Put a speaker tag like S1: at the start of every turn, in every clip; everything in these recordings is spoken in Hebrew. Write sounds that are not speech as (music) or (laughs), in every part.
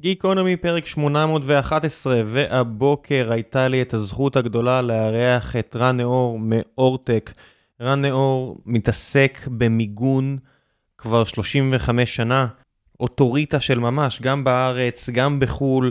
S1: גיקונומי פרק 811, והבוקר הייתה לי את הזכות הגדולה לארח את רן נאור מאורטק. רן נאור מתעסק במיגון כבר 35 שנה, אוטוריטה של ממש, גם בארץ, גם בחו"ל.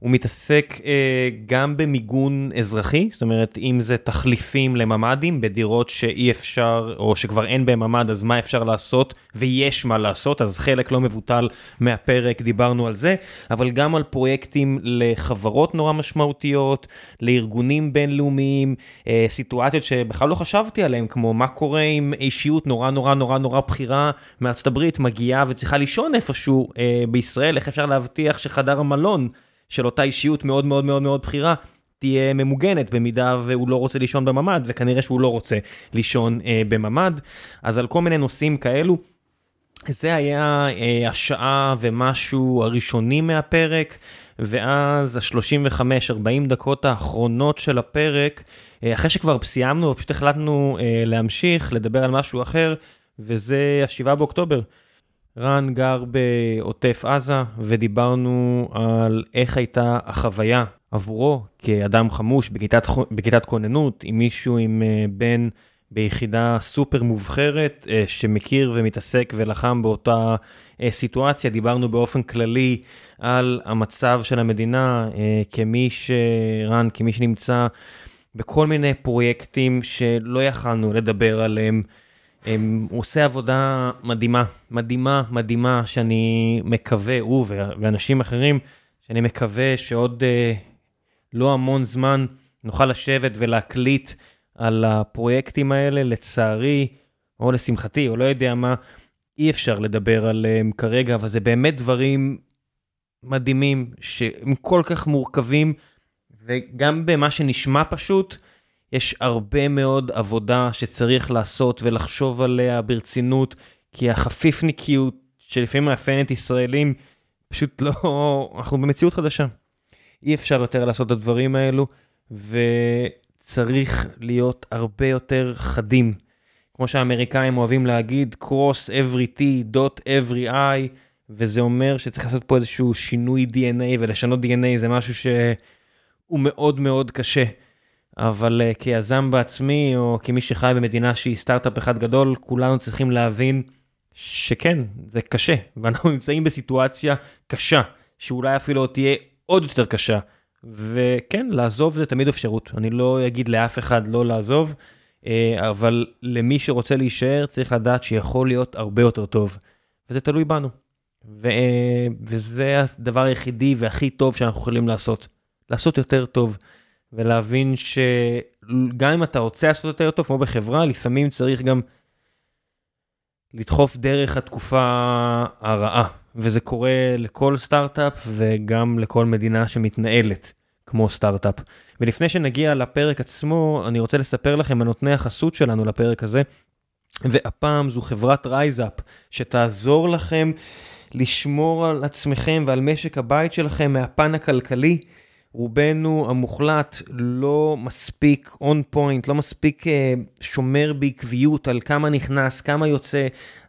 S1: הוא מתעסק אה, גם במיגון אזרחי, זאת אומרת, אם זה תחליפים לממ"דים בדירות שאי אפשר, או שכבר אין בהם ממ"ד, אז מה אפשר לעשות, ויש מה לעשות, אז חלק לא מבוטל מהפרק, דיברנו על זה, אבל גם על פרויקטים לחברות נורא משמעותיות, לארגונים בינלאומיים, אה, סיטואציות שבכלל לא חשבתי עליהן, כמו מה קורה עם אישיות נורא נורא נורא נורא בכירה מארצות הברית, מגיעה וצריכה לישון איפשהו אה, בישראל, איך אפשר להבטיח שחדר המלון, של אותה אישיות מאוד מאוד מאוד מאוד בכירה, תהיה ממוגנת במידה והוא לא רוצה לישון בממ"ד, וכנראה שהוא לא רוצה לישון אה, בממ"ד. אז על כל מיני נושאים כאלו. זה היה אה, השעה ומשהו הראשונים מהפרק, ואז ה-35-40 דקות האחרונות של הפרק, אה, אחרי שכבר סיימנו, פשוט החלטנו אה, להמשיך, לדבר על משהו אחר, וזה ה-7 באוקטובר. רן גר בעוטף עזה, ודיברנו על איך הייתה החוויה עבורו כאדם חמוש בכיתת, בכיתת כוננות, עם מישהו עם אה, בן ביחידה סופר מובחרת, אה, שמכיר ומתעסק ולחם באותה אה, סיטואציה. דיברנו באופן כללי על המצב של המדינה, כמי שרן, כמי שנמצא בכל מיני פרויקטים שלא יכלנו לדבר עליהם. הוא עושה עבודה מדהימה, מדהימה, מדהימה, שאני מקווה, הוא ואנשים אחרים, שאני מקווה שעוד אה, לא המון זמן נוכל לשבת ולהקליט על הפרויקטים האלה, לצערי, או לשמחתי, או לא יודע מה, אי אפשר לדבר עליהם כרגע, אבל זה באמת דברים מדהימים, שהם כל כך מורכבים, וגם במה שנשמע פשוט, יש הרבה מאוד עבודה שצריך לעשות ולחשוב עליה ברצינות, כי החפיפניקיות שלפעמים מאפיינת ישראלים, פשוט לא, אנחנו במציאות חדשה. אי אפשר יותר לעשות את הדברים האלו, וצריך להיות הרבה יותר חדים. כמו שהאמריקאים אוהבים להגיד, cross every t, dot every i, וזה אומר שצריך לעשות פה איזשהו שינוי DNA, ולשנות DNA זה משהו שהוא מאוד מאוד קשה. אבל uh, כיזם בעצמי, או כמי שחי במדינה שהיא סטארט-אפ אחד גדול, כולנו צריכים להבין שכן, זה קשה, (laughs) ואנחנו נמצאים בסיטואציה קשה, שאולי אפילו תהיה עוד יותר קשה. וכן, לעזוב זה תמיד אפשרות, אני לא אגיד לאף אחד לא לעזוב, uh, אבל למי שרוצה להישאר צריך לדעת שיכול להיות הרבה יותר טוב, וזה תלוי בנו. ו, uh, וזה הדבר היחידי והכי טוב שאנחנו יכולים לעשות, לעשות יותר טוב. ולהבין שגם אם אתה רוצה לעשות יותר טוב, כמו בחברה, לפעמים צריך גם לדחוף דרך התקופה הרעה. וזה קורה לכל סטארט-אפ וגם לכל מדינה שמתנהלת כמו סטארט-אפ. ולפני שנגיע לפרק עצמו, אני רוצה לספר לכם על נותני החסות שלנו לפרק הזה. והפעם זו חברת רייזאפ, שתעזור לכם לשמור על עצמכם ועל משק הבית שלכם מהפן הכלכלי. רובנו המוחלט לא מספיק on point, לא מספיק uh, שומר בעקביות על כמה נכנס, כמה יוצא,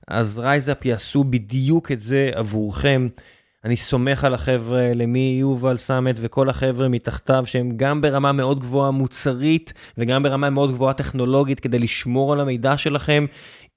S1: אז רייזאפ יעשו בדיוק את זה עבורכם. אני סומך על החבר'ה האלה מיובל סמט וכל החבר'ה מתחתיו שהם גם ברמה מאוד גבוהה מוצרית וגם ברמה מאוד גבוהה טכנולוגית כדי לשמור על המידע שלכם.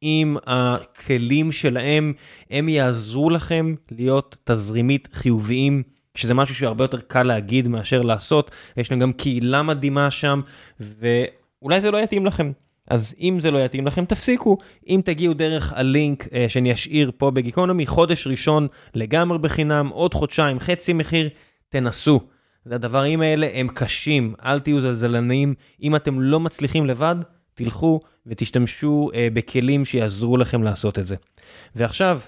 S1: עם הכלים שלהם, הם יעזרו לכם להיות תזרימית חיוביים שזה משהו שהרבה יותר קל להגיד מאשר לעשות, יש להם גם קהילה מדהימה שם, ואולי זה לא יתאים לכם. אז אם זה לא יתאים לכם, תפסיקו. אם תגיעו דרך הלינק אה, שאני אשאיר פה בגיקונומי, חודש ראשון לגמרי בחינם, עוד חודשיים, חצי מחיר, תנסו. הדברים האלה הם קשים, אל תהיו זלזלניים. אם אתם לא מצליחים לבד, תלכו ותשתמשו אה, בכלים שיעזרו לכם לעשות את זה. ועכשיו,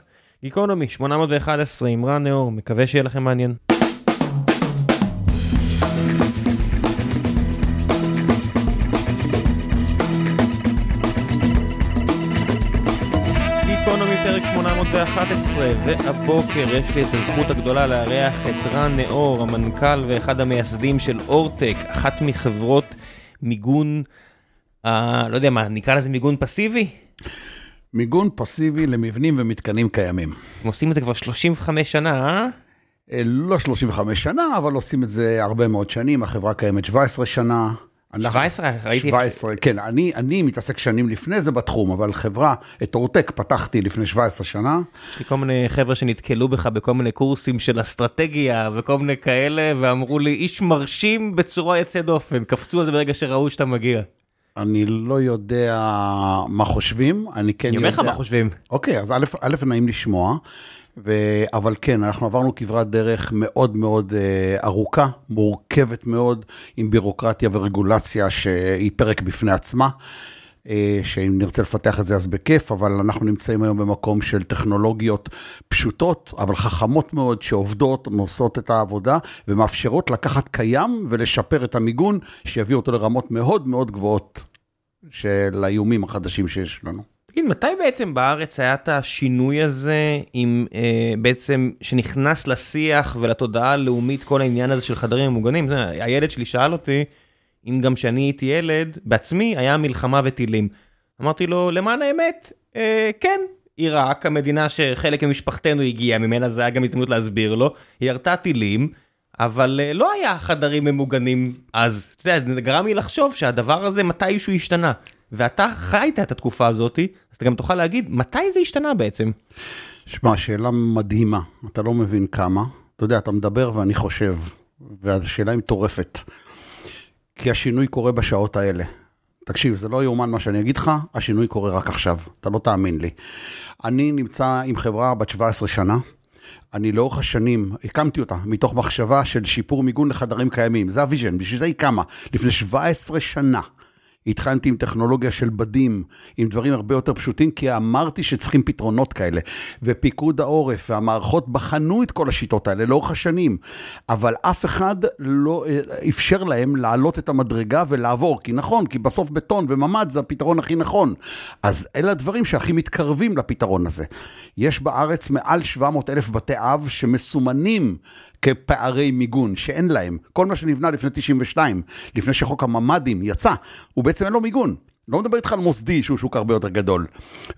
S1: גיקונומי 811 עם רן נאור, מקווה שיהיה לכם מעניין. פרק 811, והבוקר יש לי את הזכות הגדולה לארח את רן נאור, המנכ"ל ואחד המייסדים של אורטק, אחת מחברות מיגון, אה, לא יודע מה, נקרא לזה מיגון פסיבי?
S2: מיגון פסיבי למבנים ומתקנים קיימים.
S1: הם עושים את זה כבר 35 שנה, אה?
S2: אה, לא 35 שנה, אבל עושים את זה הרבה מאוד שנים, החברה קיימת 17 שנה.
S1: אנחנו, 17? ראיתי...
S2: 17, כן, אני, אני מתעסק שנים לפני זה בתחום, אבל חברה, את אורטק פתחתי לפני 17 שנה.
S1: יש לי כל מיני חבר'ה שנתקלו בך בכל מיני קורסים של אסטרטגיה וכל מיני כאלה, ואמרו לי, איש מרשים בצורה יוצא דופן, קפצו על זה ברגע שראו שאתה מגיע.
S2: אני לא יודע מה חושבים, אני כן
S1: יודע... אני אומר לך מה חושבים.
S2: אוקיי, אז א', א', נעים לשמוע. ו... אבל כן, אנחנו עברנו כברת דרך מאוד מאוד אה, ארוכה, מורכבת מאוד, עם בירוקרטיה ורגולציה שהיא פרק בפני עצמה. אה, שאם נרצה לפתח את זה אז בכיף, אבל אנחנו נמצאים היום במקום של טכנולוגיות פשוטות, אבל חכמות מאוד, שעובדות, עושות את העבודה, ומאפשרות לקחת קיים ולשפר את המיגון, שיביא אותו לרמות מאוד מאוד גבוהות של האיומים החדשים שיש לנו.
S1: תגיד, מתי בעצם בארץ היה את השינוי הזה, עם אה, בעצם, שנכנס לשיח ולתודעה הלאומית כל העניין הזה של חדרים ממוגנים? הילד שלי שאל אותי, אם גם כשאני הייתי ילד, בעצמי היה מלחמה וטילים. אמרתי לו, למען האמת, אה, כן, עיראק, המדינה שחלק ממשפחתנו הגיע ממנה, זה היה גם הזדמנות להסביר לו, היא ירתה טילים, אבל אה, לא היה חדרים ממוגנים אז. אתה יודע, זה גרם לי לחשוב שהדבר הזה מתישהו השתנה. ואתה חיית את התקופה הזאתי, אז אתה גם תוכל להגיד, מתי זה השתנה בעצם?
S2: שמע, שאלה מדהימה, אתה לא מבין כמה. אתה יודע, אתה מדבר ואני חושב, והשאלה היא מטורפת. כי השינוי קורה בשעות האלה. תקשיב, זה לא יאומן מה שאני אגיד לך, השינוי קורה רק עכשיו, אתה לא תאמין לי. אני נמצא עם חברה בת 17 שנה, אני לאורך השנים, הקמתי אותה מתוך מחשבה של שיפור מיגון לחדרים קיימים, זה ה vision, בשביל זה היא קמה, לפני 17 שנה. התחלתי עם טכנולוגיה של בדים, עם דברים הרבה יותר פשוטים, כי אמרתי שצריכים פתרונות כאלה. ופיקוד העורף והמערכות בחנו את כל השיטות האלה לאורך השנים, אבל אף אחד לא אה, אפשר להם להעלות את המדרגה ולעבור, כי נכון, כי בסוף בטון וממ"ד זה הפתרון הכי נכון. אז אלה הדברים שהכי מתקרבים לפתרון הזה. יש בארץ מעל 700 אלף בתי אב שמסומנים כפערי מיגון, שאין להם. כל מה שנבנה לפני 92, לפני שחוק הממ"דים יצא, הוא בעצם אין לו מיגון. לא מדבר איתך על מוסדי שהוא שוק הרבה יותר גדול.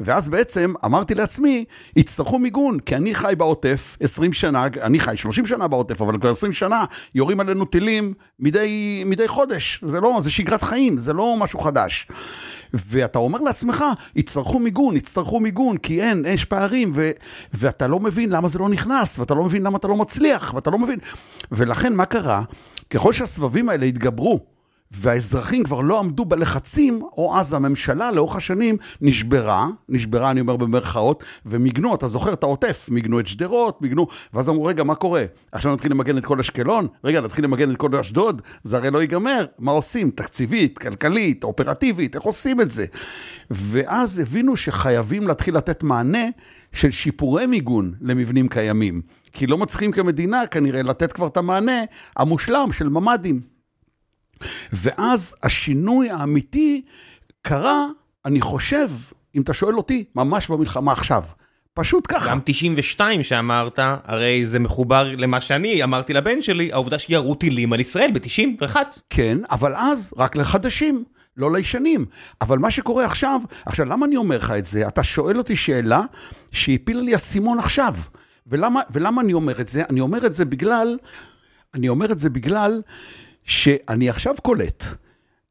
S2: ואז בעצם אמרתי לעצמי, יצטרכו מיגון, כי אני חי בעוטף 20 שנה, אני חי 30 שנה בעוטף, אבל כבר 20 שנה יורים עלינו טילים מדי, מדי חודש. זה לא, זה שגרת חיים, זה לא משהו חדש. ואתה אומר לעצמך, יצטרכו מיגון, יצטרכו מיגון, כי אין, יש פערים, ו, ואתה לא מבין למה זה לא נכנס, ואתה לא מבין למה אתה לא מצליח, ואתה לא מבין. ולכן, מה קרה? ככל שהסבבים האלה התגברו, והאזרחים כבר לא עמדו בלחצים, או אז הממשלה לאורך השנים נשברה, נשברה אני אומר במרכאות, ומיגנו, אתה זוכר את העוטף, מיגנו את שדרות, מיגנו, ואז אמרו, רגע, מה קורה? עכשיו נתחיל למגן את כל אשקלון? רגע, נתחיל למגן את כל אשדוד? זה הרי לא ייגמר, מה עושים? תקציבית, כלכלית, אופרטיבית, איך עושים את זה? ואז הבינו שחייבים להתחיל לתת מענה של שיפורי מיגון למבנים קיימים, כי לא מצליחים כמדינה כנראה לתת כבר את המענה המושלם של ממ"דים. ואז השינוי האמיתי קרה, אני חושב, אם אתה שואל אותי, ממש במלחמה עכשיו. פשוט ככה.
S1: גם 92 שאמרת, הרי זה מחובר למה שאני אמרתי לבן שלי, העובדה שירו טילים על ישראל ב-91.
S2: כן, אבל אז רק לחדשים. לא לישנים. אבל מה שקורה עכשיו, עכשיו, למה אני אומר לך את זה? אתה שואל אותי שאלה שהפילה לי אסימון עכשיו. ולמה, ולמה אני אומר את זה? אני אומר את זה בגלל, אני אומר את זה בגלל שאני עכשיו קולט,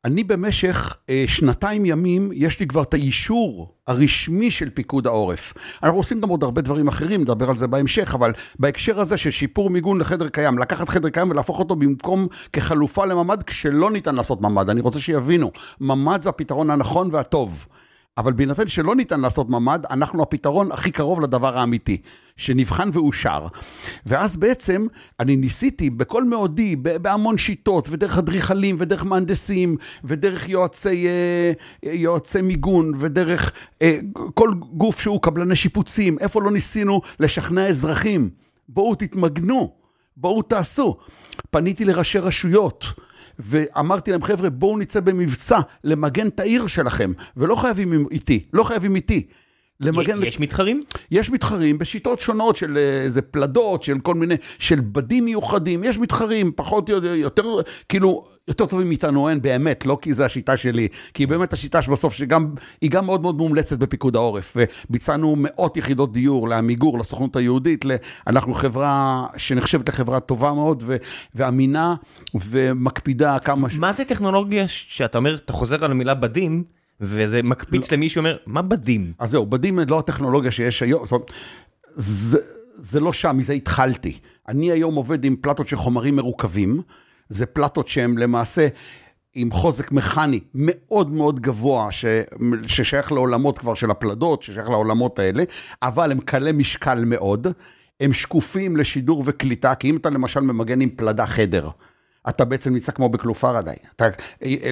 S2: אני במשך אה, שנתיים ימים, יש לי כבר את האישור הרשמי של פיקוד העורף. אנחנו עושים גם עוד הרבה דברים אחרים, נדבר על זה בהמשך, אבל בהקשר הזה של שיפור מיגון לחדר קיים, לקחת חדר קיים ולהפוך אותו במקום כחלופה לממ"ד, כשלא ניתן לעשות ממ"ד. אני רוצה שיבינו, ממ"ד זה הפתרון הנכון והטוב. אבל בהינתן שלא ניתן לעשות ממ"ד, אנחנו הפתרון הכי קרוב לדבר האמיתי, שנבחן ואושר. ואז בעצם אני ניסיתי בכל מאודי, בהמון שיטות, ודרך אדריכלים, ודרך מהנדסים, ודרך יועצי, אה, יועצי מיגון, ודרך אה, כל גוף שהוא קבלני שיפוצים, איפה לא ניסינו לשכנע אזרחים, בואו תתמגנו, בואו תעשו. פניתי לראשי רשויות. ואמרתי להם, חבר'ה, בואו נצא במבצע למגן את העיר שלכם, ולא חייבים איתי, לא חייבים איתי. למגן...
S1: יש מתחרים?
S2: יש מתחרים בשיטות שונות של איזה פלדות, של כל מיני, של בדים מיוחדים, יש מתחרים, פחות, יותר, כאילו, יותר טובים מאיתנו אין באמת, לא כי זו השיטה שלי, כי באמת השיטה שבסוף, שגם, היא גם מאוד מאוד מומלצת בפיקוד העורף, וביצענו מאות יחידות דיור לעמיגור, לסוכנות היהודית, אנחנו חברה שנחשבת לחברה טובה מאוד ו, ואמינה ומקפידה כמה...
S1: מה זה טכנולוגיה שאתה אומר, אתה חוזר על המילה בדים, וזה מקפיץ לא. למי שאומר, מה בדים?
S2: אז זהו, בדים לא הטכנולוגיה שיש היום, זאת אומרת, זה, זה לא שם, מזה התחלתי. אני היום עובד עם פלטות של חומרים מרוכבים, זה פלטות שהן למעשה עם חוזק מכני מאוד מאוד גבוה, ש, ששייך לעולמות כבר של הפלדות, ששייך לעולמות האלה, אבל הם קלי משקל מאוד, הם שקופים לשידור וקליטה, כי אם אתה למשל ממגן עם פלדה חדר, אתה בעצם נמצא כמו בכלוב פרדיי. אתה,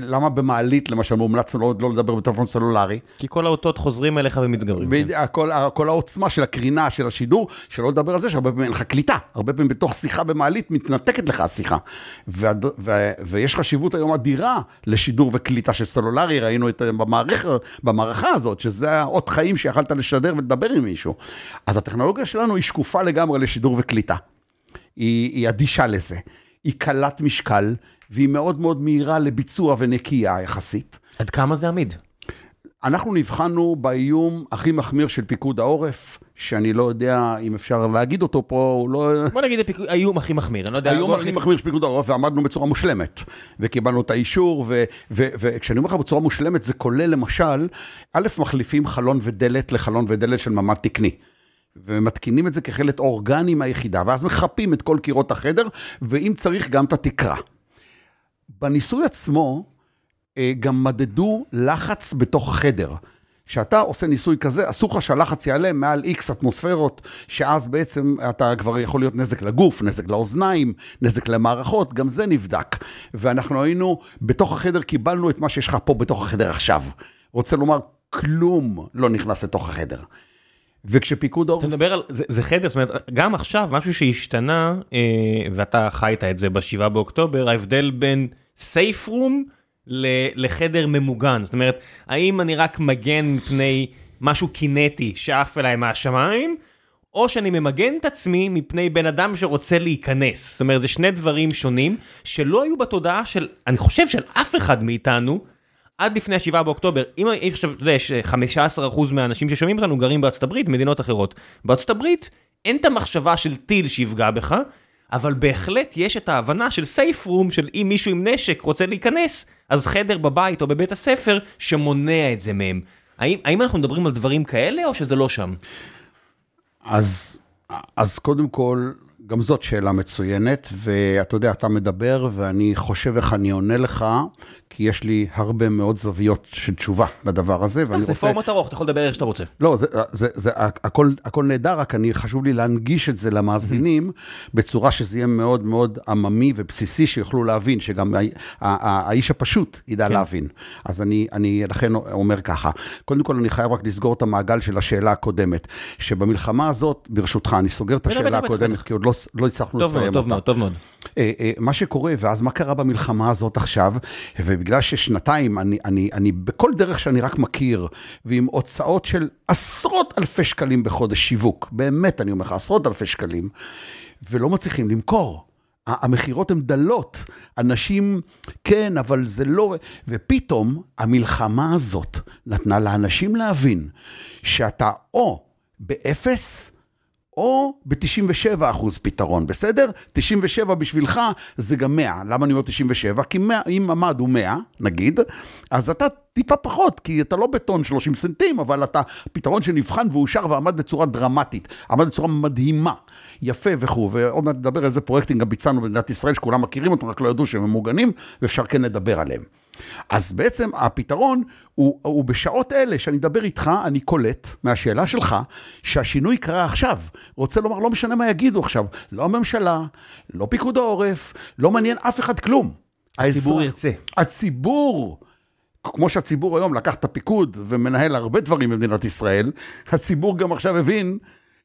S2: למה במעלית למשל מומלץ לא, לא לדבר בטלפון סלולרי?
S1: כי כל האותות חוזרים אליך ומתגברים.
S2: כן. כל, כל העוצמה של הקרינה, של השידור, שלא לדבר על זה שהרבה פעמים אין לך קליטה. הרבה פעמים בתוך שיחה במעלית מתנתקת לך השיחה. ו, ו, ויש חשיבות היום אדירה לשידור וקליטה של סלולרי, ראינו את במערכת, במערכה הזאת, שזה האות חיים שיכלת לשדר ולדבר עם מישהו. אז הטכנולוגיה שלנו היא שקופה לגמרי לשידור וקליטה. היא, היא אדישה לזה. היא קלת משקל, והיא מאוד מאוד מהירה לביצוע ונקייה יחסית.
S1: עד כמה זה עמיד?
S2: אנחנו נבחנו באיום הכי מחמיר של פיקוד העורף, שאני לא יודע אם אפשר להגיד אותו פה, הוא לא...
S1: בוא נגיד האיום הכי מחמיר, אני לא יודע...
S2: האיום הכי מחמיר של פיקוד העורף, ועמדנו בצורה מושלמת, וקיבלנו את האישור, וכשאני אומר לך בצורה מושלמת, זה כולל למשל, א', מחליפים חלון ודלת לחלון ודלת של ממ"ד תקני. ומתקינים את זה כחלק אורגני מהיחידה, ואז מחפים את כל קירות החדר, ואם צריך גם את התקרה. בניסוי עצמו, אה, גם מדדו לחץ בתוך החדר. כשאתה עושה ניסוי כזה, אסור לך שהלחץ יעלה מעל איקס אטמוספירות, שאז בעצם אתה כבר יכול להיות נזק לגוף, נזק לאוזניים, נזק למערכות, גם זה נבדק. ואנחנו היינו, בתוך החדר קיבלנו את מה שיש לך פה בתוך החדר עכשיו. רוצה לומר, כלום לא נכנס לתוך החדר. וכשפיקוד העורף...
S1: אתה מדבר על, זה, זה חדר, זאת אומרת, גם עכשיו, משהו שהשתנה, אה, ואתה חיית את זה ב-7 באוקטובר, ההבדל בין סייף רום לחדר ממוגן. זאת אומרת, האם אני רק מגן מפני משהו קינטי שעף אליי מהשמיים, או שאני ממגן את עצמי מפני בן אדם שרוצה להיכנס. זאת אומרת, זה שני דברים שונים, שלא היו בתודעה של, אני חושב, של אף אחד מאיתנו, עד לפני ה-7 באוקטובר, אם עכשיו, אתה יודע, יש 15% מהאנשים ששומעים אותנו גרים בארצות הברית, מדינות אחרות. בארצות הברית אין את המחשבה של טיל שיפגע בך, אבל בהחלט יש את ההבנה של סייף רום, של אם מישהו עם נשק רוצה להיכנס, אז חדר בבית או בבית הספר שמונע את זה מהם. האם, האם אנחנו מדברים על דברים כאלה, או שזה לא שם?
S2: אז, אז קודם כל, גם זאת שאלה מצוינת, ואתה יודע, אתה מדבר, ואני חושב איך אני עונה לך, כי יש לי הרבה מאוד זוויות של תשובה לדבר הזה,
S1: ואני רוצה... זה פורמט ארוך, אתה יכול לדבר איך שאתה רוצה.
S2: לא, זה, זה, זה, הכל, הכל נהדר, רק אני, חשוב לי להנגיש את זה למאזינים, בצורה שזה יהיה מאוד מאוד עממי ובסיסי, שיוכלו להבין, שגם האיש הפשוט ידע כן. להבין. אז אני, אני לכן אומר ככה, קודם כל אני חייב רק לסגור את המעגל של השאלה הקודמת, שבמלחמה הזאת, ברשותך, אני סוגר את השאלה הקודמת, כי עוד לא, לא הצלחנו לסיים אותה.
S1: טוב מאוד, טוב מאוד.
S2: אה, אה, מה שקורה, ואז מה קרה במלחמה הזאת עכשיו, ובגלל ששנתיים אני, אני, אני בכל דרך שאני רק מכיר, ועם הוצאות של עשרות אלפי שקלים בחודש שיווק, באמת אני אומר לך, עשרות אלפי שקלים, ולא מצליחים למכור. המכירות הן דלות, אנשים, כן, אבל זה לא... ופתאום המלחמה הזאת נתנה לאנשים להבין שאתה או באפס, או ב-97 אחוז פתרון, בסדר? 97 בשבילך זה גם 100. למה אני אומר 97? כי 100, אם ממ"ד הוא 100, נגיד, אז אתה טיפה פחות, כי אתה לא בטון 30 סנטים, אבל אתה פתרון שנבחן ואושר ועמד בצורה דרמטית, עמד בצורה מדהימה, יפה וכו', ועוד מעט נדבר על איזה פרויקטים גם ביצענו במדינת ישראל, שכולם מכירים אותם, רק לא ידעו שהם ממוגנים, ואפשר כן לדבר עליהם. אז בעצם הפתרון הוא, הוא בשעות אלה שאני אדבר איתך, אני קולט מהשאלה שלך, שהשינוי קרה עכשיו. רוצה לומר, לא משנה מה יגידו עכשיו, לא הממשלה, לא פיקוד העורף, לא מעניין אף אחד כלום.
S1: הציבור ירצה.
S2: הציבור. כמו שהציבור היום לקח את הפיקוד ומנהל הרבה דברים במדינת ישראל, הציבור גם עכשיו הבין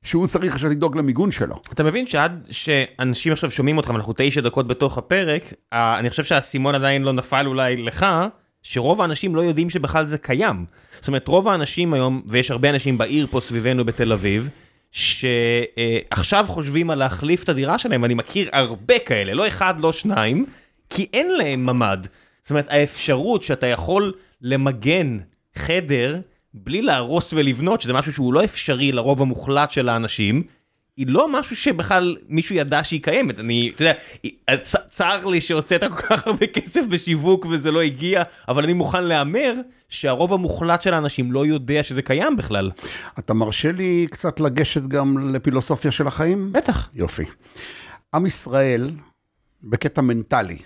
S2: שהוא צריך עכשיו לדאוג למיגון שלו.
S1: אתה מבין שעד שאנשים עכשיו שומעים אותך, אנחנו תשע דקות בתוך הפרק, אני חושב שהאסימון עדיין לא נפל אולי לך, שרוב האנשים לא יודעים שבכלל זה קיים. זאת אומרת, רוב האנשים היום, ויש הרבה אנשים בעיר פה סביבנו בתל אביב, שעכשיו חושבים על להחליף את הדירה שלהם, ואני מכיר הרבה כאלה, לא אחד, לא שניים, כי אין להם ממ"ד. זאת אומרת, האפשרות שאתה יכול למגן חדר בלי להרוס ולבנות, שזה משהו שהוא לא אפשרי לרוב המוחלט של האנשים, היא לא משהו שבכלל מישהו ידע שהיא קיימת. אני, אתה יודע, צ, צר לי שהוצאת כל כך הרבה כסף בשיווק וזה לא הגיע, אבל אני מוכן להמר שהרוב המוחלט של האנשים לא יודע שזה קיים בכלל.
S2: אתה מרשה לי קצת לגשת גם לפילוסופיה של החיים?
S1: בטח.
S2: יופי. עם ישראל, בקטע מנטלי,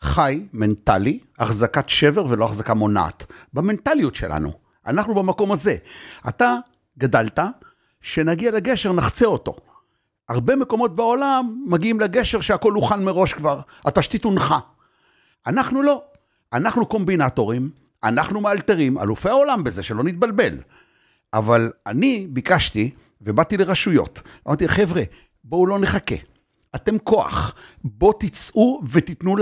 S2: חי מנטלי, החזקת שבר ולא החזקה מונעת. במנטליות שלנו. אנחנו במקום הזה. אתה גדלת, שנגיע לגשר נחצה אותו. הרבה מקומות בעולם מגיעים לגשר שהכל הוכן מראש כבר, התשתית הונחה. אנחנו לא, אנחנו קומבינטורים, אנחנו מאלתרים, אלופי העולם בזה, שלא נתבלבל. אבל אני ביקשתי, ובאתי לרשויות, אמרתי, חבר'ה, בואו לא נחכה. אתם כוח, בואו תצאו ותיתנו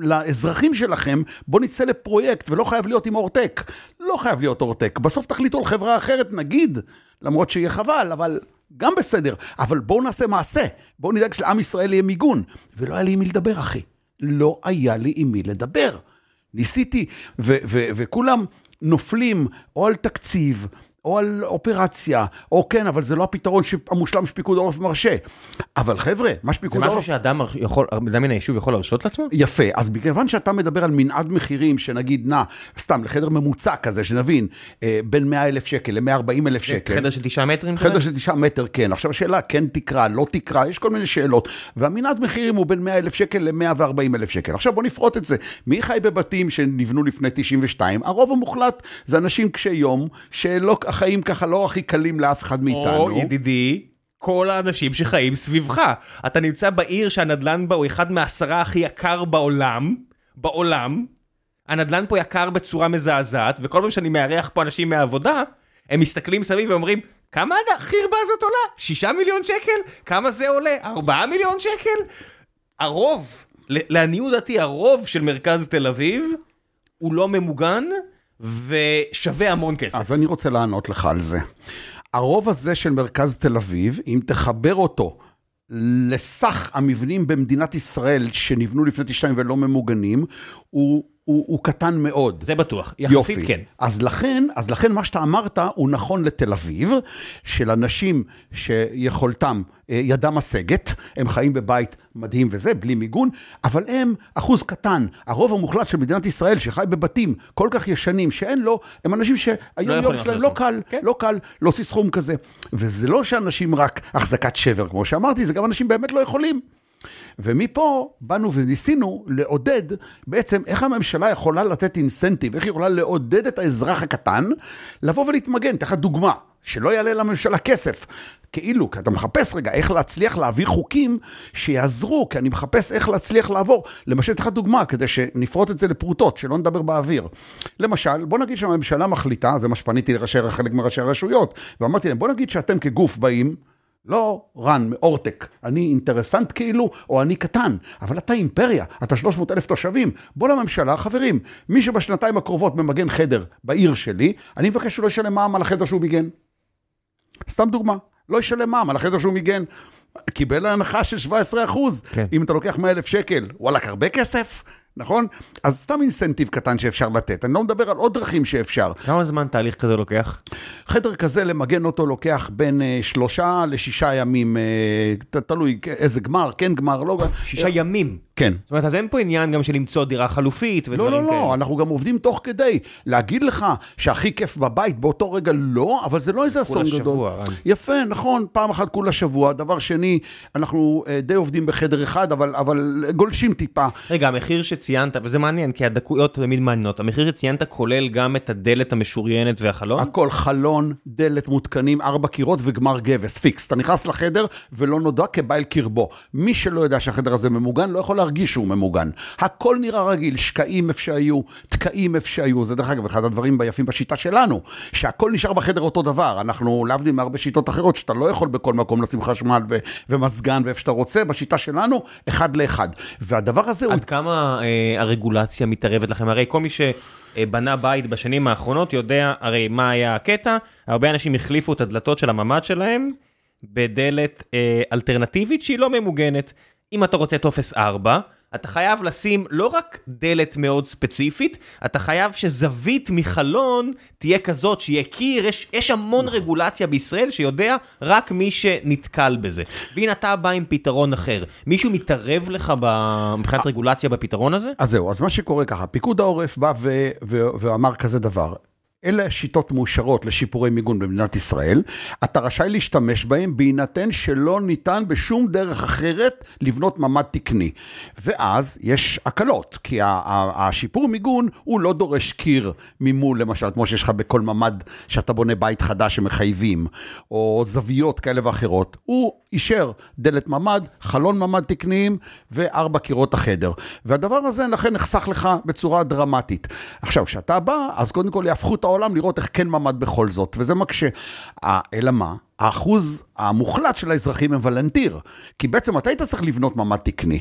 S2: לאזרחים שלכם, בואו נצא לפרויקט, ולא חייב להיות עם אורטק. לא חייב להיות אורטק. בסוף תחליטו על חברה אחרת, נגיד, למרות שיהיה חבל, אבל גם בסדר. אבל בואו נעשה מעשה, בואו נדאג שלעם ישראל יהיה מיגון. ולא היה לי עם מי לדבר, אחי. לא היה לי עם מי לדבר. ניסיתי, וכולם נופלים או על תקציב, או על אופרציה, או כן, אבל זה לא הפתרון המושלם שפיקוד העורף מרשה. אבל חבר'ה, מה שפיקוד העורף...
S1: זה משהו שאדם יכול, אדם מן היישוב יכול להרשות לעצמו?
S2: יפה, אז מכיוון שאתה מדבר על מנעד מחירים שנגיד נע, סתם, לחדר ממוצע כזה, שנבין, אה, בין 100 אלף שקל ל-140 אלף שקל.
S1: חדר של תשעה מטרים?
S2: חדר של תשעה מטר, כן. עכשיו השאלה, כן תקרה, לא תקרה, יש כל מיני שאלות. והמנעד מחירים הוא בין 100 אלף שקל ל-140 אלף שקל. עכשיו בוא נפרוט את זה. מי חי בבתים שנבנו לפני 92? הרוב המוחלט זה אנשים קשי יום, שלא החיים ככה לא הכי קלים לאף אחד מאיתנו.
S1: או ידידי, כל האנשים שחיים סביבך. אתה נמצא בעיר שהנדלן בה הוא אחד מהעשרה הכי יקר בעולם, בעולם. הנדלן פה יקר בצורה מזעזעת, וכל פעם שאני מארח פה אנשים מהעבודה, הם מסתכלים סביב ואומרים, כמה החרבה הזאת עולה? שישה מיליון שקל? כמה זה עולה? ארבעה מיליון שקל? הרוב, לעניות דעתי, הרוב של מרכז תל אביב הוא לא ממוגן. ושווה המון כסף.
S2: אז אני רוצה לענות לך על זה. הרוב הזה של מרכז תל אביב, אם תחבר אותו לסך המבנים במדינת ישראל שנבנו לפני 92 ולא ממוגנים, הוא הוא, הוא קטן מאוד.
S1: זה בטוח, יחסית יופי. כן.
S2: אז לכן, אז לכן מה שאתה אמרת הוא נכון לתל אביב, של אנשים שיכולתם, אה, ידם משגת, הם חיים בבית מדהים וזה, בלי מיגון, אבל הם אחוז קטן. הרוב המוחלט של מדינת ישראל שחי בבתים כל כך ישנים שאין לו, הם אנשים שהיום יום שלהם לא קל, כן. לא קל להוציא סכום כזה. וזה לא שאנשים רק החזקת שבר, כמו שאמרתי, זה גם אנשים באמת לא יכולים. ומפה באנו וניסינו לעודד בעצם איך הממשלה יכולה לתת אינסנטיב, איך היא יכולה לעודד את האזרח הקטן לבוא ולהתמגן. לך דוגמה, שלא יעלה לממשלה כסף. כאילו, כי אתה מחפש רגע איך להצליח להעביר חוקים שיעזרו, כי אני מחפש איך להצליח לעבור. למשל, אתן לך דוגמה, כדי שנפרוט את זה לפרוטות, שלא נדבר באוויר. למשל, בוא נגיד שהממשלה מחליטה, זה מה שפניתי לראשי, חלק מראשי הרשויות, ואמרתי להם, בוא נגיד שאתם כגוף באים, לא רן מאורטק, אני אינטרסנט כאילו, או אני קטן, אבל אתה אימפריה, אתה 300 אלף תושבים. בוא לממשלה, חברים, מי שבשנתיים הקרובות ממגן חדר בעיר שלי, אני מבקש שהוא לא ישלם מע"מ על החדר שהוא מיגן. סתם דוגמה, לא ישלם מע"מ על החדר שהוא מיגן. קיבל הנחה של 17 אחוז. כן. אם אתה לוקח 100 אלף שקל, וואלכ, הרבה כסף? נכון? אז סתם אינסנטיב קטן שאפשר לתת. אני לא מדבר על עוד דרכים שאפשר.
S1: כמה זמן תהליך כזה לוקח?
S2: חדר כזה, למגן אותו לוקח בין uh, שלושה לשישה ימים, uh, תלוי איזה גמר, כן גמר, לא...
S1: שישה ימים?
S2: כן.
S1: זאת אומרת, אז אין פה עניין גם של למצוא דירה חלופית ודברים כאלה.
S2: לא, לא, לא, אנחנו גם עובדים תוך כדי. להגיד לך שהכי כיף בבית באותו רגע לא, אבל זה לא איזה אסון גדול. כולה שבוע. יפה, נכון, פעם אחת כולה שבוע. דבר שני, אנחנו uh, די עובדים בחדר אחד, אבל, אבל גולשים טיפה.
S1: רגע, המחיר שציינת, וזה מעניין, כי הדקויות תמיד מעניינות, המחיר שציינת כולל גם את הדלת המשוריינת והחלון?
S2: הכל, חלון, דלת מותקנים, ארבע קירות וגמר גבס, פיקס. אתה נכנס לחדר ולא נודע כבא אל קרבו. מי שלא יודע שהחדר הזה ממוגן, לא יכול מרגיש שהוא ממוגן. הכל נראה רגיל, שקעים איפה שהיו, תקעים איפה שהיו. זה דרך אגב אחד הדברים היפים בשיטה שלנו, שהכל נשאר בחדר אותו דבר. אנחנו להבדיל מהרבה שיטות אחרות, שאתה לא יכול בכל מקום לשים חשמל ו- ומזגן ואיפה שאתה רוצה, בשיטה שלנו, אחד לאחד. והדבר הזה הוא...
S1: עד כמה אה, הרגולציה מתערבת לכם? הרי כל מי שבנה בית בשנים האחרונות יודע הרי מה היה הקטע, הרבה אנשים החליפו את הדלתות של הממ"ד שלהם בדלת אה, אלטרנטיבית שהיא לא ממוגנת. אם אתה רוצה טופס 4, אתה חייב לשים לא רק דלת מאוד ספציפית, אתה חייב שזווית מחלון תהיה כזאת שיהיה קיר, יש, יש המון רגולציה בישראל שיודע רק מי שנתקל בזה. והנה אתה בא עם פתרון אחר. מישהו מתערב לך מבחינת רגולציה בפתרון הזה?
S2: אז זהו, אז מה שקורה ככה, פיקוד העורף בא ו- ו- ואמר כזה דבר, אלה שיטות מאושרות לשיפורי מיגון במדינת ישראל, אתה רשאי להשתמש בהם בהינתן שלא ניתן בשום דרך אחרת לבנות ממ"ד תקני. ואז יש הקלות, כי השיפור מיגון הוא לא דורש קיר ממול, למשל, כמו שיש לך בכל ממ"ד שאתה בונה בית חדש שמחייבים, או זוויות כאלה ואחרות. הוא אישר דלת ממ"ד, חלון ממ"ד תקניים וארבע קירות החדר. והדבר הזה לכן נחסך לך בצורה דרמטית. עכשיו, כשאתה בא, אז קודם כל יהפכו את העולם לראות איך כן ממ"ד בכל זאת, וזה מקשה. אה, אלא מה? האחוז המוחלט של האזרחים הם ולנטיר. כי בעצם אתה היית צריך לבנות ממ"ד תקני.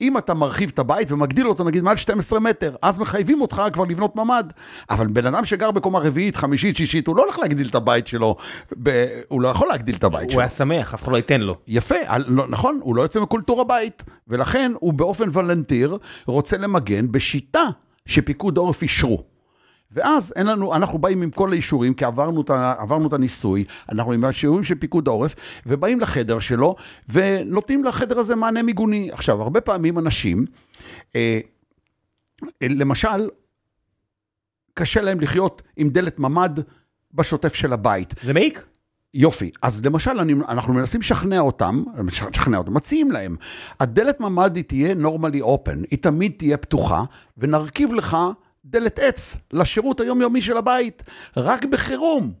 S2: אם אתה מרחיב את הבית ומגדיל אותו נגיד מעל 12 מטר, אז מחייבים אותך כבר לבנות ממ"ד. אבל בן אדם שגר בקומה רביעית, חמישית, שישית, הוא לא הולך להגדיל את הבית שלו, ב... הוא לא יכול להגדיל את הבית
S1: הוא
S2: שלו.
S1: היה שמח, אף אחד לא ייתן לו.
S2: יפה, על- לא- נכון, הוא לא יוצא מקולטור הבית, ולכן הוא באופן וולנטיר רוצה למגן בשיטה שפיקוד העורף אישרו. ואז אין לנו, אנחנו באים עם כל האישורים, כי עברנו את, עברנו את הניסוי, אנחנו עם האישורים של פיקוד העורף, ובאים לחדר שלו, ונותנים לחדר הזה מענה מיגוני. עכשיו, הרבה פעמים אנשים, אה, אה, למשל, קשה להם לחיות עם דלת ממ"ד בשוטף של הבית.
S1: זה מעיק?
S2: יופי, אז למשל אני, אנחנו מנסים לשכנע אותם, לשכנע אותם, מציעים להם, הדלת ממ"ד היא תהיה normally open, היא תמיד תהיה פתוחה, ונרכיב לך דלת עץ לשירות היומיומי של הבית, רק בחירום.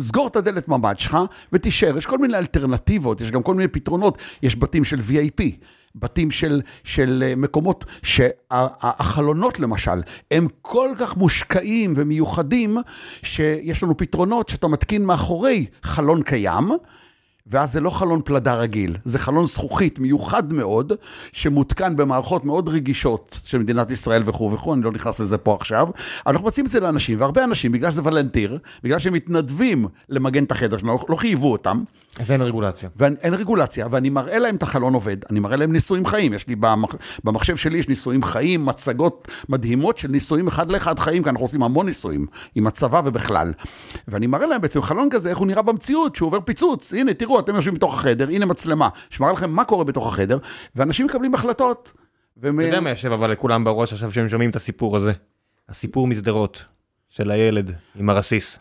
S2: סגור את הדלת ממ"ד שלך ותישאר, יש כל מיני אלטרנטיבות, יש גם כל מיני פתרונות, יש בתים של VIP, בתים של, של אה, מקומות שהחלונות למשל, הם כל כך מושקעים ומיוחדים, שיש לנו פתרונות שאתה מתקין מאחורי חלון קיים, ואז זה לא חלון פלדה רגיל, זה חלון זכוכית מיוחד מאוד, שמותקן במערכות מאוד רגישות של מדינת ישראל וכו' וכו', אני לא נכנס לזה פה עכשיו. אנחנו מציעים את זה לאנשים, והרבה אנשים, בגלל שזה וולנטיר, בגלל שהם מתנדבים למגן את החדר שלנו, לא חייבו אותם,
S1: אז אין רגולציה.
S2: ואין רגולציה, ואני מראה להם את החלון עובד, אני מראה להם ניסויים חיים, יש לי במח... במחשב שלי יש ניסויים חיים, מצגות מדהימות של ניסויים אחד לאחד חיים, כי אנחנו עושים המון ניסויים, עם הצבא ובכלל. ואני מראה להם בעצם חלון כזה, איך הוא נראה במציאות, שהוא עובר פיצוץ, הנה תראו, אתם יושבים בתוך החדר, הנה מצלמה, שמראה לכם מה קורה בתוך החדר, ואנשים מקבלים החלטות. והם...
S1: אתה יודע מה יושב אבל לכולם בראש עכשיו שהם שומעים את הסיפור הזה? הסיפור משדרות של הילד עם הרסיס.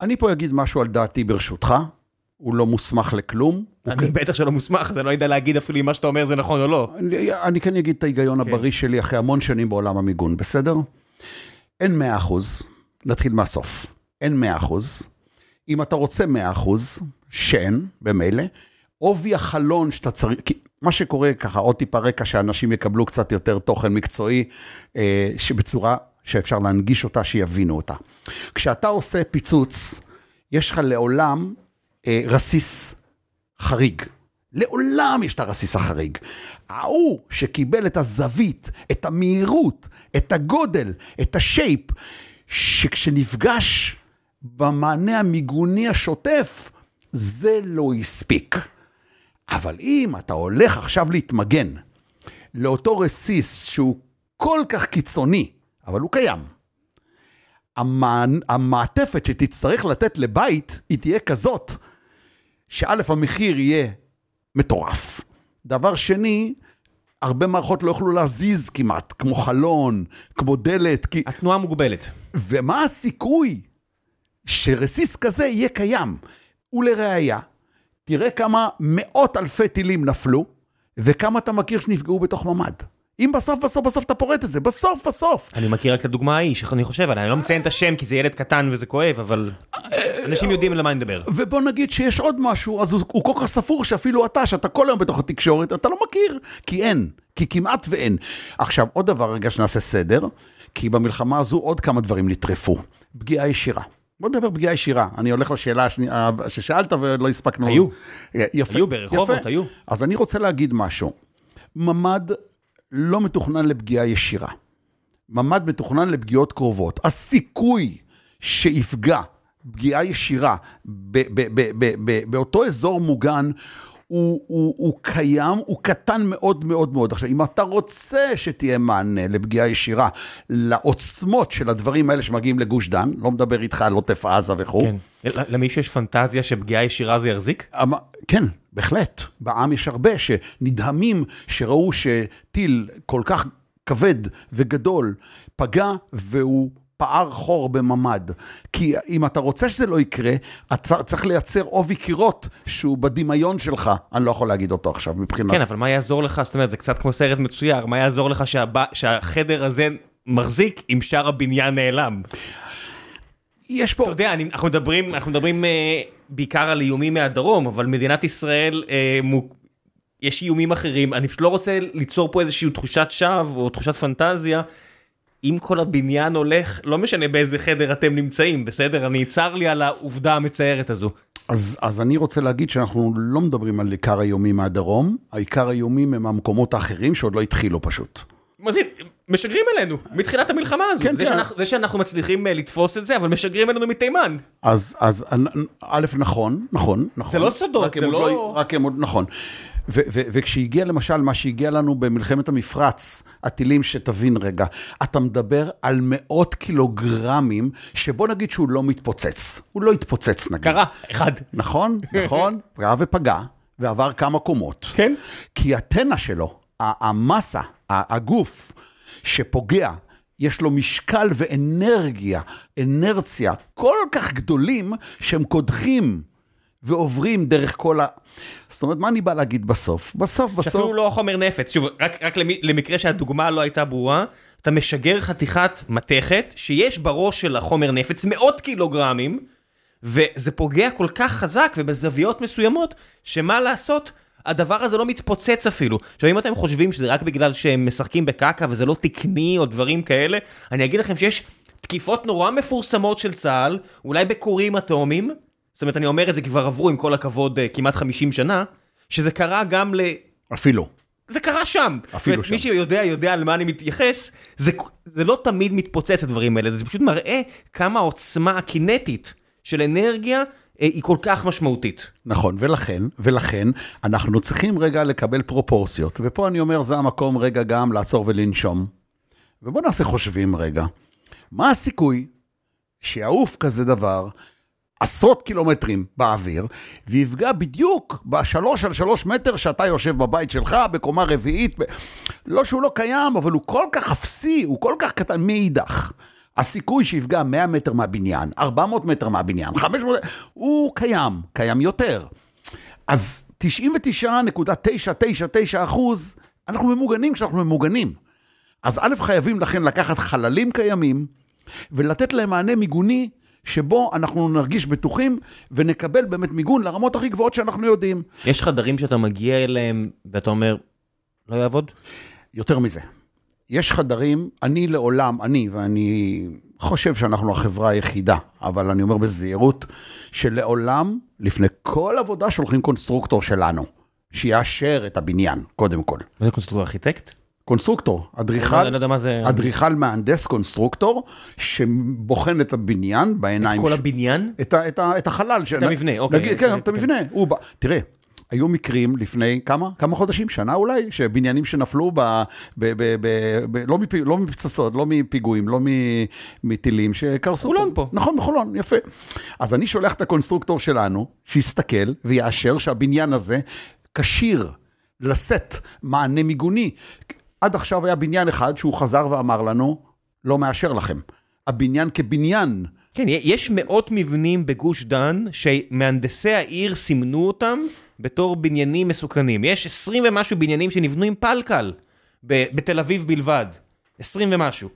S2: אני פה אגיד משהו על דעתי ברשותך, הוא לא מוסמך לכלום.
S1: אני בטח שלא מוסמך, אז אני לא יודע להגיד אפילו אם מה שאתה אומר זה נכון או לא.
S2: אני, אני כן אגיד את ההיגיון הבריא שלי אחרי המון שנים בעולם המיגון, בסדר? אין 100 אחוז, נתחיל מהסוף. אין 100 אחוז. אם אתה רוצה 100 אחוז, שאין, במילא, עובי החלון שאתה צריך, כי מה שקורה ככה, עוד טיפה רקע, שאנשים יקבלו קצת יותר תוכן מקצועי, אה, שבצורה שאפשר להנגיש אותה, שיבינו אותה. כשאתה עושה פיצוץ, יש לך לעולם רסיס חריג. לעולם יש את הרסיס החריג. ההוא שקיבל את הזווית, את המהירות, את הגודל, את השייפ, שכשנפגש במענה המיגוני השוטף, זה לא הספיק. אבל אם אתה הולך עכשיו להתמגן לאותו רסיס שהוא כל כך קיצוני, אבל הוא קיים, המע... המעטפת שתצטרך לתת לבית, היא תהיה כזאת, שא', המחיר יהיה מטורף. דבר שני, הרבה מערכות לא יוכלו להזיז כמעט, כמו חלון, כמו דלת, כי...
S1: התנועה מוגבלת.
S2: ומה הסיכוי שרסיס כזה יהיה קיים? ולראיה, תראה כמה מאות אלפי טילים נפלו, וכמה אתה מכיר שנפגעו בתוך ממ"ד. אם בסוף בסוף בסוף אתה פורט את זה, בסוף בסוף.
S1: אני מכיר רק את הדוגמה ההיא, שאני חושב עליה, אני לא מציין את השם כי זה ילד קטן וזה כואב, אבל אנשים יודעים על מה אני מדבר.
S2: ובוא נגיד שיש עוד משהו, אז הוא, כל כך ספור שאפילו אתה, שאתה כל היום בתוך התקשורת, אתה לא מכיר, כי אין. כי כמעט ואין. עכשיו, עוד דבר, רגע שנעשה סדר, כי במלחמה הזו עוד כמה דברים נטרפו. פגיעה ישירה. בוא נדבר פגיעה ישירה. אני הולך לשאלה השנייה ששאלת ולא הספקנו.
S1: היו.
S2: יפה.
S1: היו ברחובות. היו.
S2: אז אני רוצה להגיד משהו. ממ"ד לא מתוכנן לפגיעה ישירה. ממ"ד מתוכנן לפגיעות קרובות. הסיכוי שיפגע פגיעה ישירה ב- ב- ב- ב- ב- באותו אזור מוגן, הוא, הוא, הוא קיים, הוא קטן מאוד מאוד מאוד. עכשיו, אם אתה רוצה שתהיה מענה לפגיעה ישירה לעוצמות של הדברים האלה שמגיעים לגוש דן, לא מדבר איתך על עוטף עזה וכו',
S1: כן. למישהו יש פנטזיה שפגיעה ישירה זה יחזיק?
S2: אמ- כן, בהחלט. בעם יש הרבה שנדהמים, שראו שטיל כל כך כבד וגדול פגע והוא פער חור בממ"ד. כי אם אתה רוצה שזה לא יקרה, אתה צריך לייצר עובי קירות שהוא בדמיון שלך. אני לא יכול להגיד אותו עכשיו מבחינת...
S1: כן, אבל מה יעזור לך, זאת אומרת, זה קצת כמו סרט מצויר, מה יעזור לך שהב- שהחדר הזה מחזיק אם שאר הבניין נעלם?
S2: יש
S1: אתה
S2: פה...
S1: יודע, אני, אנחנו מדברים, אנחנו מדברים אה, בעיקר על איומים מהדרום, אבל מדינת ישראל, אה, מו, יש איומים אחרים, אני פשוט לא רוצה ליצור פה איזושהי תחושת שווא או תחושת פנטזיה. אם כל הבניין הולך, לא משנה באיזה חדר אתם נמצאים, בסדר? אני צר לי על העובדה המצערת הזו.
S2: אז, אז אני רוצה להגיד שאנחנו לא מדברים על עיקר האיומים מהדרום, העיקר האיומים הם המקומות האחרים שעוד לא התחילו פשוט.
S1: משגרים אלינו, מתחילת המלחמה הזו.
S2: כן,
S1: זה,
S2: כן.
S1: שאנחנו, זה שאנחנו מצליחים אה, לתפוס את זה, אבל משגרים אלינו מתימן.
S2: אז, אז א', נכון, נכון, נכון.
S1: זה לא סודות, זה
S2: עוד
S1: לא-
S2: רק הם עוד, נכון. ו- ו- וכשהגיע למשל מה שהגיע לנו במלחמת המפרץ, הטילים שתבין רגע, אתה מדבר על מאות קילוגרמים, שבוא נגיד שהוא לא מתפוצץ. הוא לא התפוצץ נגיד.
S1: קרה, אחד.
S2: נכון, נכון, (laughs) פגע ופגע, ועבר כמה קומות.
S1: כן.
S2: כי הטנא שלו, המסה, הגוף שפוגע, יש לו משקל ואנרגיה, אנרציה כל כך גדולים שהם קודחים ועוברים דרך כל ה... זאת אומרת, מה אני בא להגיד בסוף? בסוף, בסוף...
S1: שאפילו לא חומר נפץ, שוב, רק, רק למקרה שהדוגמה לא הייתה ברורה, אתה משגר חתיכת מתכת שיש בראש של החומר נפץ מאות קילוגרמים, וזה פוגע כל כך חזק ובזוויות מסוימות, שמה לעשות, הדבר הזה לא מתפוצץ אפילו. עכשיו אם אתם חושבים שזה רק בגלל שהם משחקים בקקה וזה לא תקני או דברים כאלה, אני אגיד לכם שיש תקיפות נורא מפורסמות של צה"ל, אולי בכורים אטומיים, זאת אומרת אני אומר את זה כי כבר עברו עם כל הכבוד אה, כמעט 50 שנה, שזה קרה גם ל...
S2: אפילו.
S1: זה קרה שם.
S2: אפילו
S1: זאת אומרת, מי
S2: שם.
S1: שיודע, יודע על מה אני מתייחס, זה, זה לא תמיד מתפוצץ הדברים האלה, זה פשוט מראה כמה העוצמה הקינטית של אנרגיה היא כל כך משמעותית.
S2: נכון, ולכן, ולכן, אנחנו צריכים רגע לקבל פרופורציות. ופה אני אומר, זה המקום רגע גם לעצור ולנשום. ובוא נעשה חושבים רגע. מה הסיכוי שיעוף כזה דבר עשרות קילומטרים באוויר, ויפגע בדיוק בשלוש על שלוש מטר שאתה יושב בבית שלך, בקומה רביעית, ב... לא שהוא לא קיים, אבל הוא כל כך אפסי, הוא כל כך קטן מאידך. הסיכוי שיפגע 100 מטר מהבניין, 400 מטר מהבניין, 500, הוא קיים, קיים יותר. אז 99.999 אחוז, אנחנו ממוגנים כשאנחנו ממוגנים. אז א', חייבים לכן לקחת חללים קיימים ולתת להם מענה מיגוני שבו אנחנו נרגיש בטוחים ונקבל באמת מיגון לרמות הכי גבוהות שאנחנו יודעים.
S1: יש חדרים שאתה מגיע אליהם ואתה אומר, לא יעבוד?
S2: יותר מזה, יש חדרים, אני לעולם, אני, ואני חושב שאנחנו החברה היחידה, אבל אני אומר בזהירות, שלעולם, לפני כל עבודה שולחים קונסטרוקטור שלנו, שיאשר את הבניין, קודם כל.
S1: מה זה קונסטרוקטור ארכיטקט?
S2: קונסטרוקטור,
S1: אני
S2: אדריכל,
S1: לא יודע מה זה...
S2: אדריכל מהנדס קונסטרוקטור, שבוחן את הבניין בעיניים.
S1: כל
S2: ש-
S1: הבניין?
S2: את, ה, את, ה, את החלל. את
S1: המבנה, אוקיי.
S2: נגיד, כן, את
S1: כן.
S2: המבנה. הוא בא, תראה, היו מקרים לפני כמה? כמה חודשים? שנה אולי? שבניינים שנפלו ב... ב, ב, ב, ב לא, מפ, לא מפצצות, לא מפיגועים, לא מ, מטילים שקרסו.
S1: חולון פה.
S2: נכון, בחולון, יפה. אז אני שולח את הקונסטרוקטור שלנו, שיסתכל ויאשר שהבניין הזה כשיר לשאת מענה מיגוני. עד עכשיו היה בניין אחד שהוא חזר ואמר לנו, לא מאשר לכם. הבניין כבניין.
S1: כן, יש מאות מבנים בגוש דן שמהנדסי העיר סימנו אותם בתור בניינים מסוכנים. יש 20 ומשהו בניינים שנבנו עם פלקל ב- בתל אביב בלבד. 20 ומשהו.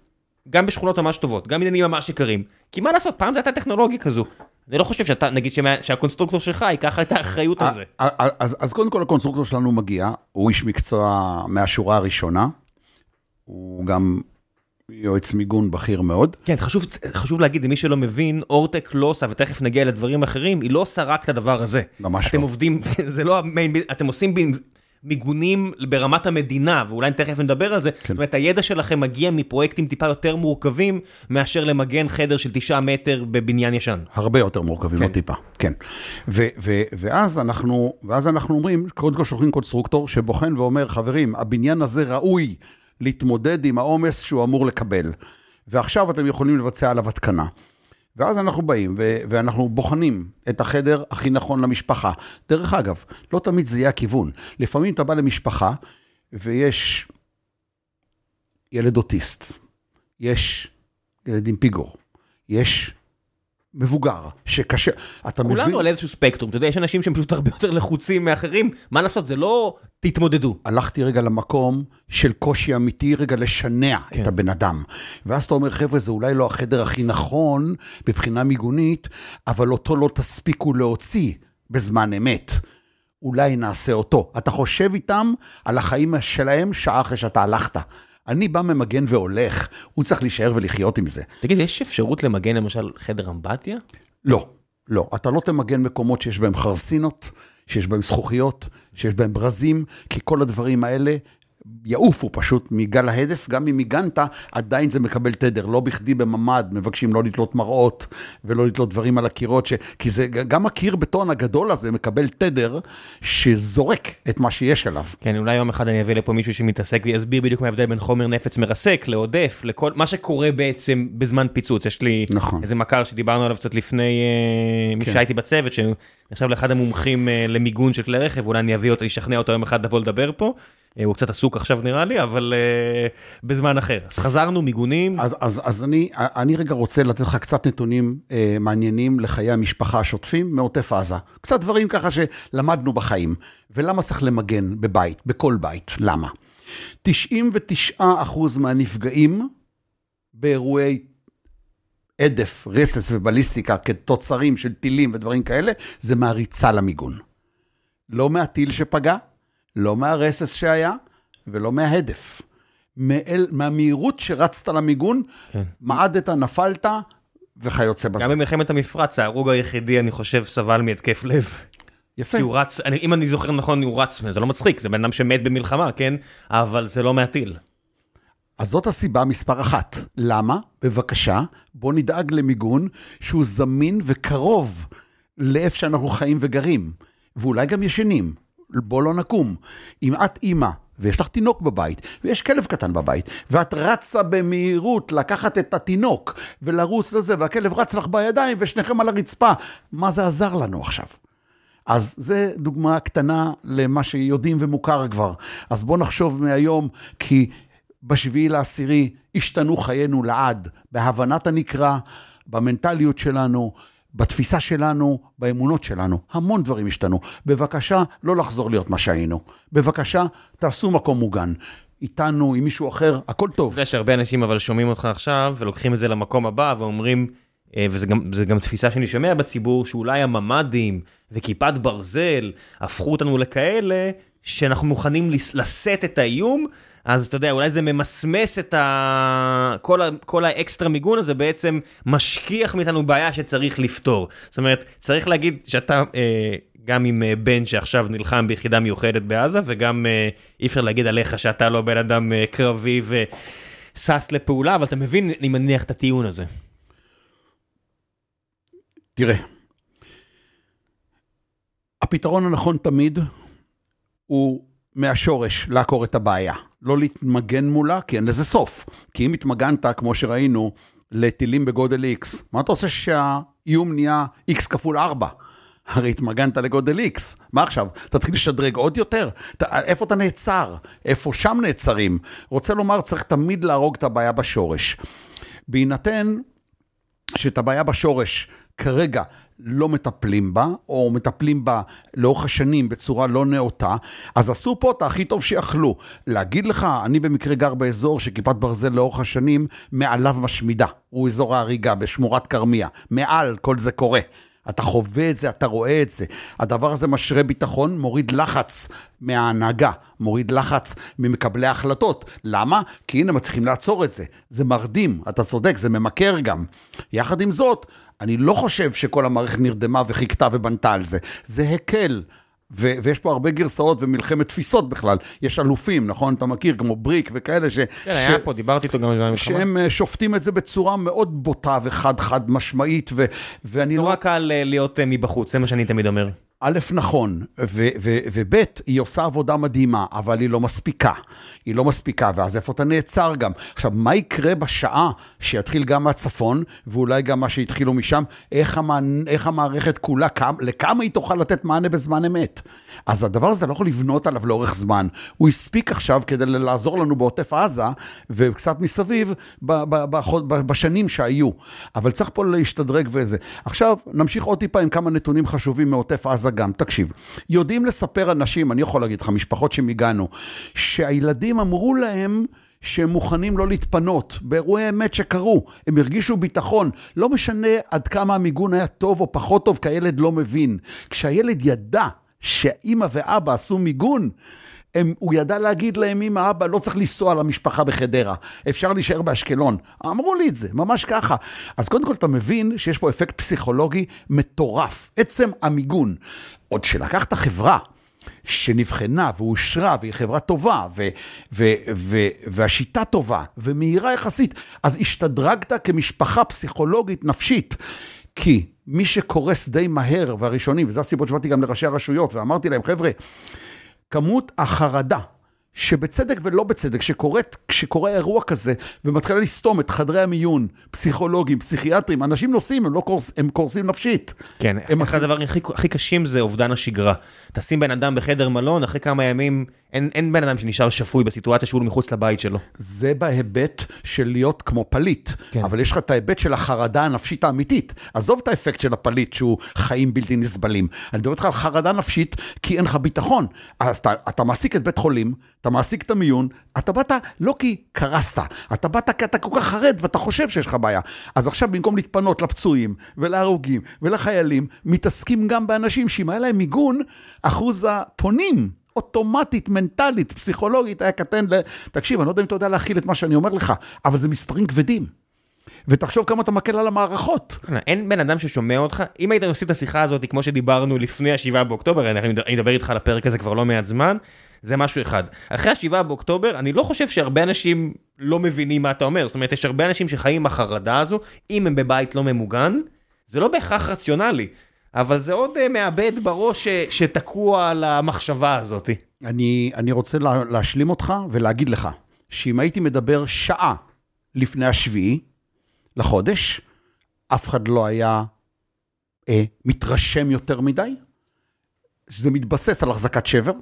S1: גם בשכונות ממש טובות, גם בניינים ממש יקרים. כי מה לעשות, פעם זו הייתה טכנולוגיה כזו. אני לא חושב שאתה, נגיד שמה- שהקונסטרוקטור שלך ייקח את האחריות על זה.
S2: אז, אז, אז קודם כל הקונסטרוקטור שלנו מגיע, הוא איש מקצוע מהשורה הראשונה, הוא גם יועץ מיגון בכיר מאוד.
S1: כן, חשוב, חשוב להגיד, למי שלא מבין, אורטק לא עושה, ותכף נגיע לדברים אחרים, היא לא עושה רק את הדבר הזה.
S2: ממש
S1: אתם
S2: לא.
S1: עובדים, (laughs) זה לא ה main, אתם עושים מיגונים ברמת המדינה, ואולי תכף נדבר על זה.
S2: כן.
S1: זאת אומרת, הידע שלכם מגיע מפרויקטים טיפה יותר מורכבים, מאשר למגן חדר של תשעה מטר בבניין ישן.
S2: הרבה יותר מורכבים,
S1: כן.
S2: לא טיפה, כן. ו- ו- ואז, אנחנו, ואז אנחנו אומרים, קודם כל שולחים קונסטרוקטור שבוחן ואומר, חברים, הבניין הזה ראוי להתמודד עם העומס שהוא אמור לקבל, ועכשיו אתם יכולים לבצע עליו התקנה. ואז אנחנו באים ו- ואנחנו בוחנים את החדר הכי נכון למשפחה. דרך אגב, לא תמיד זה יהיה הכיוון. לפעמים אתה בא למשפחה ויש ילד אוטיסט, יש ילד עם פיגור, יש מבוגר, שקשה, אתה מבין...
S1: כולנו על איזשהו ספקטרום, אתה יודע, יש אנשים שהם פשוט הרבה יותר לחוצים מאחרים, מה לעשות, זה לא תתמודדו.
S2: הלכתי רגע למקום של קושי אמיתי, רגע לשנע
S1: כן.
S2: את הבן אדם. ואז אתה אומר, חבר'ה, זה אולי לא החדר הכי נכון מבחינה מיגונית, אבל אותו לא תספיקו להוציא בזמן אמת. אולי נעשה אותו. אתה חושב איתם על החיים שלהם שעה אחרי שאתה הלכת. אני בא ממגן והולך, הוא צריך להישאר ולחיות עם זה.
S1: תגיד, יש אפשרות למגן למשל חדר אמבטיה?
S2: לא, לא. אתה לא תמגן מקומות שיש בהם חרסינות, שיש בהם זכוכיות, שיש בהם ברזים, כי כל הדברים האלה יעופו פשוט מגל ההדף, גם אם מיגנת, עדיין זה מקבל תדר. לא בכדי בממ"ד מבקשים לא לתלות מראות ולא לתלות דברים על הקירות, ש... כי זה, גם הקיר בטון הגדול הזה מקבל תדר שזורק את מה שיש עליו.
S1: כן, אולי יום אחד אני אביא לפה מישהו שמתעסק ויסביר בדיוק מה ההבדל בין חומר נפץ מרסק לעודף, לכל מה שקורה בעצם בזמן פיצוץ. יש לי
S2: נכון.
S1: איזה מכר שדיברנו עליו קצת לפני, אה, מי
S2: כן.
S1: שהייתי בצוות, שנחשב לאחד המומחים אה, למיגון של כלי רכב, אולי אני אביא אותו, אשכנע אותו יום אחד לבוא לדבר פה. אה, הוא קצת עסוק עכשיו נראה לי, אבל אה, בזמן אחר. אז חזרנו, מיגונים.
S2: אז, אז, אז אני, אני רגע רוצה לתת לך קצת נתונים אה, מעניינים לחיי המשפחה השוטפים מעוטף עזה. קצת דברים ככה שלמדנו בחיים. ולמה צריך למגן בבית, בכל בית? למה? 99% מהנפגעים באירועי הדף, רסס ובליסטיקה כתוצרים של טילים ודברים כאלה, זה מהריצה למיגון. לא מהטיל שפגע, לא מהרסס שהיה, ולא מההדף. מאל, מהמהירות שרצת למיגון,
S1: כן.
S2: מעדת, נפלת, וכיוצא בזה.
S1: גם במלחמת המפרץ, ההרוג היחידי, אני חושב, סבל מהתקף לב.
S2: יפה.
S1: כי הוא רץ, אני, אם אני זוכר נכון, הוא רץ, זה לא מצחיק, זה בן אדם שמת במלחמה, כן? אבל זה לא מהטיל.
S2: אז זאת הסיבה מספר אחת. למה? בבקשה, בוא נדאג למיגון שהוא זמין וקרוב לאיפה שאנחנו חיים וגרים, ואולי גם ישנים. בוא לא נקום. אם את אימא, ויש לך תינוק בבית, ויש כלב קטן בבית, ואת רצה במהירות לקחת את התינוק ולרוץ לזה, והכלב רץ לך בידיים ושניכם על הרצפה, מה זה עזר לנו עכשיו? אז זה דוגמה קטנה למה שיודעים ומוכר כבר. אז בואו נחשוב מהיום, כי בשביעי לעשירי השתנו חיינו לעד, בהבנת הנקרא, במנטליות שלנו, בתפיסה שלנו, באמונות שלנו. המון דברים השתנו. בבקשה, לא לחזור להיות מה שהיינו. בבקשה, תעשו מקום מוגן. איתנו, עם מישהו אחר, הכל טוב.
S1: יודע שהרבה אנשים אבל שומעים אותך עכשיו ולוקחים את זה למקום הבא ואומרים, אה, וזה גם, זה גם תפיסה שאני שומע בציבור, שאולי הממ"דים וכיפת ברזל הפכו אותנו לכאלה שאנחנו מוכנים לשאת את האיום, אז אתה יודע, אולי זה ממסמס את ה... כל, ה... כל האקסטרה מיגון הזה בעצם משכיח מאיתנו בעיה שצריך לפתור. זאת אומרת, צריך להגיד שאתה... אה, גם עם אה, בן שעכשיו נלחם ביחידה מיוחדת בעזה, וגם אה, אי אפשר להגיד עליך שאתה לא בן אדם אה, קרבי ושש לפעולה, אבל אתה מבין, אני מניח, את הטיעון הזה.
S2: תראה, הפתרון הנכון תמיד הוא מהשורש לעקור את הבעיה. לא להתמגן מולה, כי אין לזה סוף. כי אם התמגנת, כמו שראינו, לטילים בגודל X, מה אתה עושה שהאיום נהיה X כפול 4? הרי התמגנת לגודל X, מה עכשיו? תתחיל לשדרג עוד יותר? אתה, איפה אתה נעצר? איפה שם נעצרים? רוצה לומר, צריך תמיד להרוג את הבעיה בשורש. בהינתן שאת הבעיה בשורש כרגע לא מטפלים בה, או מטפלים בה לאורך השנים בצורה לא נאותה, אז עשו פה את הכי טוב שיכלו. להגיד לך, אני במקרה גר באזור שכיפת ברזל לאורך השנים מעליו משמידה. הוא אזור ההריגה בשמורת כרמיה. מעל כל זה קורה. אתה חווה את זה, אתה רואה את זה. הדבר הזה משרה ביטחון, מוריד לחץ מההנהגה, מוריד לחץ ממקבלי ההחלטות. למה? כי הנה, מצליחים לעצור את זה. זה מרדים, אתה צודק, זה ממכר גם. יחד עם זאת, אני לא חושב שכל המערכת נרדמה וחיכתה ובנתה על זה. זה הקל. ו- ויש פה הרבה גרסאות ומלחמת תפיסות בכלל. יש אלופים, נכון? אתה מכיר, כמו בריק וכאלה, ש...
S1: כן, היה פה, דיברתי איתו גם במלחמה.
S2: שהם אה, שופטים את זה בצורה מאוד בוטה וחד-חד משמעית, ו- ואני לא...
S1: נורא קל אה, להיות אה, מבחוץ, זה מה שאני תמיד אומר.
S2: א', נכון, וב', היא עושה עבודה מדהימה, אבל היא לא מספיקה. היא לא מספיקה, ואז איפה אתה נעצר גם? עכשיו, מה יקרה בשעה שיתחיל גם מהצפון, ואולי גם מה שהתחילו משם, איך, המע... איך המערכת כולה, כמה, לכמה היא תוכל לתת מענה בזמן אמת? אז הדבר הזה, אתה לא יכול לבנות עליו לאורך זמן. הוא הספיק עכשיו כדי לעזור לנו בעוטף עזה, וקצת מסביב, ב- ב- ב- ב- בשנים שהיו. אבל צריך פה להשתדרג וזה. עכשיו, נמשיך עוד טיפה עם כמה נתונים חשובים מעוטף עזה גם. תקשיב, יודעים לספר אנשים, אני יכול להגיד לך, משפחות שמיגענו, שהילדים אמרו להם, שהם מוכנים לא להתפנות, באירועי אמת שקרו, הם הרגישו ביטחון, לא משנה עד כמה המיגון היה טוב או פחות טוב, כי הילד לא מבין. כשהילד ידע שאימא ואבא עשו מיגון, הם, הוא ידע להגיד להם, אמא, אבא, לא צריך לנסוע למשפחה בחדרה, אפשר להישאר באשקלון. אמרו לי את זה, ממש ככה. אז קודם כל אתה מבין שיש פה אפקט פסיכולוגי מטורף, עצם המיגון. עוד שלקחת חברה, שנבחנה ואושרה, והיא חברה טובה, ו- ו- ו- והשיטה טובה, ומהירה יחסית, אז השתדרגת כמשפחה פסיכולוגית נפשית. כי מי שקורס די מהר, והראשונים, וזה הסיבות שבאתי גם לראשי הרשויות, ואמרתי להם, חבר'ה, כמות החרדה, שבצדק ולא בצדק, שקורית, כשקורה אירוע כזה, ומתחילה לסתום את חדרי המיון, פסיכולוגים, פסיכיאטרים, אנשים נוסעים, הם, לא קורס, הם קורסים נפשית.
S1: כן,
S2: הם
S1: אחד הדברים הכי, הכי קשים זה אובדן השגרה. תשים בן אדם בחדר מלון, אחרי כמה ימים, אין, אין בן אדם שנשאר שפוי בסיטואציה שהוא מחוץ לבית שלו.
S2: זה בהיבט של להיות כמו פליט,
S1: כן.
S2: אבל יש לך את ההיבט של החרדה הנפשית האמיתית. עזוב את האפקט של הפליט שהוא חיים בלתי נסבלים. אני מדבר איתך על חרדה נפשית כי אין לך ביטחון. אז אתה, אתה מעסיק את בית חולים, אתה מעסיק את המיון, אתה באת לא כי קרסת, אתה באת כי אתה כל כך חרד ואתה חושב שיש לך בעיה. אז עכשיו במקום להתפנות לפצועים ולהרוגים ולחיילים, מתעסקים גם באנשים שאם היה להם מיגון, אחוז הפונים אוטומטית, מנטלית, פסיכולוגית, היה קטן ל... תקשיב, אני לא יודע אם אתה יודע להכיל את מה שאני אומר לך, אבל זה מספרים כבדים. ותחשוב כמה אתה מקל על המערכות.
S1: אין בן אדם ששומע אותך, אם היית עושה את השיחה הזאת כמו שדיברנו לפני השבעה באוקטובר, אני מדבר איתך על הפרק הזה כבר לא מעט זמן, זה משהו אחד. אחרי השבעה באוקטובר, אני לא חושב שהרבה אנשים לא מבינים מה אתה אומר, זאת אומרת, יש הרבה אנשים שחיים עם החרדה הזו, אם הם בבית לא ממוגן, זה לא בהכרח רציונלי, אבל זה עוד uh, מאבד בראש ש, שתקוע על המחשבה הזאת.
S2: אני, אני רוצה לה, להשלים אותך ולהגיד לך, שאם הייתי מדבר שעה לפני השביעי לחודש, אף אחד לא היה אה, מתרשם יותר מדי, שזה מתבסס על החזקת שבר.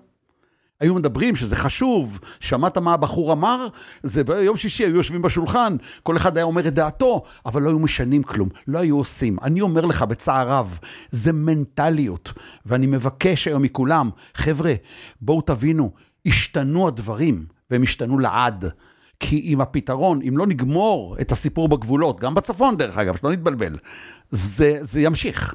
S2: היו מדברים שזה חשוב, שמעת מה הבחור אמר? זה ביום שישי היו יושבים בשולחן, כל אחד היה אומר את דעתו, אבל לא היו משנים כלום, לא היו עושים. אני אומר לך בצער רב, זה מנטליות, ואני מבקש היום מכולם, חבר'ה, בואו תבינו, השתנו הדברים, והם השתנו לעד. כי אם הפתרון, אם לא נגמור את הסיפור בגבולות, גם בצפון דרך אגב, שלא נתבלבל, זה, זה ימשיך.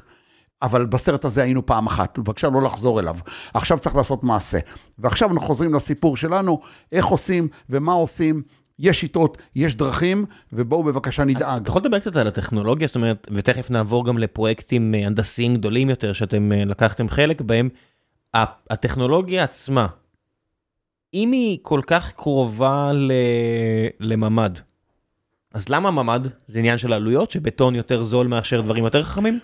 S2: אבל בסרט הזה היינו פעם אחת, בבקשה לא לחזור אליו. עכשיו צריך לעשות מעשה. ועכשיו אנחנו חוזרים לסיפור שלנו, איך עושים ומה עושים. יש שיטות, יש דרכים, ובואו בבקשה נדאג.
S1: אתה יכול לדבר קצת על הטכנולוגיה, זאת אומרת, ותכף נעבור גם לפרויקטים אה, הנדסיים גדולים יותר שאתם אה, לקחתם חלק בהם. הטכנולוגיה עצמה, אם היא כל כך קרובה ל... לממ"ד, אז למה ממ"ד? זה עניין של עלויות, שבטון יותר זול מאשר דברים יותר חכמים?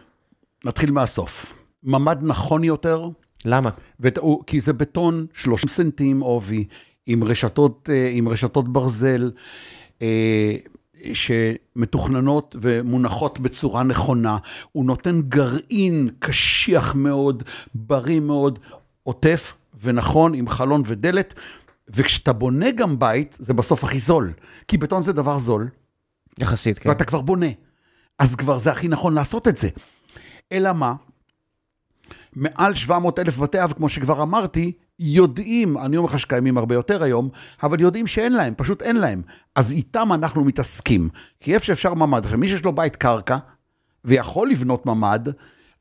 S2: נתחיל מהסוף. ממ"ד נכון יותר,
S1: למה?
S2: ות... כי זה בטון 30 סנטים עובי, עם רשתות, אה, עם רשתות ברזל, אה, שמתוכננות ומונחות בצורה נכונה. הוא נותן גרעין קשיח מאוד, בריא מאוד, עוטף ונכון, עם חלון ודלת. וכשאתה בונה גם בית, זה בסוף הכי זול. כי בטון זה דבר זול.
S1: יחסית, כן.
S2: ואתה כבר בונה. אז כבר זה הכי נכון לעשות את זה. אלא מה? מעל 700 אלף בתי אב, כמו שכבר אמרתי, יודעים, אני אומר לך שקיימים הרבה יותר היום, אבל יודעים שאין להם, פשוט אין להם. אז איתם אנחנו מתעסקים. כי איפה שאפשר ממ"ד, עכשיו מי שיש לו בית קרקע, ויכול לבנות ממ"ד,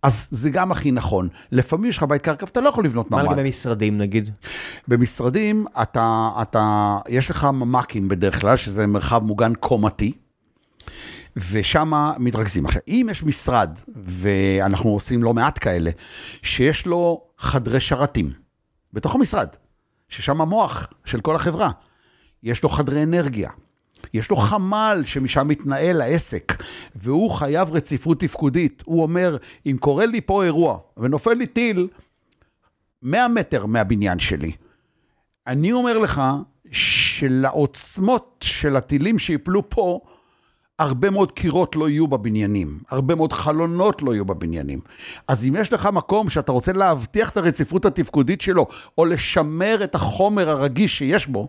S2: אז זה גם הכי נכון. לפעמים יש לך בית קרקע ואתה לא יכול לבנות
S1: מה
S2: ממ"ד.
S1: לגבי משרדים נגיד?
S2: במשרדים, אתה, אתה, יש לך ממ"קים בדרך כלל, שזה מרחב מוגן קומתי, ושם מתרכזים. עכשיו, אם יש משרד, ואנחנו עושים לא מעט כאלה, שיש לו חדרי שרתים, בתוך המשרד, ששם המוח של כל החברה, יש לו חדרי אנרגיה, יש לו חמ"ל שמשם מתנהל העסק, והוא חייב רציפות תפקודית. הוא אומר, אם קורה לי פה אירוע ונופל לי טיל 100 מטר מהבניין שלי, אני אומר לך שלעוצמות של הטילים שיפלו פה, הרבה מאוד קירות לא יהיו בבניינים, הרבה מאוד חלונות לא יהיו בבניינים. אז אם יש לך מקום שאתה רוצה להבטיח את הרציפות התפקודית שלו, או לשמר את החומר הרגיש שיש בו,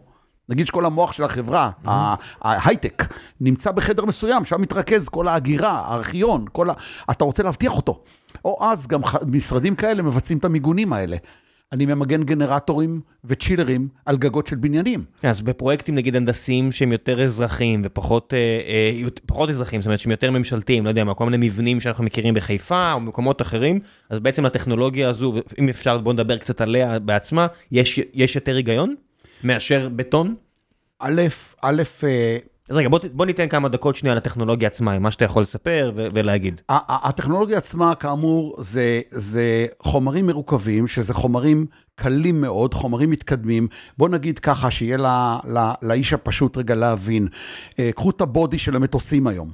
S2: נגיד שכל המוח של החברה, ה- ההייטק, נמצא בחדר מסוים, שם מתרכז כל ההגירה, הארכיון, כל ה... אתה רוצה להבטיח אותו. או אז גם ח- משרדים כאלה מבצעים את המיגונים האלה. אני ממגן גנרטורים וצ'ילרים על גגות של בניינים.
S1: אז בפרויקטים נגיד הנדסיים שהם יותר אזרחיים ופחות אה, אה, פחות אזרחיים, זאת אומרת שהם יותר ממשלתיים, לא יודע מה, כל מיני מבנים שאנחנו מכירים בחיפה או במקומות אחרים, אז בעצם הטכנולוגיה הזו, אם אפשר בוא נדבר קצת עליה בעצמה, יש, יש יותר היגיון מאשר בטון?
S2: א', א', אה,
S1: אז רגע, בוא, בוא ניתן כמה דקות שנייה על הטכנולוגיה עצמה, מה שאתה יכול לספר ו- ולהגיד.
S2: הטכנולוגיה עצמה, כאמור, זה, זה חומרים מרוכבים, שזה חומרים קלים מאוד, חומרים מתקדמים. בוא נגיד ככה, שיהיה לה, לה, לאיש הפשוט רגע להבין. אה, קחו את הבודי של המטוסים היום,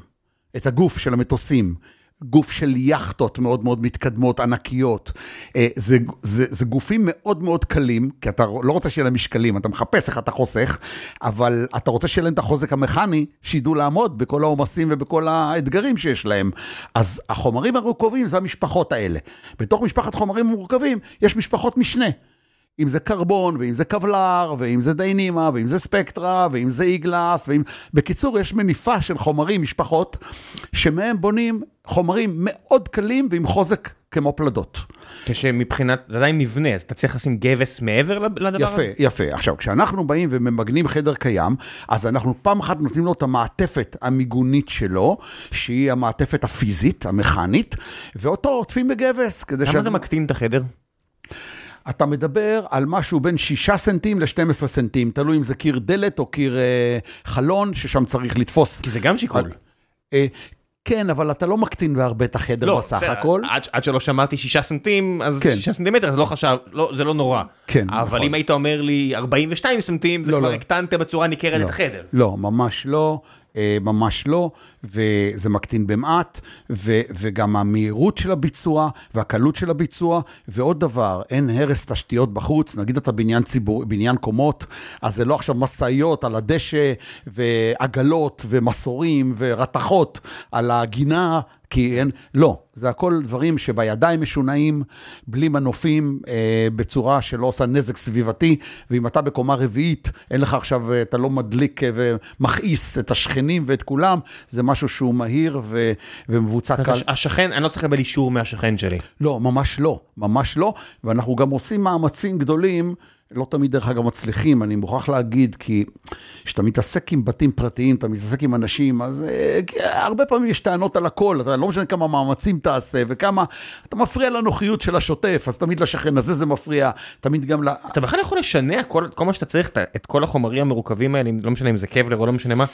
S2: את הגוף של המטוסים. גוף של יכטות מאוד מאוד מתקדמות, ענקיות. אה, זה, זה, זה גופים מאוד מאוד קלים, כי אתה לא רוצה שיהיה להם משקלים, אתה מחפש איך אתה חוסך, אבל אתה רוצה שיהיה להם את החוזק המכני, שידעו לעמוד בכל העומסים ובכל האתגרים שיש להם. אז החומרים המורכבים זה המשפחות האלה. בתוך משפחת חומרים מורכבים יש משפחות משנה. אם זה קרבון, ואם זה קבלר, ואם זה דיינימה, ואם זה ספקטרה, ואם זה איגלס, ואם... בקיצור, יש מניפה של חומרים, משפחות, שמהם בונים חומרים מאוד קלים ועם חוזק כמו פלדות.
S1: כשמבחינת, זה עדיין מבנה, אז אתה צריך לשים גבס מעבר לדבר הזה?
S2: יפה, יפה. עכשיו, כשאנחנו באים וממגנים חדר קיים, אז אנחנו פעם אחת נותנים לו את המעטפת המיגונית שלו, שהיא המעטפת הפיזית, המכנית, ואותו עוטפים בגבס. כדי
S1: כמה זה מקטין את החדר?
S2: אתה מדבר על משהו בין 6 סנטים ל-12 סנטים, תלוי אם זה קיר דלת או קיר אה, חלון, ששם צריך לתפוס.
S1: כי זה גם שיקול.
S2: אה, כן, אבל אתה לא מקטין בהרבה את החדר בסך
S1: בסדר,
S2: הכל.
S1: עד, עד שלא שמעתי שישה סנטים, אז
S2: כן.
S1: שישה סנטימטר, אז לא חשב, לא, זה לא נורא.
S2: כן,
S1: אבל
S2: נכון.
S1: אם היית אומר לי 42 סנטים, זה
S2: לא,
S1: כבר
S2: לא.
S1: הקטנת בצורה ניכרת
S2: לא.
S1: את החדר.
S2: לא, ממש לא, אה, ממש לא, וזה מקטין במעט, ו, וגם המהירות של הביצוע והקלות של הביצוע, ועוד דבר, אין הרס תשתיות בחוץ, נגיד אתה בניין ציבור, בניין קומות, אז זה לא עכשיו משאיות על הדשא, ועגלות, ומסורים, ורתחות על הגינה, כי אין, לא, זה הכל דברים שבידיים משונעים, בלי מנופים, אה, בצורה שלא עושה נזק סביבתי, ואם אתה בקומה רביעית, אין לך עכשיו, אה, אתה לא מדליק אה, ומכעיס את השכנים ואת כולם, זה משהו שהוא מהיר ו, ומבוצע קל.
S1: השכן, אני לא צריך לקבל אישור מהשכן שלי.
S2: לא, ממש לא, ממש לא, ואנחנו גם עושים מאמצים גדולים. לא תמיד דרך אגב מצליחים, אני מוכרח להגיד, כי כשאתה מתעסק עם בתים פרטיים, אתה מתעסק עם אנשים, אז אה, הרבה פעמים יש טענות על הכל, אתה לא משנה כמה מאמצים תעשה וכמה, אתה מפריע לנוחיות של השוטף, אז תמיד לשכן הזה זה מפריע, תמיד גם ל...
S1: אתה בכלל יכול לשנע כל, כל מה שאתה צריך, את- כל החומרים המורכבים האלה, לא משנה אם זה קבלר או לא משנה מה,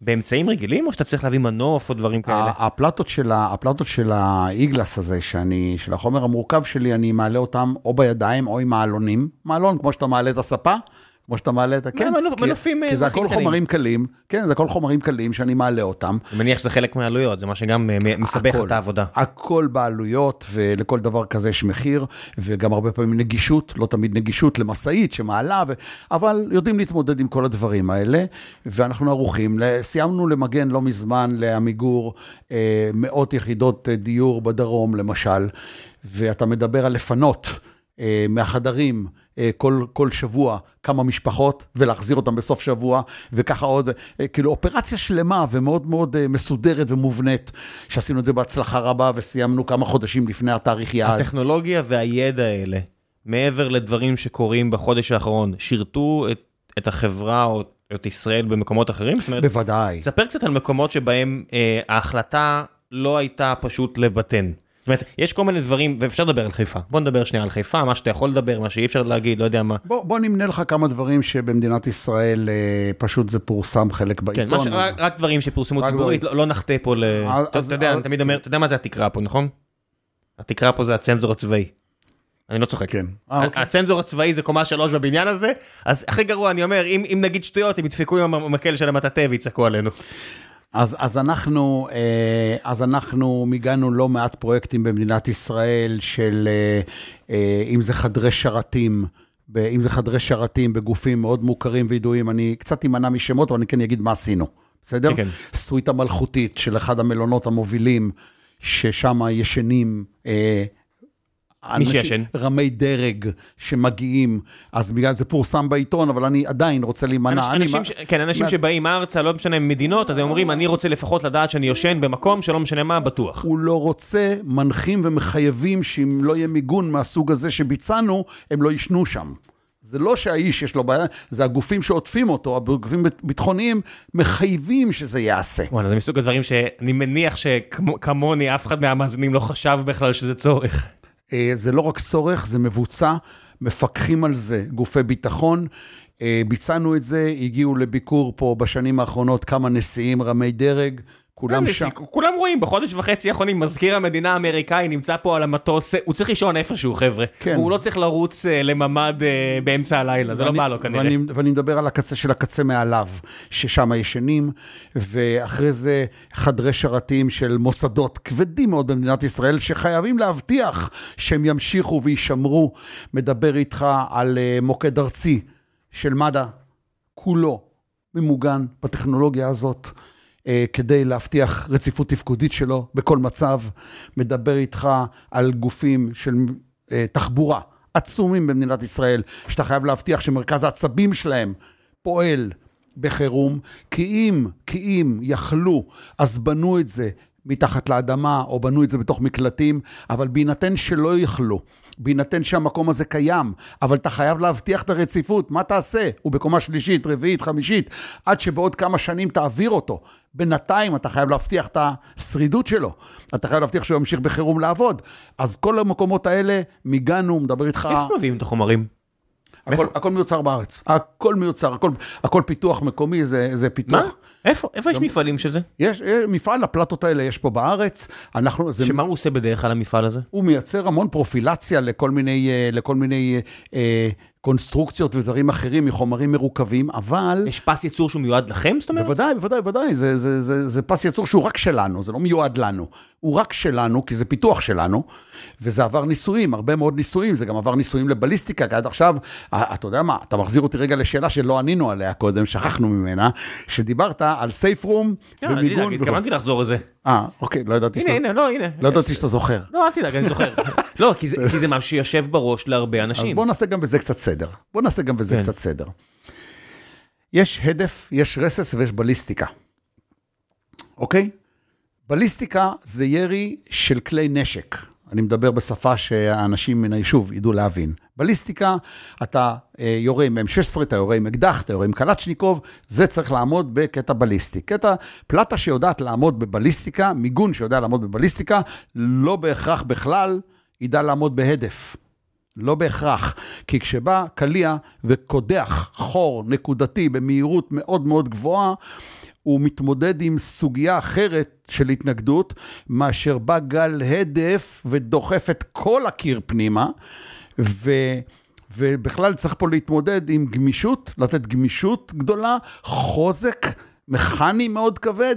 S1: באמצעים רגילים, או שאתה צריך להביא מנוף או דברים כאלה?
S2: הפלטות של, ה- הפלטות של האיגלס הזה, שאני, של החומר המורכב שלי, אני מעלה אותם או בידיים או עם מעלונים. מעלון, כמו שאתה מעלה את הספה, כמו שאתה מעלה את ה... כן, כי-
S1: מנופים, אה,
S2: כי זה הכל
S1: קטנים.
S2: חומרים קלים, כן, זה הכל חומרים קלים שאני מעלה אותם.
S1: אני מניח שזה חלק מהעלויות, זה מה שגם אה, מסבך
S2: הכל.
S1: את העבודה.
S2: הכל בעלויות, ולכל דבר כזה יש מחיר, וגם הרבה פעמים נגישות, לא תמיד נגישות למשאית שמעלה, ו... אבל יודעים להתמודד עם כל הדברים האלה, ואנחנו ערוכים. סיימנו למגן לא מזמן לעמיגור אה, מאות יחידות דיור בדרום, למשל, ואתה מדבר על לפנות. מהחדרים כל, כל שבוע כמה משפחות ולהחזיר אותם בסוף שבוע וככה עוד, אה, כאילו אופרציה שלמה ומאוד מאוד אה, מסודרת ומובנית, שעשינו את זה בהצלחה רבה וסיימנו כמה חודשים לפני התאריך יעד.
S1: הטכנולוגיה והידע האלה, מעבר לדברים שקורים בחודש האחרון, שירתו את, את החברה או את ישראל במקומות אחרים?
S2: בוודאי.
S1: ספר קצת על מקומות שבהם אה, ההחלטה לא הייתה פשוט לבטן. זאת אומרת, יש כל מיני דברים, ואפשר לדבר על חיפה. בוא נדבר שנייה על חיפה, מה שאתה יכול לדבר, מה שאי אפשר להגיד, לא יודע מה.
S2: בוא, בוא נמנה לך כמה דברים שבמדינת ישראל אה, פשוט זה פורסם חלק
S1: כן,
S2: בעיתון.
S1: מה ש... רק, רק דברים שפורסמו ציבורית, לא, לא נחטא פה ל...
S2: אז-
S1: אתה,
S2: אז-
S1: יודע, אני
S2: אז-
S1: תמיד אומר, אתה יודע מה זה התקרה פה, נכון? התקרה פה זה הצנזור הצבאי. אני לא צוחק.
S2: כן. אה, אוקיי.
S1: הצנזור הצבאי זה קומה שלוש בבניין הזה, אז הכי גרוע, אני אומר, אם, אם נגיד שטויות, הם ידפקו עם המקל של המטאטא ויצעקו עלינו.
S2: אז, אז, אנחנו, אה, אז אנחנו מיגענו לא מעט פרויקטים במדינת ישראל של, אה, אה, אם זה חדרי שרתים, אם זה חדרי שרתים בגופים מאוד מוכרים וידועים, אני קצת אמנע משמות, אבל אני כן אגיד מה עשינו, בסדר?
S1: כן, כן.
S2: סוויטה מלכותית של אחד המלונות המובילים, ששם ישנים...
S1: מי שישן?
S2: רמי דרג שמגיעים, אז בגלל זה פורסם בעיתון, אבל אני עדיין רוצה להימנע.
S1: אנש- אנשים, ש... כן, אנשים
S2: מה-
S1: שבאים ארצה, לא משנה מדינות, אז הם אומרים, אני רוצה לפחות לדעת שאני יושן במקום שלא משנה מה, בטוח.
S2: הוא לא רוצה מנחים ומחייבים שאם לא יהיה מיגון מהסוג הזה שביצענו, הם לא יישנו שם. זה לא שהאיש יש לו בעיה, זה הגופים שעוטפים אותו, הגופים ביטחוניים, מחייבים שזה ייעשה.
S1: וואלה, זה מסוג הדברים שאני מניח שכמוני, אף אחד מהמאזינים לא חשב בכלל שזה צורך.
S2: אה, זה לא רק צורך, זה מבוצע, מפקחים על זה גופי ביטחון. אה, ביצענו את זה, הגיעו לביקור פה בשנים האחרונות כמה נשיאים רמי דרג, כולם שם.
S1: כולם רואים, בחודש וחצי האחרונים, מזכיר המדינה האמריקאי נמצא פה על המטוס, הוא צריך לישון איפשהו, חבר'ה.
S2: כן.
S1: הוא לא צריך לרוץ אה, לממ"ד אה, באמצע הלילה, זה לא בא לו כנראה.
S2: ואני, ואני מדבר על הקצה של הקצה מעליו, ששם ישנים, ואחרי זה חדרי שרתים של מוסדות כבדים מאוד במדינת ישראל, שחייבים להבטיח שהם ימשיכו ויישמרו. מדבר איתך על אה, מוקד ארצי של מד"א, כולו ממוגן בטכנולוגיה הזאת. אה, כדי להבטיח רציפות תפקודית שלו בכל מצב. מדבר איתך על גופים של אה, תחבורה עצומים במדינת ישראל, שאתה חייב להבטיח שמרכז העצבים שלהם פועל בחירום, כי אם, כי אם יכלו, אז בנו את זה מתחת לאדמה, או בנו את זה בתוך מקלטים, אבל בהינתן שלא יכלו, בהינתן שהמקום הזה קיים, אבל אתה חייב להבטיח את הרציפות, מה תעשה? הוא בקומה שלישית, רביעית, חמישית, עד שבעוד כמה שנים תעביר אותו. בינתיים אתה חייב להבטיח את השרידות שלו, אתה חייב להבטיח שהוא ימשיך בחירום לעבוד. אז כל המקומות האלה, מיגענו, מדבר איתך...
S1: איפה מביאים את החומרים?
S2: הכל, הכל מיוצר בארץ, הכל מיוצר, הכל, הכל פיתוח מקומי, זה, זה פיתוח.
S1: מה? איפה? איפה יש מפעלים של זה?
S2: יש, יש מפעל, הפלטות האלה יש פה בארץ, אנחנו, זה,
S1: שמה הוא עושה בדרך כלל המפעל הזה?
S2: הוא מייצר המון פרופילציה לכל מיני, אה, לכל מיני אה, קונסטרוקציות ודברים אחרים מחומרים מרוכבים, אבל...
S1: יש פס ייצור שהוא מיועד לכם, זאת אומרת?
S2: בוודאי, בוודאי, בוודאי, זה, זה, זה, זה פס ייצור שהוא רק שלנו, זה לא מיועד לנו. הוא רק שלנו, כי זה פיתוח שלנו, וזה עבר ניסויים, הרבה מאוד ניסויים, זה גם עבר ניסויים לבליסטיקה, כי עד עכשיו, אתה יודע מה, אתה מחזיר אותי רגע לשאלה שלא ענינו עליה קודם, שכחנו ממנה, שדיברת על סייף רום
S1: לא, אל
S2: ומיגון.
S1: התכוונתי לחזור לזה.
S2: אה, אוקיי, לא ידעתי
S1: הנה,
S2: שאתה...
S1: הנה, לא, הנה.
S2: לא ידעתי שאתה זוכר.
S1: לא, אל תדאג, אני זוכר. (laughs) לא, כי זה- זה משהו שיושב בראש להרבה
S2: אז
S1: אנשים.
S2: בוא נעשה גם בזה קצת סדר. בוא נעשה גם בזה
S1: כן.
S2: קצת סדר. יש הדף, יש רסס ויש בליסטיקה, אוקיי? בליסטיקה זה ירי של כלי נשק. אני מדבר בשפה שהאנשים מן היישוב ידעו להבין. בליסטיקה, אתה אה, יורה עם M16, אתה יורה עם אקדח, אתה יורה עם קלצ'ניקוב, זה צריך לעמוד בקטע בליסטי. קטע, פלטה שיודעת לעמוד בבליסטיקה, מיגון שיודע לעמוד בבליסטיקה, לא בהכרח בכלל ידע לעמוד בהדף. לא בהכרח, כי כשבא קליע וקודח חור נקודתי במהירות מאוד מאוד גבוהה, הוא מתמודד עם סוגיה אחרת של התנגדות, מאשר בא גל הדף ודוחף את כל הקיר פנימה, ו... ובכלל צריך פה להתמודד עם גמישות, לתת גמישות גדולה, חוזק מכני מאוד כבד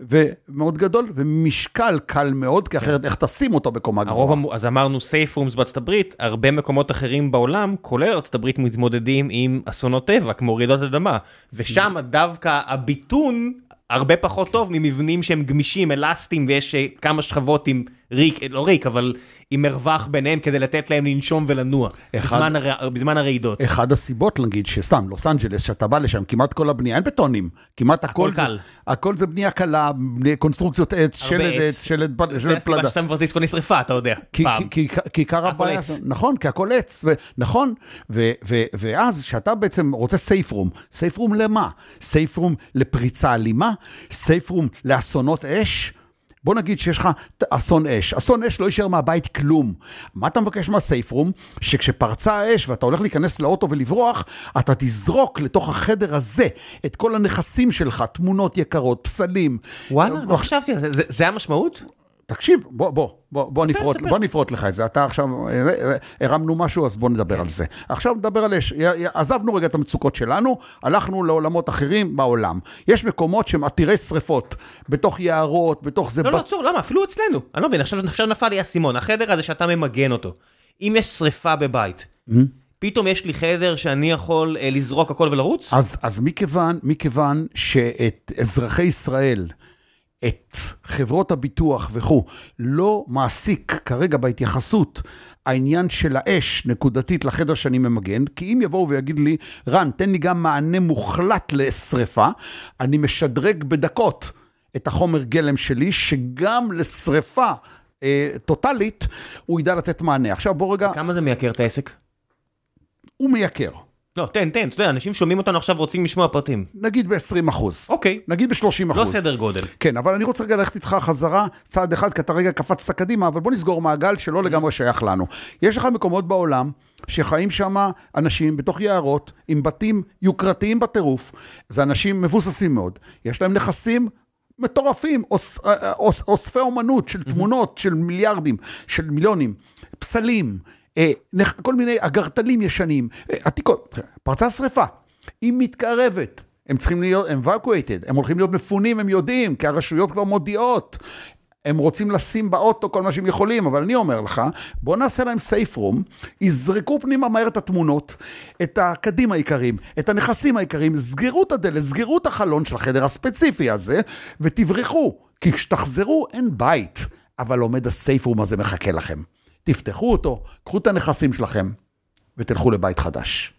S2: ומאוד גדול, ומשקל קל מאוד, כי אחרת איך תשים אותו בקומה גבוהה?
S1: המ- אז אמרנו סייף רומס בארצות הברית, הרבה מקומות אחרים בעולם, כולל ארצות הברית, מתמודדים עם אסונות טבע, כמו רעידות אדמה, ושם דווקא הביטון הרבה פחות טוב ממבנים שהם גמישים, אלסטיים, ויש אה, כמה שכבות עם ריק, לא ריק, אבל עם מרווח ביניהם כדי לתת להם לנשום ולנוע,
S2: אחד-
S1: בזמן, הר... בזמן הרעידות.
S2: אחד הסיבות, נגיד, שסתם, לוס אנג'לס, שאתה בא לשם, כמעט כל הבנייה, אין בטונים, כמעט הכל,
S1: הכל קל.
S2: הכל זה בנייה קלה, קונסטרוקציות עץ, שלד
S1: עץ.
S2: שלד פ-
S1: זה הסיבה
S2: פלדה.
S1: שסן פרנסיסקו נשרפה, אתה יודע,
S2: כי,
S1: פעם.
S2: כי, כי, כי עיקר הבעיה. נכון, כי הכל עץ, ו, נכון, ו, ו, ואז כשאתה בעצם רוצה סייף רום, סייף רום למה? סייף רום לפריצה אלימה, סייף רום לאסונות אש, בוא נגיד שיש לך אסון אש, אסון אש לא יישאר מהבית כלום. מה אתה מבקש מהסייף רום? שכשפרצה האש ואתה הולך להיכנס לאוטו ולברוח, אתה תזרוק לתוך החדר הזה את כל הנכסים שלך, תמונות יקרות, פסלים.
S1: וואלה, לא חשבתי על זה, זה המשמעות?
S2: תקשיב, בוא, בוא, בוא, בוא, נפרוט. בוא נפרוט לך את זה. אתה עכשיו, אה, אה, הרמנו משהו, אז בוא נדבר על זה. עכשיו נדבר על אש. עזבנו רגע את המצוקות שלנו, הלכנו לעולמות אחרים בעולם. יש מקומות שהם עתירי שריפות, בתוך יערות, בתוך זה...
S1: לא, לא,
S2: ב-
S1: צור, למה? אפילו אצלנו. אני לא מבין, עכשיו, עכשיו נפל לי האסימון, החדר הזה שאתה ממגן אותו. אם יש שריפה בבית, פתאום יש לי חדר שאני יכול אה, לזרוק הכל ולרוץ?
S2: אז, אז מכיוון, מכיוון שאת אזרחי ישראל, את חברות הביטוח וכו', לא מעסיק כרגע בהתייחסות העניין של האש נקודתית לחדר שאני ממגן, כי אם יבואו ויגיד לי, רן, תן לי גם מענה מוחלט לשריפה, אני משדרג בדקות את החומר גלם שלי, שגם לשריפה אה, טוטאלית, הוא ידע לתת מענה. עכשיו בוא רגע,
S1: כמה זה מייקר את העסק?
S2: הוא מייקר.
S1: לא, תן, תן, אתה יודע, אנשים שומעים אותנו עכשיו רוצים לשמוע פרטים.
S2: נגיד ב-20 אחוז.
S1: אוקיי.
S2: נגיד ב-30 אחוז.
S1: לא סדר גודל.
S2: כן, אבל אני רוצה רגע ללכת איתך חזרה, צעד אחד, כי אתה רגע קפצת קדימה, אבל בוא נסגור מעגל שלא לגמרי שייך לנו. יש לך מקומות בעולם שחיים שם אנשים בתוך יערות, עם בתים יוקרתיים בטירוף. זה אנשים מבוססים מאוד. יש להם נכסים מטורפים, אוס, אה, אוס, אוספי אומנות של תמונות של מיליארדים, של מיליונים, פסלים, אה, כל מיני אגרטלים ישנים, אה, עתיקות. פרצה שרפה, היא מתקרבת. הם צריכים להיות, הם evacuated, הם הולכים להיות מפונים, הם יודעים, כי הרשויות כבר מודיעות. הם רוצים לשים באוטו כל מה שהם יכולים, אבל אני אומר לך, בוא נעשה להם סייף רום, יזרקו פנימה מהר את התמונות, את הקדים העיקריים, את הנכסים העיקריים, סגרו את הדלת, סגרו את החלון של החדר הספציפי הזה, ותברחו. כי כשתחזרו אין בית, אבל עומד הסייף רום הזה מחכה לכם. תפתחו אותו, קחו את הנכסים שלכם, ותלכו לבית חדש.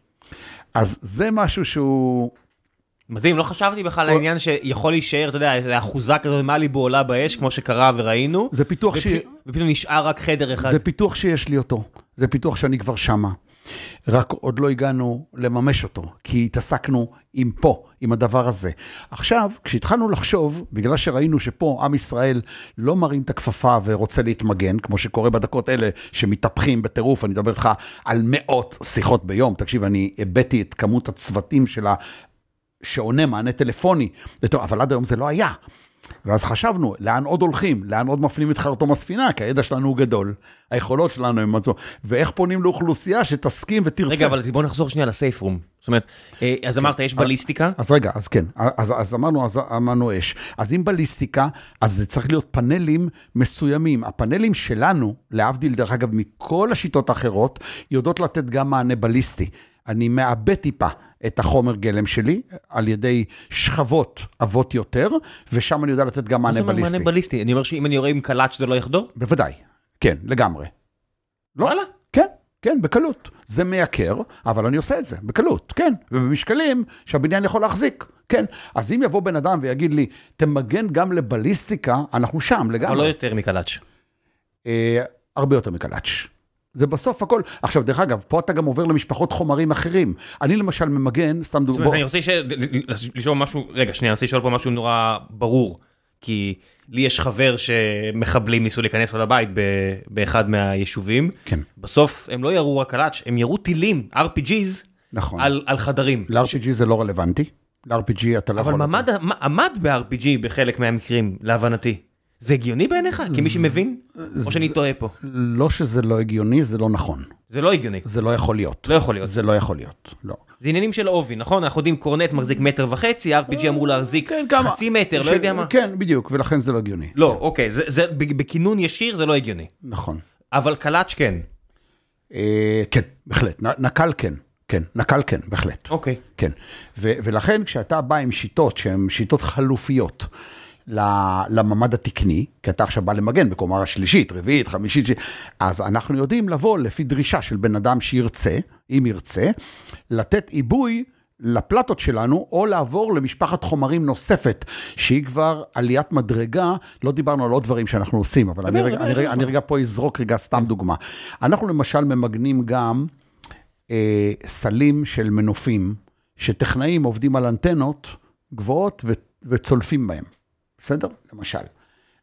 S2: אז זה משהו שהוא...
S1: מדהים, לא חשבתי בכלל על העניין שיכול להישאר, אתה יודע, אחוזה כזאת מאליבו עולה באש, כמו שקרה וראינו.
S2: זה פיתוח
S1: ופ-
S2: ש...
S1: ופתאום נשאר רק חדר אחד.
S2: זה פיתוח שיש לי אותו, זה פיתוח שאני כבר שמה. רק עוד לא הגענו לממש אותו, כי התעסקנו עם פה, עם הדבר הזה. עכשיו, כשהתחלנו לחשוב, בגלל שראינו שפה עם ישראל לא מרים את הכפפה ורוצה להתמגן, כמו שקורה בדקות אלה שמתהפכים בטירוף, אני מדבר איתך על מאות שיחות ביום. תקשיב, אני הבאתי את כמות הצוותים של ה... שעונה מענה טלפוני, אבל עד היום זה לא היה. ואז חשבנו, לאן עוד הולכים? לאן עוד מפנים את חרטום הספינה? כי הידע שלנו הוא גדול, היכולות שלנו הם מצאו, ואיך פונים לאוכלוסייה שתסכים ותרצה.
S1: רגע, אבל בוא נחזור שנייה לסייף רום. זאת אומרת, אה, אז אמרת, יש בליסטיקה.
S2: אז רגע, אז כן, אז, אז אמרנו, אז אמרנו אש. אז אם בליסטיקה, אז זה צריך להיות פאנלים מסוימים. הפאנלים שלנו, להבדיל דרך אגב מכל השיטות האחרות, יודעות לתת גם מענה בליסטי. אני מעבה טיפה את החומר גלם שלי על ידי שכבות עבות יותר, ושם אני יודע לתת גם
S1: מה
S2: מענה
S1: זה אומר
S2: בליסטי.
S1: מענה בליסטי? אני אומר שאם אני יורה עם קלאץ' זה לא יחדור?
S2: בוודאי, כן, לגמרי. לא,
S1: וואלה.
S2: כן, כן, בקלות. זה מייקר, אבל אני עושה את זה, בקלות, כן. ובמשקלים שהבניין יכול להחזיק, כן. אז אם יבוא בן אדם ויגיד לי, תמגן גם לבליסטיקה, אנחנו שם לגמרי.
S1: אבל לא יותר מקלאץ'.
S2: אה, הרבה יותר מקלאץ'. זה בסוף הכל. עכשיו, דרך אגב, פה אתה גם עובר למשפחות חומרים אחרים. אני למשל ממגן, סתם דוגמא,
S1: אני רוצה לשאול- משהו, רגע, שנייה, אני רוצה לשאול פה משהו נורא ברור. כי לי יש חבר שמחבלים ניסו להיכנס לו לבית באחד מהיישובים.
S2: כן.
S1: בסוף הם לא ירו רק קלאץ', הם ירו טילים, RPGs,
S2: נכון.
S1: על על חדרים.
S2: ל-RPG זה לא רלוונטי. ל-RPG אתה לא
S1: אבל
S2: יכול...
S1: ממד- מה- עמד ב-RPG בחלק מהמקרים, להבנתי. זה הגיוני בעיניך? כמי שמבין? או שאני טועה פה?
S2: לא שזה לא הגיוני, זה לא נכון.
S1: זה לא הגיוני.
S2: זה לא יכול להיות.
S1: לא יכול להיות.
S2: זה לא יכול להיות, לא.
S1: זה עניינים של עובי, נכון? אנחנו יודעים קורנט מחזיק מטר וחצי, RPG אמור להחזיק
S2: כן?
S1: חצי מטר, לא יודע מה.
S2: כן, בדיוק, ולכן זה לא הגיוני.
S1: לא, אוקיי, בכינון ישיר זה לא הגיוני.
S2: נכון.
S1: אבל קלאץ' כן.
S2: אה, כן, בהחלט. נקל כן. כן, נקל כן, בהחלט.
S1: אוקיי.
S2: כן. ולכן כשאתה בא עם שיטות שהן שיטות חלופיות לממד התקני, כי אתה עכשיו בא למגן בקומה השלישית, רביעית, חמישית, ש- אז אנחנו יודעים לבוא לפי דרישה של בן אדם שירצה, אם ירצה, לתת עיבוי לפלטות שלנו, או לעבור למשפחת חומרים נוספת, שהיא כבר עליית מדרגה, לא דיברנו על עוד דברים שאנחנו עושים, אבל אני
S1: דבר,
S2: רגע,
S1: דבר,
S2: אני, רגע. אני רגע פה אזרוק רגע סתם דוגמה. אנחנו למשל ממגנים גם אה, סלים של מנופים, שטכנאים עובדים על אנטנות גבוהות ו- וצולפים בהם, בסדר? למשל.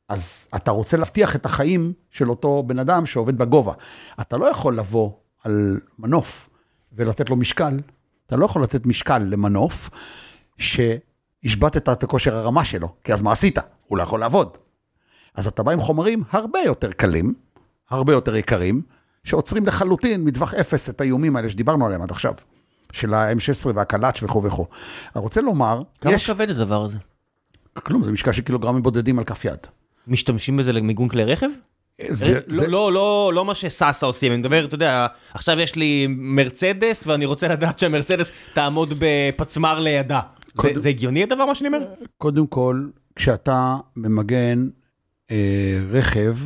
S2: אז אתה רוצה להבטיח את החיים של אותו בן אדם שעובד בגובה. אתה לא יכול לבוא על מנוף ולתת לו משקל, אתה לא יכול לתת משקל למנוף שהשבתת את כושר הרמה שלו, כי אז מה עשית? הוא לא יכול לעבוד. אז אתה בא עם חומרים הרבה יותר קלים, הרבה יותר יקרים, שעוצרים לחלוטין מטווח אפס את האיומים האלה שדיברנו עליהם עד עכשיו, של ה-M16 והקלאץ' וכו' וכו'. אני רוצה לומר,
S1: כמה
S2: יש...
S1: כבד הדבר הזה?
S2: כלום, זה משקל של קילוגרמים בודדים על כף יד.
S1: משתמשים בזה למיגון כלי רכב?
S2: זה,
S1: לא,
S2: זה,
S1: לא, לא, לא מה שסאסה עושים, אני מדבר, אתה יודע, עכשיו יש לי מרצדס ואני רוצה לדעת שהמרצדס תעמוד בפצמ"ר לידה. זה,
S2: קודם-
S1: זה הגיוני הדבר מה שאני אומר?
S2: קודם כל, כשאתה ממגן אה, רכב,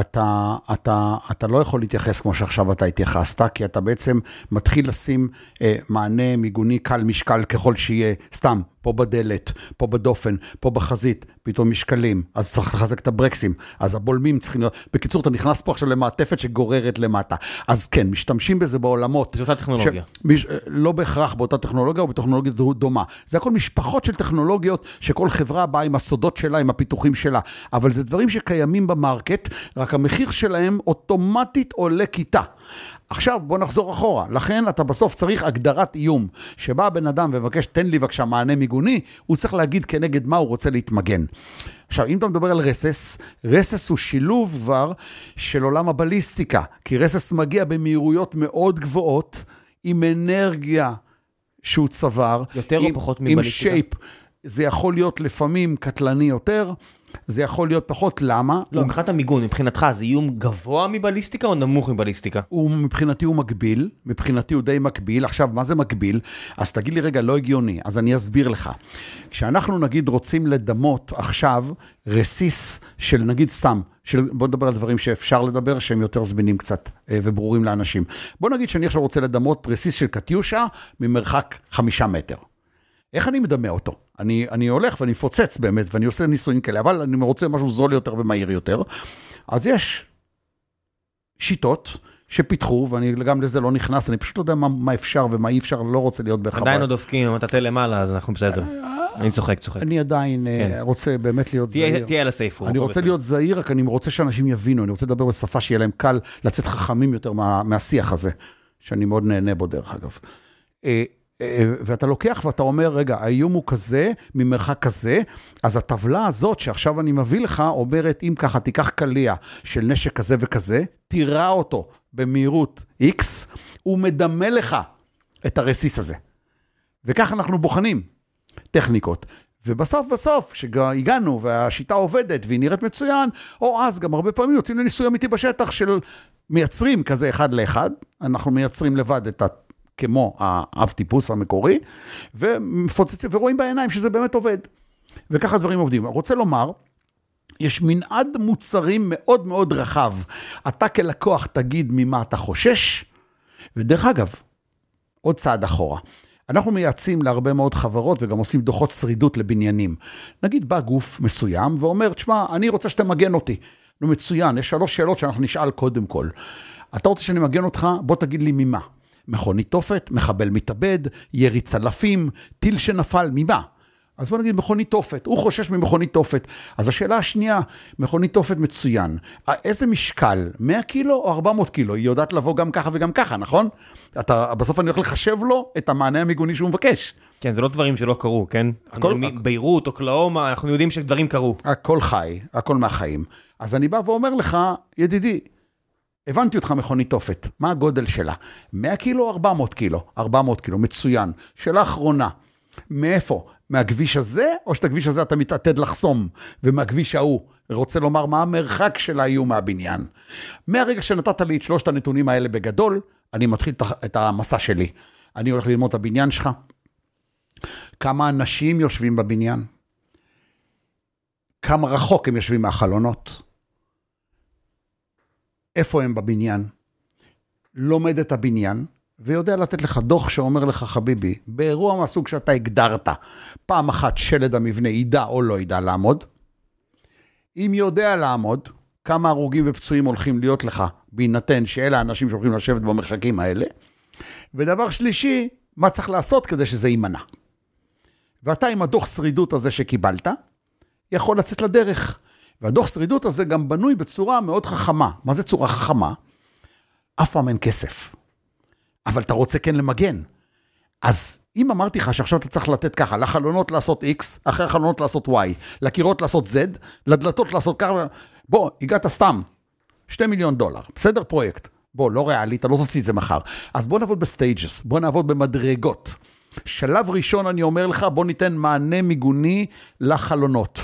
S2: אתה, אתה, אתה לא יכול להתייחס כמו שעכשיו אתה התייחסת, כי אתה בעצם מתחיל לשים אה, מענה מיגוני קל משקל ככל שיהיה, סתם, פה בדלת, פה בדופן, פה בחזית, פתאום משקלים, אז צריך לחזק את הברקסים, אז הבולמים צריכים להיות, בקיצור, אתה נכנס פה עכשיו למעטפת שגוררת למטה. אז כן, משתמשים בזה בעולמות.
S1: זו אותה טכנולוגיה.
S2: ש... מש... לא בהכרח באותה טכנולוגיה או בטכנולוגיה דו- דומה. זה הכל משפחות של טכנולוגיות שכל חברה באה עם הסודות שלה, עם הפיתוחים שלה. אבל זה דברים שקיימים במרקט, רק המחיר שלהם אוטומטית עולה כיתה. עכשיו בוא נחזור אחורה, לכן אתה בסוף צריך הגדרת איום. שבא הבן אדם ומבקש, תן לי בבקשה מענה מיגוני, הוא צריך להגיד כנגד מה הוא רוצה להתמגן. עכשיו, אם אתה מדבר על רסס, רסס הוא שילוב כבר של עולם הבליסטיקה, כי רסס מגיע במהירויות מאוד גבוהות, עם אנרגיה שהוא צבר.
S1: יותר או
S2: עם,
S1: פחות
S2: עם
S1: מבליסטיקה?
S2: שייפ. זה יכול להיות לפעמים קטלני יותר, זה יכול להיות פחות, למה?
S1: לא, מבחינת המיגון, מבחינתך זה איום גבוה מבליסטיקה או נמוך מבליסטיקה?
S2: הוא מבחינתי הוא מקביל, מבחינתי הוא די מקביל. עכשיו, מה זה מקביל? אז תגיד לי, רגע, לא הגיוני, אז אני אסביר לך. כשאנחנו נגיד רוצים לדמות עכשיו רסיס של נגיד סתם, של, בוא נדבר על דברים שאפשר לדבר, שהם יותר זמינים קצת אה, וברורים לאנשים. בוא נגיד שאני עכשיו רוצה לדמות רסיס של קטיושה ממרחק חמישה מטר. איך אני מדמה אותו? אני, אני הולך ואני מפוצץ באמת, ואני עושה ניסויים כאלה, אבל אני רוצה משהו זול יותר ומהיר יותר. אז יש שיטות שפיתחו, ואני גם לזה לא נכנס, אני פשוט לא יודע מה, מה אפשר ומה אי אפשר, לא רוצה להיות בחבל.
S1: עדיין עוד דופקים, אם אתה תל למעלה אז אנחנו בסדר. אני צוחק, צוחק.
S2: אני עדיין אה,
S1: כן.
S2: רוצה באמת להיות
S1: תהיה
S2: זהיר.
S1: תהיה על הסייפור.
S2: אני רוצה להיות זהיר, רק אני רוצה שאנשים יבינו, אני רוצה לדבר בשפה שיהיה להם קל לצאת חכמים יותר מה, מהשיח הזה, שאני מאוד נהנה בו דרך אגב. אה, ואתה לוקח ואתה אומר, רגע, האיום הוא כזה, ממרחק כזה, אז הטבלה הזאת שעכשיו אני מביא לך, אומרת, אם ככה, תיקח קליע של נשק כזה וכזה, תירה אותו במהירות X, הוא מדמה לך את הרסיס הזה. וכך אנחנו בוחנים טכניקות. ובסוף בסוף, כשהגענו והשיטה עובדת והיא נראית מצוין, או אז גם הרבה פעמים יוצאים לניסוי אמיתי בשטח של מייצרים כזה אחד לאחד, אנחנו מייצרים לבד את ה... כמו האב טיפוס המקורי, ומפוצצים, ורואים בעיניים שזה באמת עובד. וככה דברים עובדים. רוצה לומר, יש מנעד מוצרים מאוד מאוד רחב. אתה כלקוח תגיד ממה אתה חושש, ודרך אגב, עוד צעד אחורה. אנחנו מייעצים להרבה מאוד חברות וגם עושים דוחות שרידות לבניינים. נגיד בא גוף מסוים ואומר, תשמע, אני רוצה שתמגן אותי. נו מצוין, יש שלוש שאלות שאנחנו נשאל קודם כל. אתה רוצה שאני אמגן אותך? בוא תגיד לי ממה. מכונית תופת, מחבל מתאבד, ירי צלפים, טיל שנפל, ממה? אז בוא נגיד מכונית תופת, הוא חושש ממכונית תופת. אז השאלה השנייה, מכונית תופת מצוין, איזה משקל, 100 קילו או 400 קילו? היא יודעת לבוא גם ככה וגם ככה, נכון? אתה, בסוף אני הולך לחשב לו את המענה המיגוני שהוא מבקש.
S1: כן, זה לא דברים שלא קרו, כן?
S2: הכל-
S1: הכל... ביירות, אוקלאומה, אנחנו יודעים שדברים קרו.
S2: הכל חי, הכל מהחיים. אז אני בא ואומר לך, ידידי, הבנתי אותך מכונית תופת, מה הגודל שלה? 100 קילו או 400 קילו? 400 קילו, מצוין. שאלה אחרונה, מאיפה? מהכביש הזה, או שאת הכביש הזה אתה מתעתד לחסום, ומהכביש ההוא? רוצה לומר מה המרחק של האיום מהבניין. מהרגע שנתת לי את שלושת הנתונים האלה בגדול, אני מתחיל את המסע שלי. אני הולך ללמוד את הבניין שלך, כמה אנשים יושבים בבניין, כמה רחוק הם יושבים מהחלונות, איפה הם בבניין, לומד את הבניין, ויודע לתת לך דוח שאומר לך, חביבי, באירוע מהסוג שאתה הגדרת, פעם אחת שלד המבנה ידע או לא ידע לעמוד, אם יודע לעמוד, כמה הרוגים ופצועים הולכים להיות לך, בהינתן שאלה האנשים שהולכים לשבת במרחקים האלה, ודבר שלישי, מה צריך לעשות כדי שזה יימנע. ואתה עם הדוח שרידות הזה שקיבלת, יכול לצאת לדרך. והדוח שרידות הזה גם בנוי בצורה מאוד חכמה. מה זה צורה חכמה? אף פעם אין כסף. אבל אתה רוצה כן למגן. אז אם אמרתי לך שעכשיו אתה צריך לתת ככה, לחלונות לעשות X, אחרי החלונות לעשות Y, לקירות לעשות Z, לדלתות לעשות ככה, בוא, הגעת סתם, 2 מיליון דולר, בסדר פרויקט. בוא, לא ריאלי, אתה לא תוציא את זה מחר. אז בוא נעבוד ב stages, בוא נעבוד במדרגות. שלב ראשון, אני אומר לך, בוא ניתן מענה מיגוני לחלונות.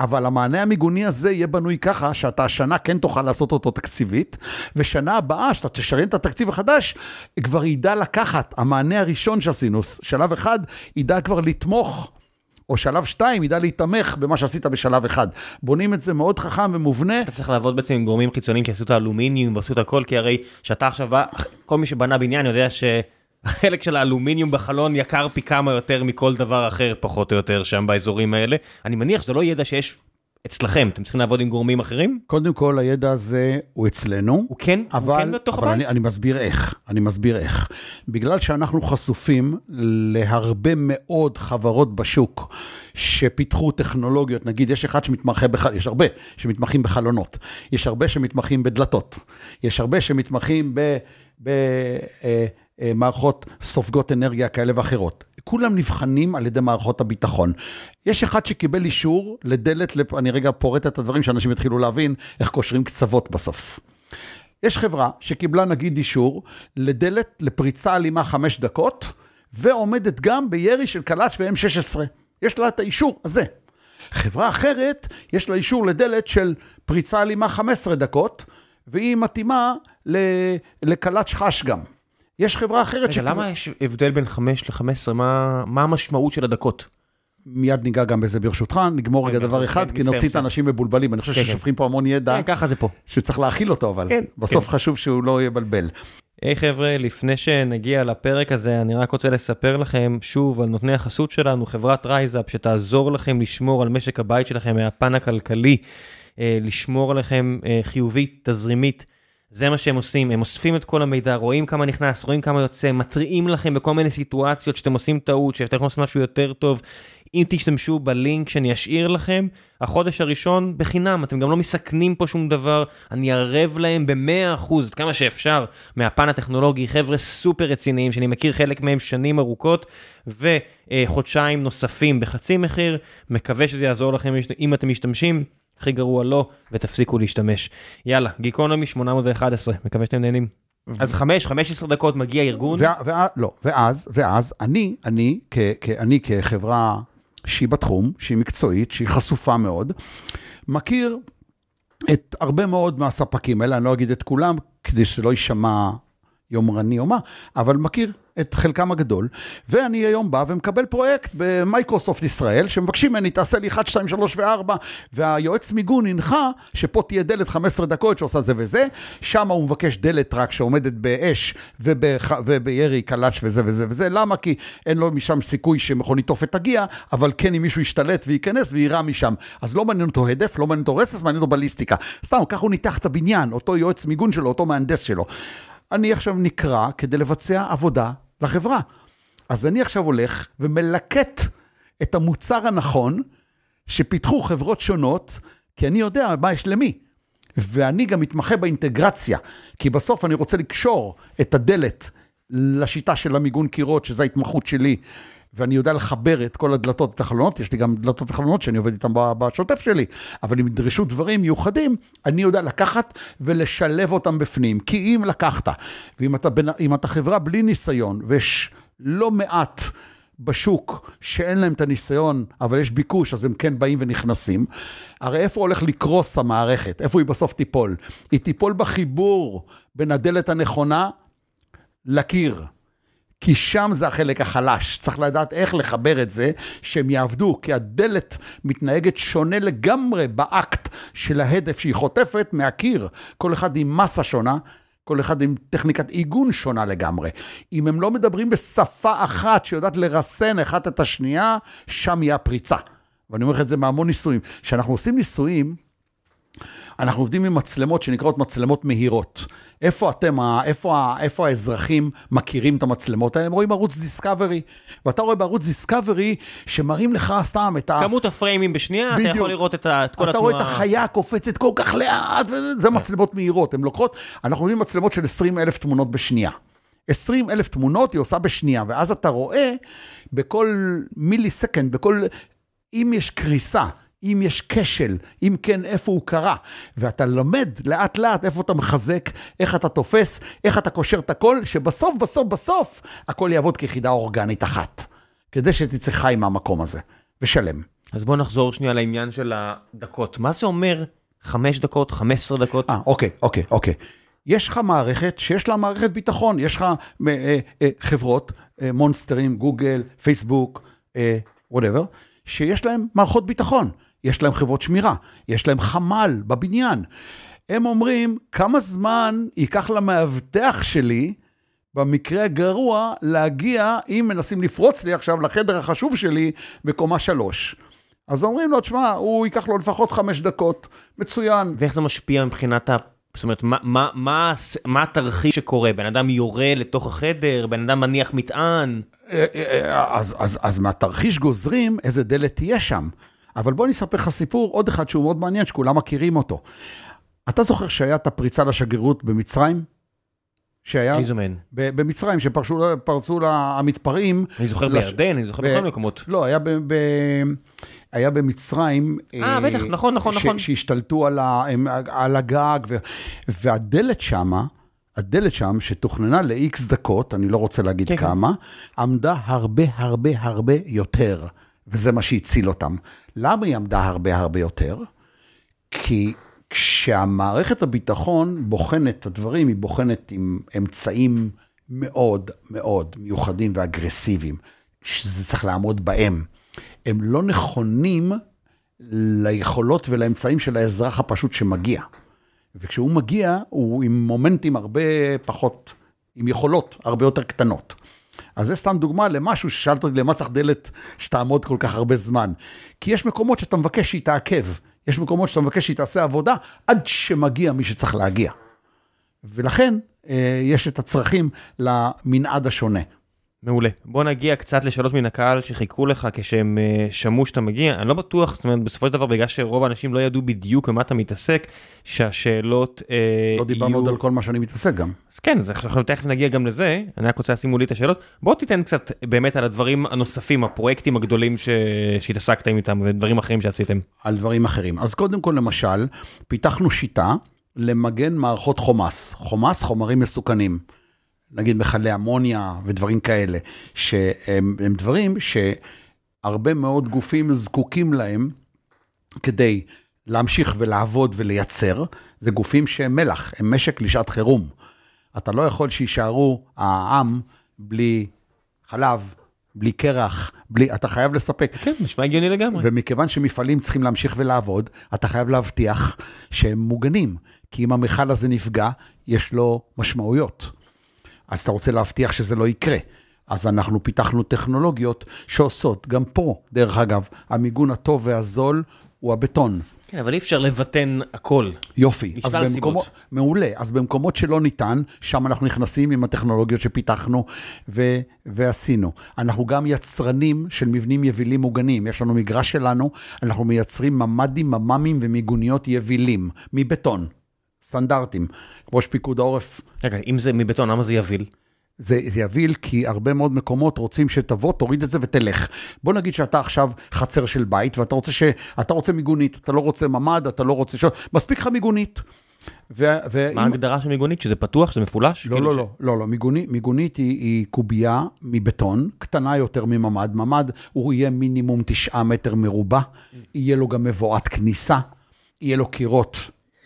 S2: אבל המענה המיגוני הזה יהיה בנוי ככה, שאתה השנה כן תוכל לעשות אותו תקציבית, ושנה הבאה, שאתה תשריין את התקציב החדש, כבר ידע לקחת, המענה הראשון שעשינו, שלב אחד, ידע כבר לתמוך. או שלב שתיים, ידע להתמך במה שעשית בשלב אחד. בונים את זה מאוד חכם ומובנה.
S1: אתה צריך לעבוד בעצם עם גורמים חיצוניים שעשו את האלומיניום ועשו את הכל, כי הרי שאתה עכשיו בא, כל מי שבנה בניין יודע ש... החלק של האלומיניום בחלון יקר פי כמה יותר מכל דבר אחר, פחות או יותר, שם באזורים האלה. אני מניח שזה לא ידע שיש אצלכם, אתם צריכים לעבוד עם גורמים אחרים?
S2: קודם כל, הידע הזה הוא אצלנו.
S1: הוא כן,
S2: אבל,
S1: הוא כן בתוך
S2: אבל
S1: הבית?
S2: אני, אני מסביר איך, אני מסביר איך. בגלל שאנחנו חשופים להרבה מאוד חברות בשוק שפיתחו טכנולוגיות, נגיד יש אחד שמתמחה, בח... יש הרבה שמתמחים בחלונות, יש הרבה שמתמחים בדלתות, יש הרבה שמתמחים במערכות סופגות אנרגיה כאלה ואחרות. כולם נבחנים על ידי מערכות הביטחון. יש אחד שקיבל אישור לדלת, לפ... אני רגע פורט את הדברים שאנשים יתחילו להבין איך קושרים קצוות בסוף. יש חברה שקיבלה נגיד אישור לדלת לפריצה אלימה חמש דקות, ועומדת גם בירי של קלאץ' ו-M16. יש לה את האישור הזה. חברה אחרת, יש לה אישור לדלת של פריצה אלימה 15 דקות, והיא מתאימה לקלאץ' חש גם. יש חברה אחרת
S1: רגע, למה יש הבדל בין 5 ל-15? מה, מה המשמעות של הדקות?
S2: מיד ניגע גם בזה ברשותך, נגמור רגע
S1: כן,
S2: דבר
S1: כן,
S2: אחד,
S1: כן,
S2: כי נוציא את האנשים מבולבלים. אני חושב. ששופכים פה המון ידע,
S1: כן, ככה זה פה.
S2: שצריך להכיל אותו, אבל בסוף. חשוב שהוא לא יבלבל.
S1: היי חבר'ה, לפני שנגיע לפרק הזה, אני רק רוצה לספר לכם שוב על נותני החסות שלנו, חברת רייזאפ, שתעזור לכם לשמור על משק הבית שלכם מהפן הכלכלי, אה, לשמור עליכם אה, חיובית, תזרימית. זה מה שהם עושים, הם אוספים את כל המידע, רואים כמה נכנס, רואים כמה יוצא, מתריעים לכם בכל מיני סיטואציות שאתם עושים טעות, שאתם יכולים לעשות משהו יותר טוב. אם תשתמשו בלינק שאני אשאיר לכם, החודש הראשון בחינם, אתם גם לא מסכנים פה שום דבר, אני ערב להם ב-100%, עד כמה שאפשר, מהפן הטכנולוגי, חבר'ה סופר רציניים, שאני מכיר חלק מהם שנים ארוכות, וחודשיים נוספים בחצי מחיר, מקווה שזה יעזור לכם אם אתם משתמשים. הכי גרוע לא, ותפסיקו להשתמש. יאללה, גיקונומי 811, מקווה שאתם נהנים. אז 5, 15 דקות מגיע ארגון.
S2: לא, ואז, ואז אני, אני, אני כחברה שהיא בתחום, שהיא מקצועית, שהיא חשופה מאוד, מכיר את הרבה מאוד מהספקים האלה, אני לא אגיד את כולם, כדי שלא יישמע יומרני או מה, אבל מכיר את חלקם הגדול, ואני היום בא ומקבל פרויקט במייקרוסופט ישראל, שמבקשים ממני, תעשה לי 1, 2, 3 ו-4, והיועץ מיגון הנחה שפה תהיה דלת 15 דקות שעושה זה וזה, שם הוא מבקש דלת רק שעומדת באש ובח... ובירי קלאץ' וזה וזה וזה, למה? כי אין לו משם סיכוי שמכונית תופת תגיע, אבל כן אם מישהו ישתלט וייכנס ויירה משם. אז לא מעניין אותו הדף, לא מעניין אותו רסס, מעניין אותו בליסטיקה. סתם, ככה הוא ניתח את הבניין, אותו יועץ מיגון שלו, אותו מהנדס שלו. אני עכשיו נקרא כדי לבצע עבודה לחברה. אז אני עכשיו הולך ומלקט את המוצר הנכון שפיתחו חברות שונות, כי אני יודע מה יש למי. ואני גם מתמחה באינטגרציה, כי בסוף אני רוצה לקשור את הדלת לשיטה של המיגון קירות, שזו ההתמחות שלי, ואני יודע לחבר את כל הדלתות ואת החלונות, יש לי גם דלתות וחלונות שאני עובד איתם בשוטף שלי, אבל אם ידרשו דברים מיוחדים, אני יודע לקחת ולשלב אותם בפנים. כי אם לקחת, ואם אתה, אם אתה חברה בלי ניסיון, ויש לא מעט בשוק שאין להם את הניסיון, אבל יש ביקוש, אז הם כן באים ונכנסים, הרי איפה הולך לקרוס המערכת? איפה היא בסוף תיפול? היא תיפול בחיבור בין הדלת הנכונה לקיר. כי שם זה החלק החלש, צריך לדעת איך לחבר את זה, שהם יעבדו, כי הדלת מתנהגת שונה לגמרי באקט של ההדף שהיא חוטפת מהקיר, כל אחד עם מסה שונה. כל אחד עם טכניקת עיגון שונה לגמרי. אם הם לא מדברים בשפה אחת שיודעת לרסן אחת את השנייה, שם יהיה הפריצה. ואני אומר לך את זה מהמון ניסויים. כשאנחנו עושים ניסויים, אנחנו עובדים עם מצלמות שנקראות מצלמות מהירות. איפה אתם, איפה, איפה האזרחים מכירים את המצלמות האלה? הם רואים ערוץ דיסקאברי, ואתה רואה בערוץ דיסקאברי שמראים לך סתם את ה...
S1: כמות הפריימים בשנייה, אתה
S2: בדיוק.
S1: יכול לראות את ה- את כל
S2: אתה
S1: התנועה.
S2: רואה את החיה קופצת כל כך לאט, וזה מצלמות מהירות, הן לוקחות, אנחנו עם מצלמות של 20 אלף תמונות בשנייה. 20 אלף תמונות היא עושה בשנייה, ואז אתה רואה בכל מילי סקנד, בכל, אם יש קריסה, אם יש כשל, אם כן, איפה הוא קרה, ואתה לומד לאט לאט איפה אתה מחזק, איך אתה תופס, איך אתה קושר את הכל, שבסוף, בסוף, בסוף, הכל יעבוד כיחידה אורגנית אחת, כדי שתצא חי מהמקום הזה, ושלם.
S1: אז בוא נחזור שנייה לעניין של הדקות. מה זה אומר 5 דקות, 15 דקות?
S2: אה, אוקיי, אוקיי, אוקיי. יש לך מערכת שיש לה מערכת ביטחון, יש לך אה, אה, אה, חברות, אה, מונסטרים, גוגל, פייסבוק, אה, whatever, שיש להם מערכות ביטחון. יש להם חברות שמירה, יש להם חמ"ל בבניין. הם אומרים, כמה זמן ייקח למאבטח שלי, במקרה הגרוע, להגיע, אם מנסים לפרוץ לי עכשיו לחדר החשוב שלי בקומה שלוש. אז אומרים לו, תשמע, הוא ייקח לו לפחות חמש דקות, מצוין.
S1: ואיך זה משפיע מבחינת ה... זאת אומרת, מה, מה, מה, מה התרחיש שקורה? בן אדם יורה לתוך החדר, בן אדם מניח מטען.
S2: אה, אה, אז, אז, אז מהתרחיש גוזרים איזה דלת תהיה שם. אבל בוא אני אספר לך סיפור, עוד אחד שהוא מאוד מעניין, שכולם מכירים אותו. אתה זוכר שהיה את הפריצה לשגרירות במצרים? שהיה?
S1: איזו מהן?
S2: ב- במצרים, שפרצו פרצו לה המתפרעים.
S1: אני זוכר
S2: לש-
S1: בירדן, אני זוכר
S2: ב-
S1: בכל מיני מקומות.
S2: לא, היה, ב, ב, היה במצרים.
S1: אה, בטח, נכון, נכון, נכון.
S2: שהשתלטו על, ה, על הגג, ו, והדלת שמה, הדלת שם, שתוכננה ל-X דקות, אני לא רוצה להגיד
S1: כן,
S2: כן,
S1: כן.
S2: כמה, עמדה הרבה הרבה הרבה יותר, וזה מה שהציל אותם. למה היא עמדה הרבה הרבה יותר? כי כשהמערכת הביטחון בוחנת את הדברים, היא בוחנת עם אמצעים מאוד מאוד מיוחדים ואגרסיביים, שזה צריך לעמוד בהם. הם לא נכונים ליכולות ולאמצעים של האזרח הפשוט שמגיע. וכשהוא מגיע, הוא עם מומנטים הרבה פחות, עם יכולות הרבה יותר קטנות. אז זה סתם דוגמה למשהו ששאלת אותי למה צריך דלת שתעמוד כל כך הרבה זמן. כי יש מקומות שאתה מבקש שהיא תעכב, יש מקומות שאתה מבקש שהיא תעשה עבודה עד שמגיע מי שצריך להגיע. ולכן אה, יש את הצרכים למנעד השונה.
S1: מעולה. בוא נגיע קצת לשאלות מן הקהל שחיכו לך כשהם אה, שמעו שאתה מגיע. אני לא בטוח, זאת אומרת, בסופו של דבר, בגלל שרוב האנשים לא ידעו בדיוק במה אתה מתעסק, שהשאלות אה,
S2: לא דיברנו עוד
S1: יהיו-
S2: על כל מה שאני מתעסק גם.
S1: אז כן, אז עכשיו תכף נגיע גם לזה, אני רק רוצה לשים מולי את השאלות. בוא תיתן קצת באמת על הדברים הנוספים, הפרויקטים הגדולים ש... שהתעסקתם איתם ודברים אחרים שעשיתם.
S2: על דברים אחרים. אז קודם כל, למשל, פיתחנו שיטה למגן מערכות חומ"ס. חומ"ס, חומרים מסוכנים. נגיד מכלי אמוניה ודברים כאלה, שהם הם דברים שהרבה מאוד גופים זקוקים להם כדי להמשיך ולעבוד ולייצר. זה גופים שהם מלח, הם משק לשעת חירום. אתה לא יכול שיישארו העם בלי חלב, בלי קרח, בלי, אתה חייב לספק.
S1: כן, נשמע הגיוני לגמרי.
S2: ומכיוון שמפעלים צריכים להמשיך ולעבוד, אתה חייב להבטיח שהם מוגנים. כי אם המכל הזה נפגע, יש לו משמעויות. אז אתה רוצה להבטיח שזה לא יקרה. אז אנחנו פיתחנו טכנולוגיות שעושות, גם פה, דרך אגב, המיגון הטוב והזול הוא הבטון.
S1: כן, אבל אי אפשר לבטן הכל.
S2: יופי.
S1: משלל סיבות.
S2: מעולה. אז במקומות שלא ניתן, שם אנחנו נכנסים עם הטכנולוגיות שפיתחנו ו, ועשינו. אנחנו גם יצרנים של מבנים יבילים מוגנים. יש לנו מגרש שלנו, אנחנו מייצרים ממ"דים, ממ"מים ומיגוניות יבילים, מבטון, סטנדרטים. ראש פיקוד העורף
S1: רגע, אם זה מבטון, למה זה יביל?
S2: זה, זה יביל כי הרבה מאוד מקומות רוצים שתבוא, תוריד את זה ותלך. בוא נגיד שאתה עכשיו חצר של בית ואתה רוצה, ש... אתה רוצה מיגונית, אתה לא רוצה ממ"ד, אתה לא רוצה... ש... מספיק לך מיגונית. ו... ואם...
S1: מה ההגדרה של מיגונית? שזה פתוח? שזה מפולש?
S2: לא,
S1: כאילו
S2: לא,
S1: ש-
S2: לא, לא, לא, מיגונית, מיגונית היא, היא קובייה מבטון, קטנה יותר מממ"ד. ממ"ד הוא יהיה מינימום תשעה מטר מרובע, יהיה לו גם מבואת כניסה, יהיה לו קירות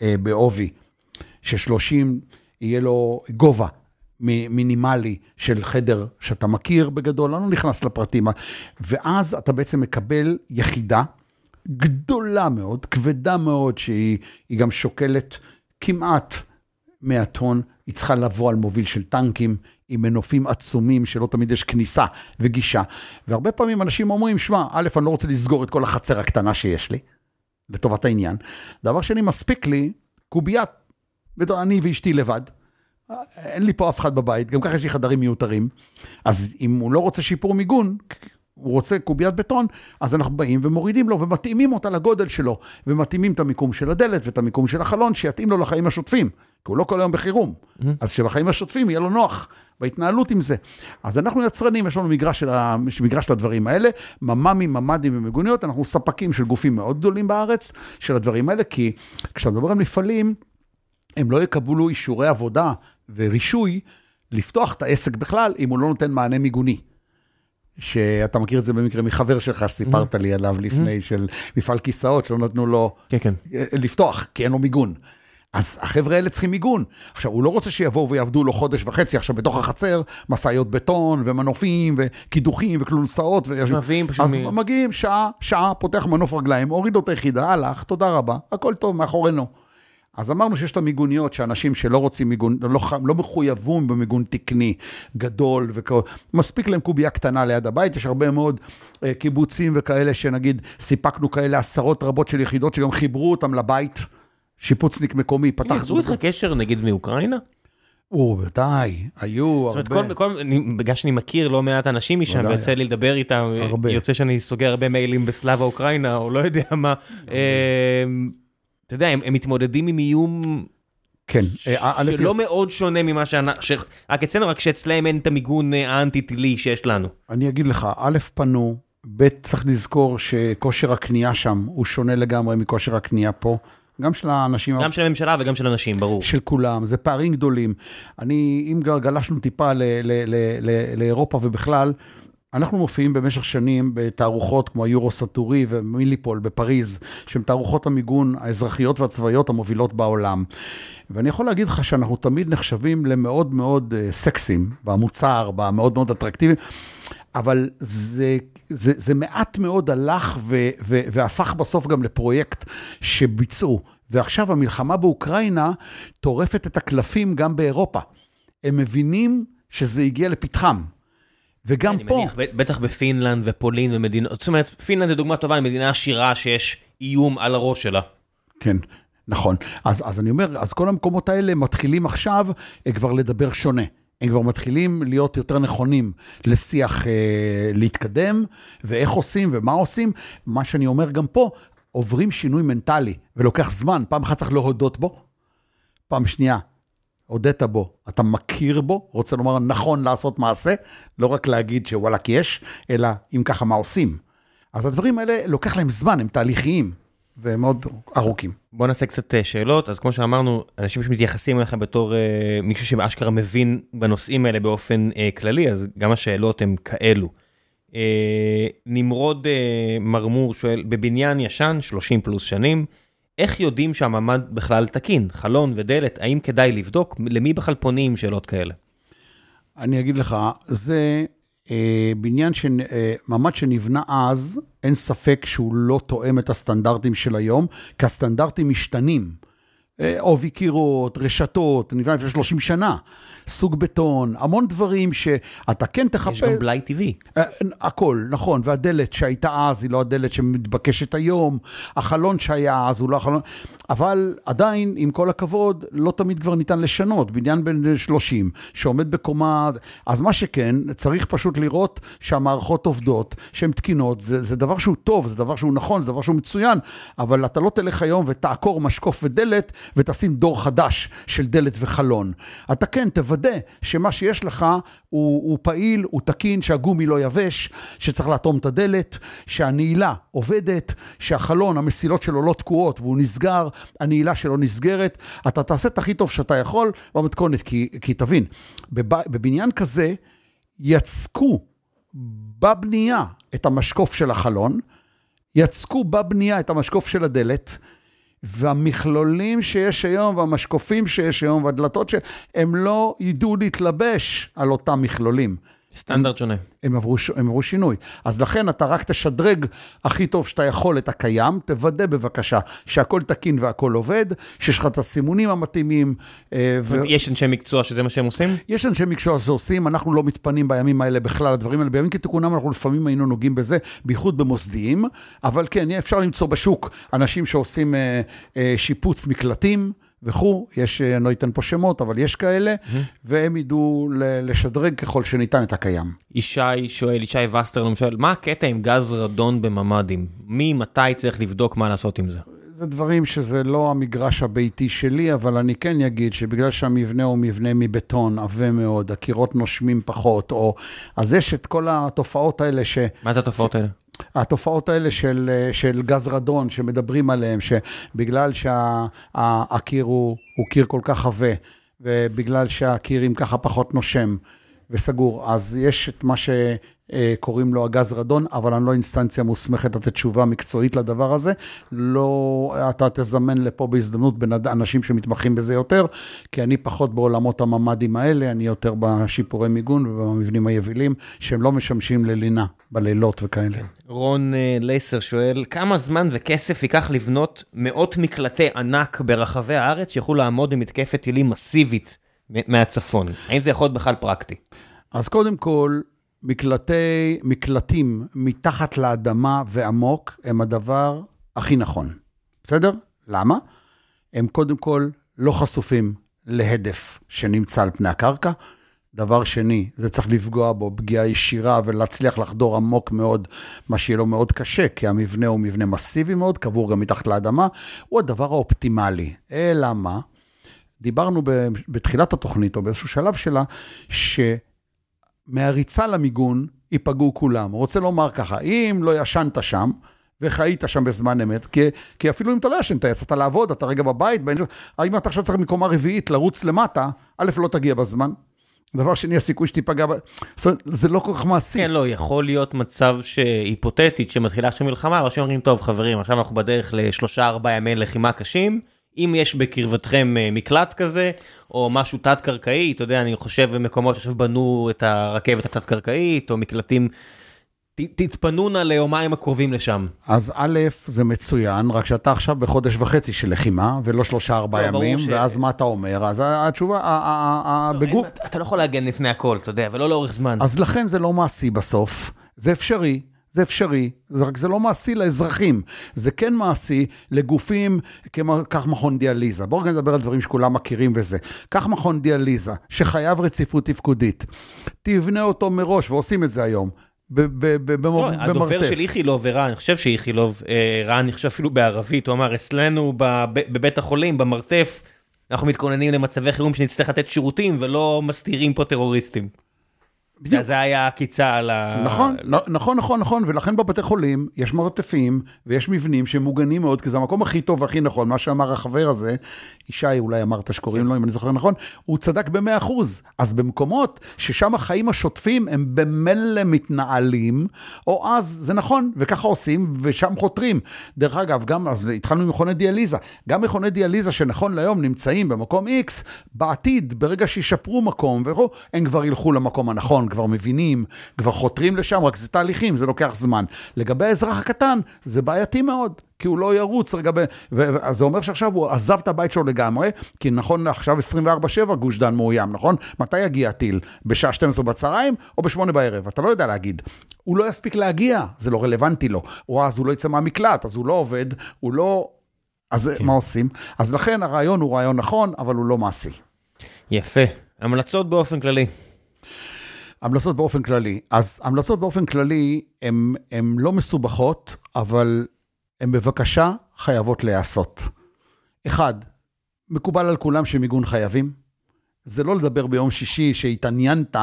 S2: אה, בעובי של 30, יהיה לו גובה מינימלי של חדר שאתה מכיר בגדול, אני לא נכנס לפרטים, ואז אתה בעצם מקבל יחידה גדולה מאוד, כבדה מאוד, שהיא היא גם שוקלת כמעט 100 טון, היא צריכה לבוא על מוביל של טנקים, עם מנופים עצומים שלא תמיד יש כניסה וגישה. והרבה פעמים אנשים אומרים, שמע, א', אני לא רוצה לסגור את כל החצר הקטנה שיש לי, לטובת העניין. דבר שני, מספיק לי קוביית, אני ואשתי לבד. אין לי פה אף אחד בבית, גם ככה יש לי חדרים מיותרים. אז אם הוא לא רוצה שיפור מיגון, הוא רוצה קוביית בטון, אז אנחנו באים ומורידים לו ומתאימים אותה לגודל שלו, ומתאימים את המיקום של הדלת ואת המיקום של החלון, שיתאים לו לחיים השוטפים, כי הוא לא כל היום בחירום. אז שבחיים השוטפים יהיה לו נוח בהתנהלות עם זה. אז אנחנו יצרנים, יש לנו מגרש של, ה... מגרש של הדברים האלה, ממ"מים, ממ"דים ומיגוניות, אנחנו ספקים של גופים מאוד גדולים בארץ של הדברים האלה, כי כשאתה מדבר על מפעלים, הם לא יקבלו אישורי עבודה ורישוי לפתוח את העסק בכלל, אם הוא לא נותן מענה מיגוני. שאתה מכיר את זה במקרה מחבר שלך שסיפרת לי עליו לפני, של מפעל כיסאות, שלא נתנו לו
S1: כן, כן.
S2: אה, לפתוח, כי אין לו מיגון. אז החבר'ה האלה צריכים מיגון. עכשיו, הוא לא רוצה שיבואו ויעבדו לו חודש וחצי עכשיו בתוך החצר, משאיות בטון ומנופים וקידוחים וכלונסאות. ו...
S1: מביאים פשוט
S2: אז
S1: מ-
S2: מגיעים שעה, שעה, פותח מנוף רגליים, הוריד לו את היחידה, הלך, תודה רבה, הכל טוב, מאחורינו. אז אמרנו שיש את המיגוניות, שאנשים שלא רוצים מיגון, לא, לא מחויבים במיגון תקני גדול, וכו, מספיק להם קובייה קטנה ליד הבית, יש הרבה מאוד אה, קיבוצים וכאלה שנגיד, סיפקנו כאלה עשרות רבות של יחידות שגם חיברו אותם לבית, שיפוצניק מקומי, פתח...
S1: יצרו איתך קשר נגיד מאוקראינה?
S2: או, ודאי, היו
S1: זאת אומרת,
S2: הרבה.
S1: כל, כל, אני, בגלל שאני מכיר לא מעט אנשים משם,
S2: ודאי.
S1: ויוצא לי לדבר איתם,
S2: הרבה.
S1: יוצא שאני סוגר הרבה מיילים בסלאבה אוקראינה, או לא יודע מה. אה, אתה יודע, הם, מתמודדים עם איום
S2: כן, אה, א',
S1: שלא מאוד שונה ממה שאנחנו, ש... רק אצלנו, רק שאצלהם אין את המיגון אה, האנטי-טילי שיש לנו.
S2: אני אגיד לך, א', פנו, ב', צריך לזכור שכושר הקנייה שם הוא שונה לגמרי מכושר הקנייה פה, גם של האנשים...
S1: גם של הממשלה וגם של אנשים, ברור.
S2: של כולם, זה פערים גדולים. אני, אם גלשנו טיפה ל, ל, ל, ל, לאירופה ובכלל, אנחנו מופיעים במשך שנים בתערוכות כמו היורו סטורי ומיליפול בפריז, שהן תערוכות המיגון האזרחיות והצבאיות המובילות בעולם. ואני יכול להגיד לך שאנחנו תמיד נחשבים למאוד מאוד אה, סקסים במוצר, במאוד מאוד אטרקטיביים, אבל זה, זה, זה מעט מאוד הלך ו, ו, והפך בסוף גם לפרויקט שביצעו. ועכשיו המלחמה באוקראינה טורפת את הקלפים גם באירופה. הם מבינים שזה הגיע לפתחם. וגם
S1: אני
S2: פה,
S1: מניח, ב- בטח בפינלנד ופולין ומדינות, זאת אומרת, פינלנד זה דוגמה טובה למדינה עשירה שיש איום על הראש שלה.
S2: כן, נכון. אז, אז אני אומר, אז כל המקומות האלה מתחילים עכשיו אה, כבר לדבר שונה. הם כבר מתחילים להיות יותר נכונים לשיח, אה, להתקדם, ואיך עושים ומה עושים. מה שאני אומר גם פה, עוברים שינוי מנטלי, ולוקח זמן. פעם אחת צריך להודות בו, פעם שנייה, הודית בו, אתה מכיר בו, רוצה לומר נכון לעשות מעשה, לא רק להגיד שוואלכ יש, אלא אם ככה מה עושים. אז הדברים האלה, לוקח להם זמן, הם תהליכיים, והם מאוד ארוכים.
S1: בוא נעשה קצת אה, שאלות, אז כמו שאמרנו, אנשים שמתייחסים אליך בתור אה, מישהו שאשכרה מבין בנושאים האלה באופן אה, כללי, אז גם השאלות הן כאלו. אה, נמרוד אה, מרמור שואל, בבניין ישן, 30 פלוס שנים, איך יודעים שהממ"ד בכלל תקין? חלון ודלת, האם כדאי לבדוק? למי בכלל פונים שאלות כאלה?
S2: אני אגיד לך, זה אה, בניין, ש, אה, ממ"ד שנבנה אז, אין ספק שהוא לא תואם את הסטנדרטים של היום, כי הסטנדרטים משתנים. אה, עובי קירות, רשתות, נבנה לפני 30 שנה, סוג בטון, המון דברים שאתה כן תחפש.
S1: יש גם בלאי טבעי.
S2: אה, הכל, נכון, והדלת שהייתה אז היא לא הדלת שמתבקשת היום, החלון שהיה אז הוא לא החלון, אבל עדיין, עם כל הכבוד, לא תמיד כבר ניתן לשנות, בניין בן 30, שעומד בקומה, אז מה שכן, צריך פשוט לראות שהמערכות עובדות, שהן תקינות, זה, זה דבר שהוא טוב, זה דבר שהוא נכון, זה דבר שהוא מצוין, אבל אתה לא תלך היום ותעקור משקוף ודלת ותשים דור חדש של דלת וחלון. אתה כן, תוודא שמה שיש לך הוא, הוא פעיל, הוא תקין, שהגומי לא יבש, שצריך לאטום את הדלת, שהנעילה עובדת, שהחלון, המסילות שלו לא תקועות והוא נסגר, הנעילה שלו נסגרת. אתה תעשה את הכי טוב שאתה יכול במתכונת, כי, כי תבין, בב, בבניין כזה יצקו בבנייה את המשקוף של החלון, יצקו בבנייה את המשקוף של הדלת, והמכלולים שיש היום, והמשקופים שיש היום, והדלתות, ש... הם לא ידעו להתלבש על אותם מכלולים.
S1: סטנדרט שונה.
S2: הם עברו, הם עברו שינוי. אז לכן אתה רק תשדרג הכי טוב שאתה יכול את הקיים, תוודא בבקשה שהכל תקין והכל עובד, שיש לך את הסימונים המתאימים.
S1: אה, ו... יש אנשי מקצוע שזה מה שהם עושים?
S2: יש אנשי מקצוע שעושים, אנחנו לא מתפנים בימים האלה בכלל, הדברים האלה, בימים כתיקונם אנחנו לפעמים היינו נוגעים בזה, בייחוד במוסדיים, אבל כן, אפשר למצוא בשוק אנשים שעושים אה, אה, שיפוץ מקלטים. וכו', יש, אני לא אתן פה שמות, אבל יש כאלה, mm-hmm. והם ידעו לשדרג ככל שניתן את הקיים.
S1: ישי שואל, ישי וסטרלום שואל, מה הקטע עם גז רדון בממ"דים? מי, מתי צריך לבדוק מה לעשות עם זה?
S2: זה דברים שזה לא המגרש הביתי שלי, אבל אני כן אגיד שבגלל שהמבנה הוא מבנה מבטון עבה מאוד, הקירות נושמים פחות, או... אז יש את כל התופעות האלה ש...
S1: מה זה התופעות האלה?
S2: התופעות האלה של, של גז רדון שמדברים עליהם, שבגלל שהקיר הוא, הוא קיר כל כך עבה, ובגלל שהקירים ככה פחות נושם וסגור, אז יש את מה ש... קוראים לו הגז רדון, אבל אני לא אינסטנציה מוסמכת לתת תשובה מקצועית לדבר הזה. לא, אתה תזמן לפה בהזדמנות בין אנשים שמתמחים בזה יותר, כי אני פחות בעולמות הממ"דים האלה, אני יותר בשיפורי מיגון ובמבנים היבילים, שהם לא משמשים ללינה בלילות וכאלה. כן.
S1: רון אה, לייסר שואל, כמה זמן וכסף ייקח לבנות מאות מקלטי ענק ברחבי הארץ שיוכלו לעמוד במתקפת טילים מסיבית מהצפון? האם זה יכול להיות בכלל פרקטי?
S2: אז קודם כל, מקלטי, מקלטים מתחת לאדמה ועמוק הם הדבר הכי נכון. בסדר? למה? הם קודם כל לא חשופים להדף שנמצא על פני הקרקע. דבר שני, זה צריך לפגוע בו פגיעה ישירה ולהצליח לחדור עמוק מאוד, מה שיהיה לו מאוד קשה, כי המבנה הוא מבנה מסיבי מאוד, קבור גם מתחת לאדמה, הוא הדבר האופטימלי. אלא מה? דיברנו בתחילת התוכנית, או באיזשהו שלב שלה, ש... מהריצה למיגון ייפגעו כולם. רוצה לומר ככה, אם לא ישנת שם, וחיית שם בזמן אמת, כי, כי אפילו אם אתה לא ישן, אתה יצאת לעבוד, אתה רגע בבית, אם אתה עכשיו צריך מקומה רביעית לרוץ למטה, א', לא תגיע בזמן. דבר שני, הסיכוי שתיפגע, זה לא כל כך מעשי.
S1: כן, לא, יכול להיות מצב שהיפותטית, שמתחילה עכשיו מלחמה, אנשים אומרים, טוב, חברים, עכשיו אנחנו בדרך לשלושה, ארבעה ימי לחימה קשים, אם יש בקרבתכם אה, מקלט כזה, או משהו תת-קרקעי, אתה יודע, אני חושב במקומות שעכשיו בנו את הרכבת התת-קרקעית, או מקלטים, תתפנו נא ליומיים הקרובים לשם.
S2: אז א', זה מצוין, רק שאתה עכשיו בחודש וחצי של לחימה, ולא שלושה ארבעה לא, ימים, ואז מה אתה אומר? אז התשובה,
S1: לא, בגוף... אתה לא יכול להגן לפני הכל, אתה יודע, ולא לאורך זמן.
S2: אז לכן זה לא מעשי בסוף, זה אפשרי. זה אפשרי, זה רק זה לא מעשי לאזרחים, זה כן מעשי לגופים, כמו, קח מכון דיאליזה. בואו נדבר על דברים שכולם מכירים וזה. קח מכון דיאליזה, שחייב רציפות תפקודית, תבנה אותו מראש, ועושים את זה היום. במרתף. לא,
S1: הדובר של איכילוב ורן, אני חושב שאיכילוב, אה, רן, אני חושב אפילו בערבית, הוא אמר, אצלנו בבית החולים, במרתף, אנחנו מתכוננים למצבי חירום שנצטרך לתת שירותים ולא מסתירים פה טרוריסטים. בדיוק. זה היה עקיצה על ה...
S2: נכון, נכון, נכון, נכון, ולכן בבתי חולים יש מרתפים ויש מבנים שהם מוגנים מאוד, כי זה המקום הכי טוב והכי נכון, מה שאמר החבר הזה, ישי אולי אמרת שקוראים לו, אם אני זוכר נכון, הוא צדק במאה אחוז. אז במקומות ששם החיים השוטפים הם במילא מתנהלים, או אז זה נכון, וככה עושים, ושם חותרים. דרך אגב, גם, אז התחלנו עם מכוני דיאליזה, גם מכוני דיאליזה שנכון להיום נמצאים במקום X, בעתיד, ברגע שישפרו מקום, וכו', הם כבר ילכו למקום הנכון. כבר מבינים, כבר חותרים לשם, רק זה תהליכים, זה לוקח זמן. לגבי האזרח הקטן, זה בעייתי מאוד, כי הוא לא ירוץ רגע, ו... אז זה אומר שעכשיו הוא עזב את הבית שלו לגמרי, כי נכון עכשיו 24-7 גוש דן מאוים, נכון? מתי יגיע הטיל? בשעה 12 בצהריים או ב-8 בערב? אתה לא יודע להגיד. הוא לא יספיק להגיע, זה לא רלוונטי לו. או אז הוא לא יצא מהמקלט, אז הוא לא עובד, הוא לא... אז כן. מה עושים? אז לכן הרעיון הוא רעיון נכון, אבל הוא לא מעשי.
S1: יפה. המלצות באופן כללי.
S2: המלצות באופן כללי. אז המלצות באופן כללי הן לא מסובכות, אבל הן בבקשה חייבות להיעשות. אחד, מקובל על כולם שמיגון חייבים. זה לא לדבר ביום שישי שהתעניינת,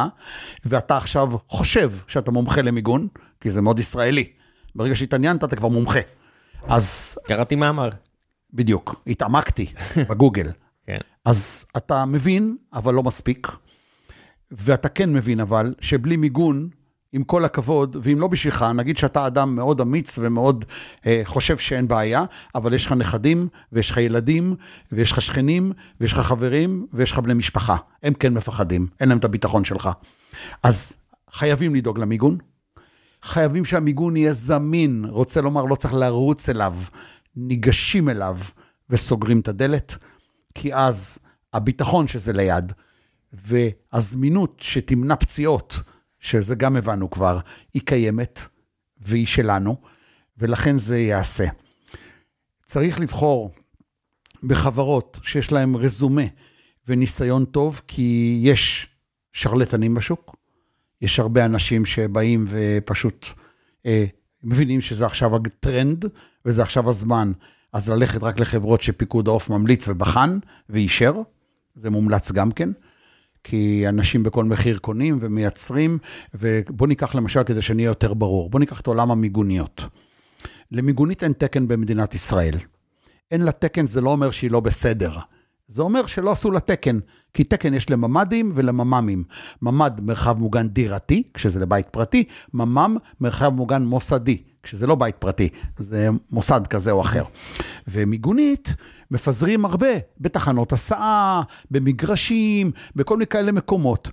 S2: ואתה עכשיו חושב שאתה מומחה למיגון, כי זה מאוד ישראלי. ברגע שהתעניינת אתה כבר מומחה. אז...
S1: קראתי מאמר.
S2: בדיוק, התעמקתי בגוגל. (laughs) כן. אז אתה מבין, אבל לא מספיק. ואתה כן מבין אבל, שבלי מיגון, עם כל הכבוד, ואם לא בשבילך, נגיד שאתה אדם מאוד אמיץ ומאוד אה, חושב שאין בעיה, אבל יש לך נכדים, ויש לך ילדים, ויש לך שכנים, ויש לך חברים, ויש לך בני משפחה. הם כן מפחדים, אין להם את הביטחון שלך. אז חייבים לדאוג למיגון. חייבים שהמיגון יהיה זמין, רוצה לומר, לא צריך לרוץ אליו, ניגשים אליו וסוגרים את הדלת, כי אז הביטחון שזה ליד, והזמינות שתמנע פציעות, שזה גם הבנו כבר, היא קיימת והיא שלנו, ולכן זה ייעשה. צריך לבחור בחברות שיש להן רזומה וניסיון טוב, כי יש שרלטנים בשוק, יש הרבה אנשים שבאים ופשוט אה, מבינים שזה עכשיו הטרנד וזה עכשיו הזמן, אז ללכת רק לחברות שפיקוד העוף ממליץ ובחן ואישר, זה מומלץ גם כן. כי אנשים בכל מחיר קונים ומייצרים, ובואו ניקח למשל, כדי שנהיה יותר ברור, בואו ניקח את עולם המיגוניות. למיגונית אין תקן במדינת ישראל. אין לה תקן, זה לא אומר שהיא לא בסדר. זה אומר שלא עשו לה תקן, כי תקן יש לממ"דים ולממ"מים. ממ"ד, מרחב מוגן דירתי, כשזה לבית פרטי, ממ"ם, מרחב מוגן מוסדי, כשזה לא בית פרטי, זה מוסד כזה או אחר. ומיגונית, מפזרים הרבה, בתחנות הסעה, במגרשים, בכל מיני כאלה מקומות.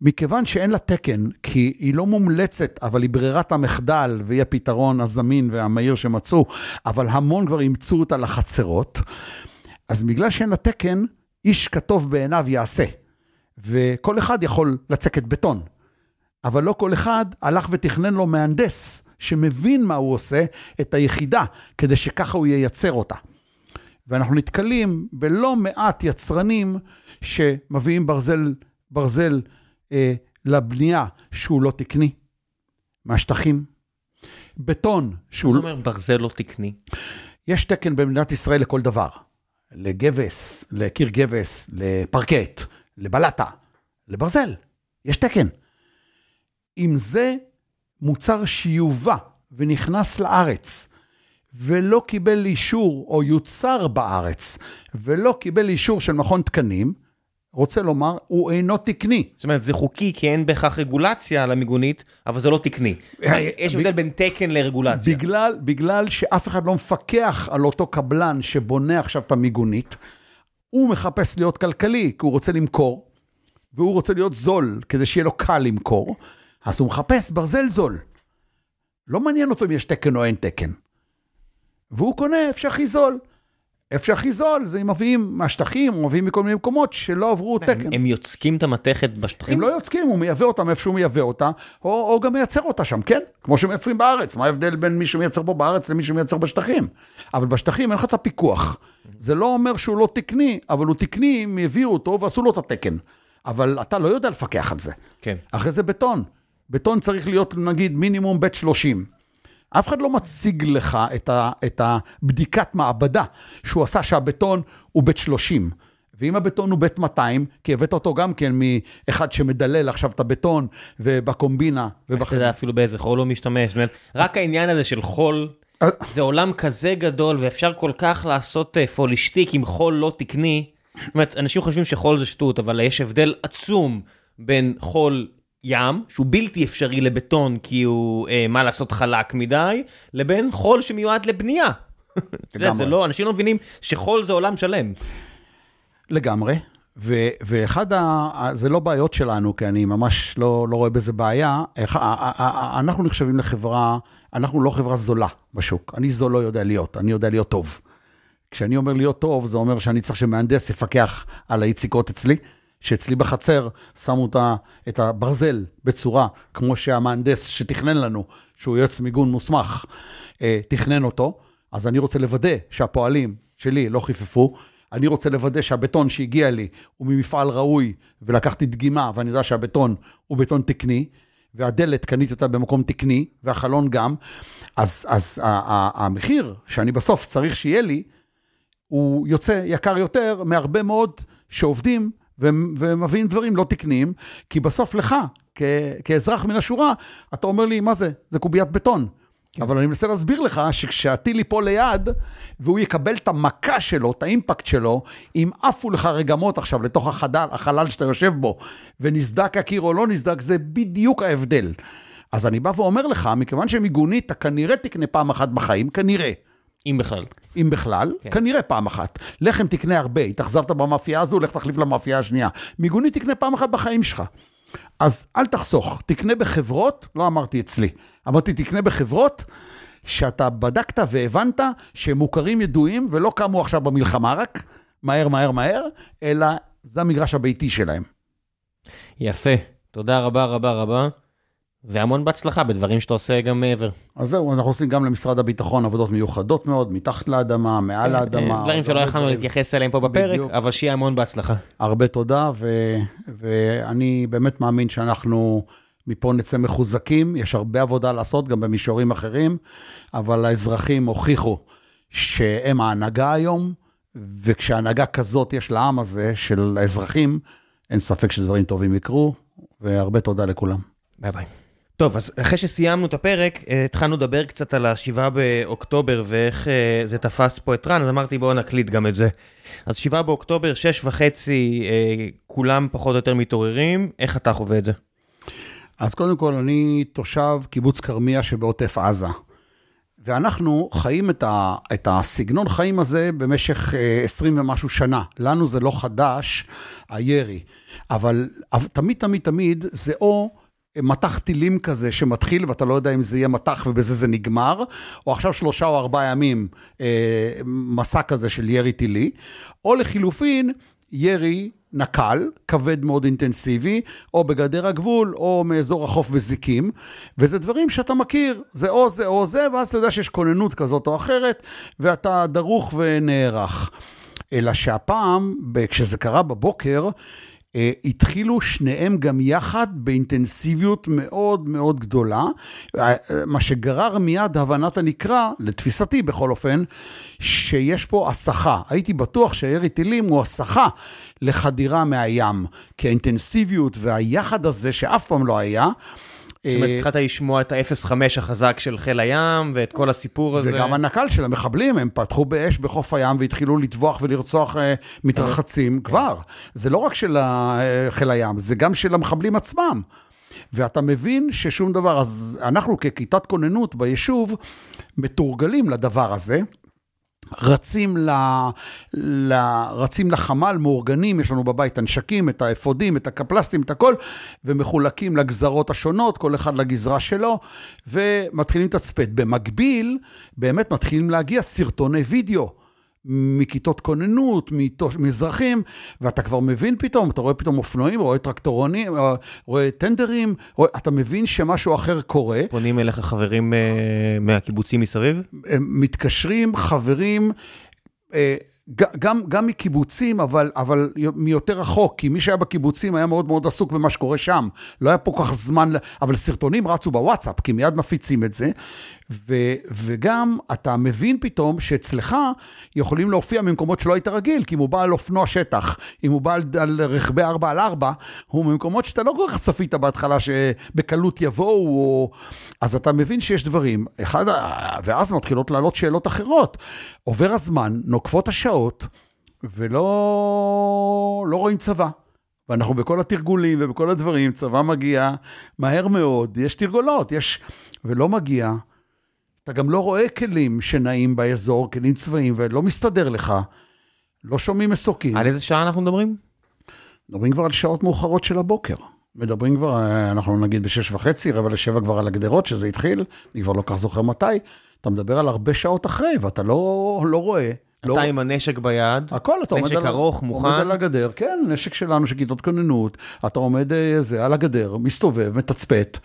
S2: מכיוון שאין לה תקן, כי היא לא מומלצת, אבל היא ברירת המחדל, והיא הפתרון הזמין והמהיר שמצאו, אבל המון כבר אימצו אותה לחצרות, אז בגלל שאין לה תקן, איש כתוב בעיניו יעשה. וכל אחד יכול לצקת בטון. אבל לא כל אחד הלך ותכנן לו מהנדס שמבין מה הוא עושה, את היחידה, כדי שככה הוא ייצר אותה. ואנחנו נתקלים בלא מעט יצרנים שמביאים ברזל, ברזל אה, לבנייה שהוא לא תקני, מהשטחים. בטון שהוא...
S1: מה זאת אומרת ברזל לא תקני?
S2: יש תקן במדינת ישראל לכל דבר. לגבס, לקיר גבס, לפרקט, לבלטה, לברזל. יש תקן. אם זה מוצר שיובא ונכנס לארץ, ולא קיבל אישור, או יוצר בארץ, ולא קיבל אישור של מכון תקנים, רוצה לומר, הוא אינו תקני.
S1: זאת אומרת, זה חוקי כי אין בהכרח רגולציה על המיגונית, אבל זה לא תקני. יש הבדל בין תקן לרגולציה.
S2: בגלל, בגלל שאף אחד לא מפקח על אותו קבלן שבונה עכשיו את המיגונית, הוא מחפש להיות כלכלי, כי הוא רוצה למכור, והוא רוצה להיות זול, כדי שיהיה לו קל למכור, אז הוא מחפש ברזל זול. לא מעניין אותו אם יש תקן או אין תקן. והוא קונה איפה שהכי זול. איפה שהכי זול זה אם מביאים מהשטחים, או מביאים מכל מיני מקומות שלא עברו תקן.
S1: הם, יוצקים את המתכת בשטחים?
S2: הם לא יוצקים, הוא מייבא אותה מאיפה שהוא מייבא אותה, או, או גם מייצר אותה שם, כן? כמו שמייצרים בארץ. מה ההבדל בין מי שמייצר פה בארץ למי שמייצר בשטחים? אבל בשטחים אין לך את הפיקוח. זה לא אומר שהוא לא תקני, אבל הוא תקני אם הביאו אותו ועשו לו את התקן. אבל אתה לא יודע לפקח על זה.
S1: כן.
S2: אחרי זה בטון. בטון צריך להיות נגיד מינימום בית 30. אף אחד לא מציג לך את, ה, את הבדיקת מעבדה שהוא עשה שהבטון הוא בית 30. ואם הבטון הוא בית 200, כי הבאת אותו גם כן מאחד שמדלל עכשיו את הבטון ובקומבינה.
S1: איך אתה יודע אפילו באיזה חול הוא משתמש? רק העניין הזה של חול, אה. זה עולם כזה גדול ואפשר כל כך לעשות אה, פולישטיק עם חול לא תקני. זאת אומרת, אנשים חושבים שחול זה שטות, אבל יש הבדל עצום בין חול ים, שהוא בלתי אפשרי לבטון כי הוא, אה, מה לעשות, חלק מדי, לבין חול שמיועד לבנייה. (laughs) זה, זה לא, אנשים לא מבינים שחול זה עולם שלם.
S2: לגמרי, ו, ואחד ה... זה לא בעיות שלנו, כי אני ממש לא, לא רואה בזה בעיה. אנחנו נחשבים לחברה, אנחנו לא חברה זולה בשוק. אני זול לא יודע להיות, אני יודע להיות טוב. כשאני אומר להיות טוב, זה אומר שאני צריך שמהנדס יפקח על היציקות אצלי. שאצלי בחצר שמו את הברזל בצורה כמו שהמהנדס שתכנן לנו, שהוא יועץ מיגון מוסמך, אה, תכנן אותו, אז אני רוצה לוודא שהפועלים שלי לא חיפפו. אני רוצה לוודא שהבטון שהגיע לי הוא ממפעל ראוי, ולקחתי דגימה, ואני יודע שהבטון הוא בטון תקני, והדלת קניתי אותה במקום תקני, והחלון גם, אז, אז המחיר שאני בסוף צריך שיהיה לי, הוא יוצא יקר יותר מהרבה מאוד שעובדים ומביאים דברים לא תקניים, כי בסוף לך, כ- כאזרח מן השורה, אתה אומר לי, מה זה? זה קוביית בטון. כן. אבל אני מנסה להסביר לך שכשהטיל ייפול ליד, והוא יקבל את המכה שלו, את האימפקט שלו, אם עפו לך רגמות עכשיו לתוך החדל, החלל שאתה יושב בו, ונסדק הקיר או לא נסדק, זה בדיוק ההבדל. אז אני בא ואומר לך, מכיוון שמיגונית, אתה כנראה תקנה פעם אחת בחיים, כנראה.
S1: אם בכלל.
S2: אם בכלל, כן. כנראה פעם אחת. לחם תקנה הרבה, התאכזבת במאפייה הזו, לך תחליף למאפייה השנייה. מיגונית תקנה פעם אחת בחיים שלך. אז אל תחסוך, תקנה בחברות, לא אמרתי אצלי, אמרתי תקנה בחברות שאתה בדקת והבנת שהם מוכרים ידועים ולא קמו עכשיו במלחמה רק, מהר, מהר, מהר, אלא זה המגרש הביתי שלהם.
S1: יפה, תודה רבה רבה רבה, והמון בהצלחה בדברים שאתה עושה גם מעבר.
S2: אז זהו, אנחנו עושים גם למשרד הביטחון עבודות מיוחדות מאוד, מתחת לאדמה, מעל האדמה.
S1: דברים שלא יכולנו
S2: דברים.
S1: להתייחס אליהם פה בפרק. אבל שיהיה המון בהצלחה.
S2: הרבה תודה, ואני באמת מאמין שאנחנו מפה נצא מחוזקים. יש הרבה עבודה לעשות, גם במישורים אחרים, אבל האזרחים הוכיחו שהם ההנהגה היום, וכשהנהגה כזאת יש לעם הזה, של האזרחים, אין ספק שדברים טובים יקרו, והרבה תודה לכולם.
S1: ביי ביי. טוב, אז אחרי שסיימנו את הפרק, אה, התחלנו לדבר קצת על השבעה באוקטובר ואיך אה, זה תפס פה את רן, אז אמרתי בואו נקליט גם את זה. אז שבעה באוקטובר, שש וחצי, אה, כולם פחות או יותר מתעוררים, איך אתה חווה את זה?
S2: אז קודם כל, אני תושב קיבוץ כרמיה שבעוטף עזה. ואנחנו חיים את, ה, את הסגנון חיים הזה במשך אה, 20 ומשהו שנה. לנו זה לא חדש, הירי. אבל תמיד, תמיד, תמיד זה או מטח טילים כזה שמתחיל ואתה לא יודע אם זה יהיה מטח ובזה זה נגמר, או עכשיו שלושה או ארבעה ימים אה, מסע כזה של ירי טילי, או לחילופין, ירי נקל, כבד מאוד אינטנסיבי, או בגדר הגבול, או מאזור החוף בזיקים, וזה דברים שאתה מכיר, זה או זה או זה, ואז אתה יודע שיש כוננות כזאת או אחרת, ואתה דרוך ונערך. אלא שהפעם, כשזה קרה בבוקר, התחילו שניהם גם יחד באינטנסיביות מאוד מאוד גדולה, אה, מה שגרר מיד הבנת הנקרא, לתפיסתי בכל אופן, שיש פה הסחה. הייתי בטוח שהירי טילים הוא הסחה לחדירה מהים, כי האינטנסיביות והיחד הזה, שאף פעם לא היה,
S1: זאת אומרת,
S2: אה,
S1: התחלת לשמוע את ה-0.5 החזק של חיל הים, ואת כל הסיפור הזה.
S2: וגם הנקל של המחבלים, הם פתחו באש בחוף הים והתחילו לטבוח ולרצוח אה, מתרחצים כבר. זה לא רק של אה, חיל הים, זה גם של המחבלים עצמם. ואתה מבין ששום דבר, אז אנחנו ככיתת כוננות ביישוב מתורגלים לדבר הזה. רצים, ל, ל, רצים לחמ"ל, מאורגנים, יש לנו בבית הנשקים, את האפודים, את הקפלסטים, את הכל, ומחולקים לגזרות השונות, כל אחד לגזרה שלו, ומתחילים לתצפת. במקביל, באמת מתחילים להגיע סרטוני וידאו. מכיתות כוננות, מתוש- מאזרחים, ואתה כבר מבין פתאום, אתה רואה פתאום אופנועים, רואה טרקטורונים, רואה טנדרים, רואה, אתה מבין שמשהו אחר קורה.
S1: פונים אליך חברים אה, מהקיבוצים מסביב?
S2: מתקשרים, חברים, אה, גם, גם מקיבוצים, אבל, אבל מיותר רחוק, כי מי שהיה בקיבוצים היה מאוד מאוד עסוק במה שקורה שם. לא היה פה כך זמן, אבל סרטונים רצו בוואטסאפ, כי מיד מפיצים את זה. ו, וגם אתה מבין פתאום שאצלך יכולים להופיע ממקומות שלא היית רגיל, כי אם הוא בא על אופנוע שטח, אם הוא בא על, על רכבי 4 על 4, הוא ממקומות שאתה לא כל כך צפית בהתחלה שבקלות יבואו, או... אז אתה מבין שיש דברים, אחד, ואז מתחילות לעלות שאלות אחרות. עובר הזמן, נוקפות השעות, ולא לא רואים צבא. ואנחנו בכל התרגולים ובכל הדברים, צבא מגיע מהר מאוד, יש תרגולות, יש... ולא מגיע. אתה גם לא רואה כלים שנעים באזור, כלים צבאיים, ולא מסתדר לך. לא שומעים מסוקים.
S1: על איזה שעה אנחנו מדברים?
S2: מדברים כבר על שעות מאוחרות של הבוקר. מדברים כבר, אה, אנחנו נגיד בשש וחצי, רבע לשבע כבר על הגדרות, שזה התחיל, אני כבר לא כך זוכר מתי. אתה מדבר על הרבה שעות אחרי, ואתה לא, לא רואה. לא...
S1: אתה עם הנשק ביד,
S2: הכל, אתה עומד
S1: נשק
S2: על,
S1: ארוך,
S2: עומד
S1: מוכן.
S2: על הגדר, כן, נשק שלנו, של כיתות כוננות, אתה עומד אה, זה, על הגדר, מסתובב, מתצפת,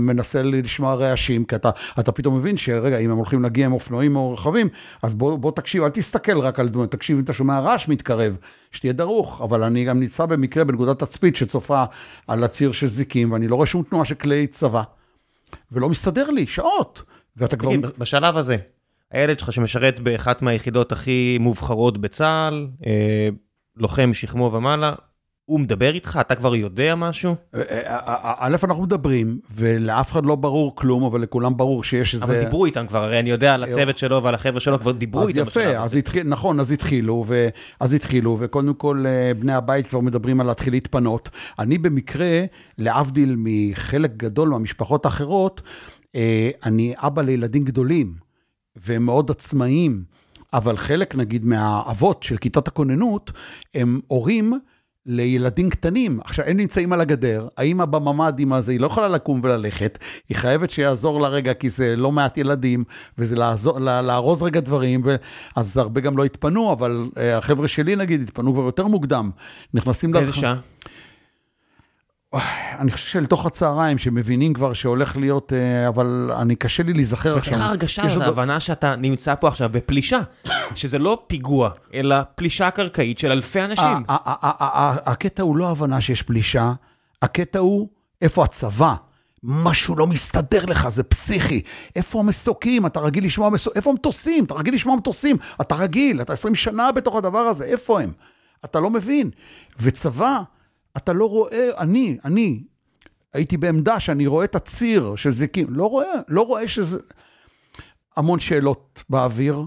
S2: מנסה לשמוע רעשים, כי אתה, אתה פתאום מבין שרגע, אם הם הולכים להגיע עם אופנועים או רכבים, אז בוא, בוא תקשיב, אל תסתכל רק על דמות, תקשיב אם אתה שומע רעש מתקרב, שתהיה דרוך, אבל אני גם נמצא במקרה בנקודת תצפית שצופה על הציר של זיקים, ואני לא רואה שום תנועה של כלי צבא, ולא מסתדר לי, שעות, ואתה כבר...
S1: תגיד, בשלב הזה, הילד שלך שמשרת באחת מהיחידות הכי מובחרות בצה"ל, אה, לוחם שכמו ומעלה, הוא מדבר איתך? אתה כבר יודע משהו?
S2: אה, א', אנחנו מדברים, ולאף אחד לא ברור כלום, אבל לכולם ברור שיש איזה...
S1: אבל דיברו איתם כבר, הרי אני יודע על הצוות שלו ועל החבר'ה שלו, כבר דיברו איתם בשלב
S2: יפה, אז
S1: הזה.
S2: התחיל, נכון, אז התחילו, אז התחילו, וקודם כל אה, בני הבית כבר מדברים על להתחיל להתפנות. אני במקרה, להבדיל מחלק גדול מהמשפחות האחרות, אה, אני אבא לילדים גדולים, והם מאוד עצמאיים, אבל חלק, נגיד, מהאבות של כיתת הכוננות, הם הורים לילדים קטנים. עכשיו, הם נמצאים על הגדר, האמא בממ"ד עם הזה, היא לא יכולה לקום וללכת, היא חייבת שיעזור לה רגע, כי זה לא מעט ילדים, וזה לעזור, לה, לארוז רגע דברים, ו... אז הרבה גם לא התפנו, אבל uh, החבר'ה שלי נגיד התפנו כבר יותר מוקדם. נכנסים...
S1: באיזה שעה?
S2: אני חושב שלתוך הצהריים, שמבינים כבר שהולך להיות, אה, אבל אני קשה לי להיזכר
S1: עכשיו. איך ההרגשה, הזאת, ההבנה שאתה נמצא פה עכשיו בפלישה, שזה לא פיגוע, אלא פלישה קרקעית של אלפי אנשים.
S2: הקטע הוא לא הבנה שיש פלישה, הקטע הוא איפה הצבא. משהו לא מסתדר לך, זה פסיכי. איפה המסוקים? אתה רגיל לשמוע מסוקים? איפה המטוסים? אתה רגיל לשמוע מטוסים. אתה רגיל, אתה 20 שנה בתוך הדבר הזה, איפה הם? אתה לא מבין. וצבא... אתה לא רואה, אני, אני, הייתי בעמדה שאני רואה את הציר של זיקים, לא רואה, לא רואה שזה... המון שאלות באוויר,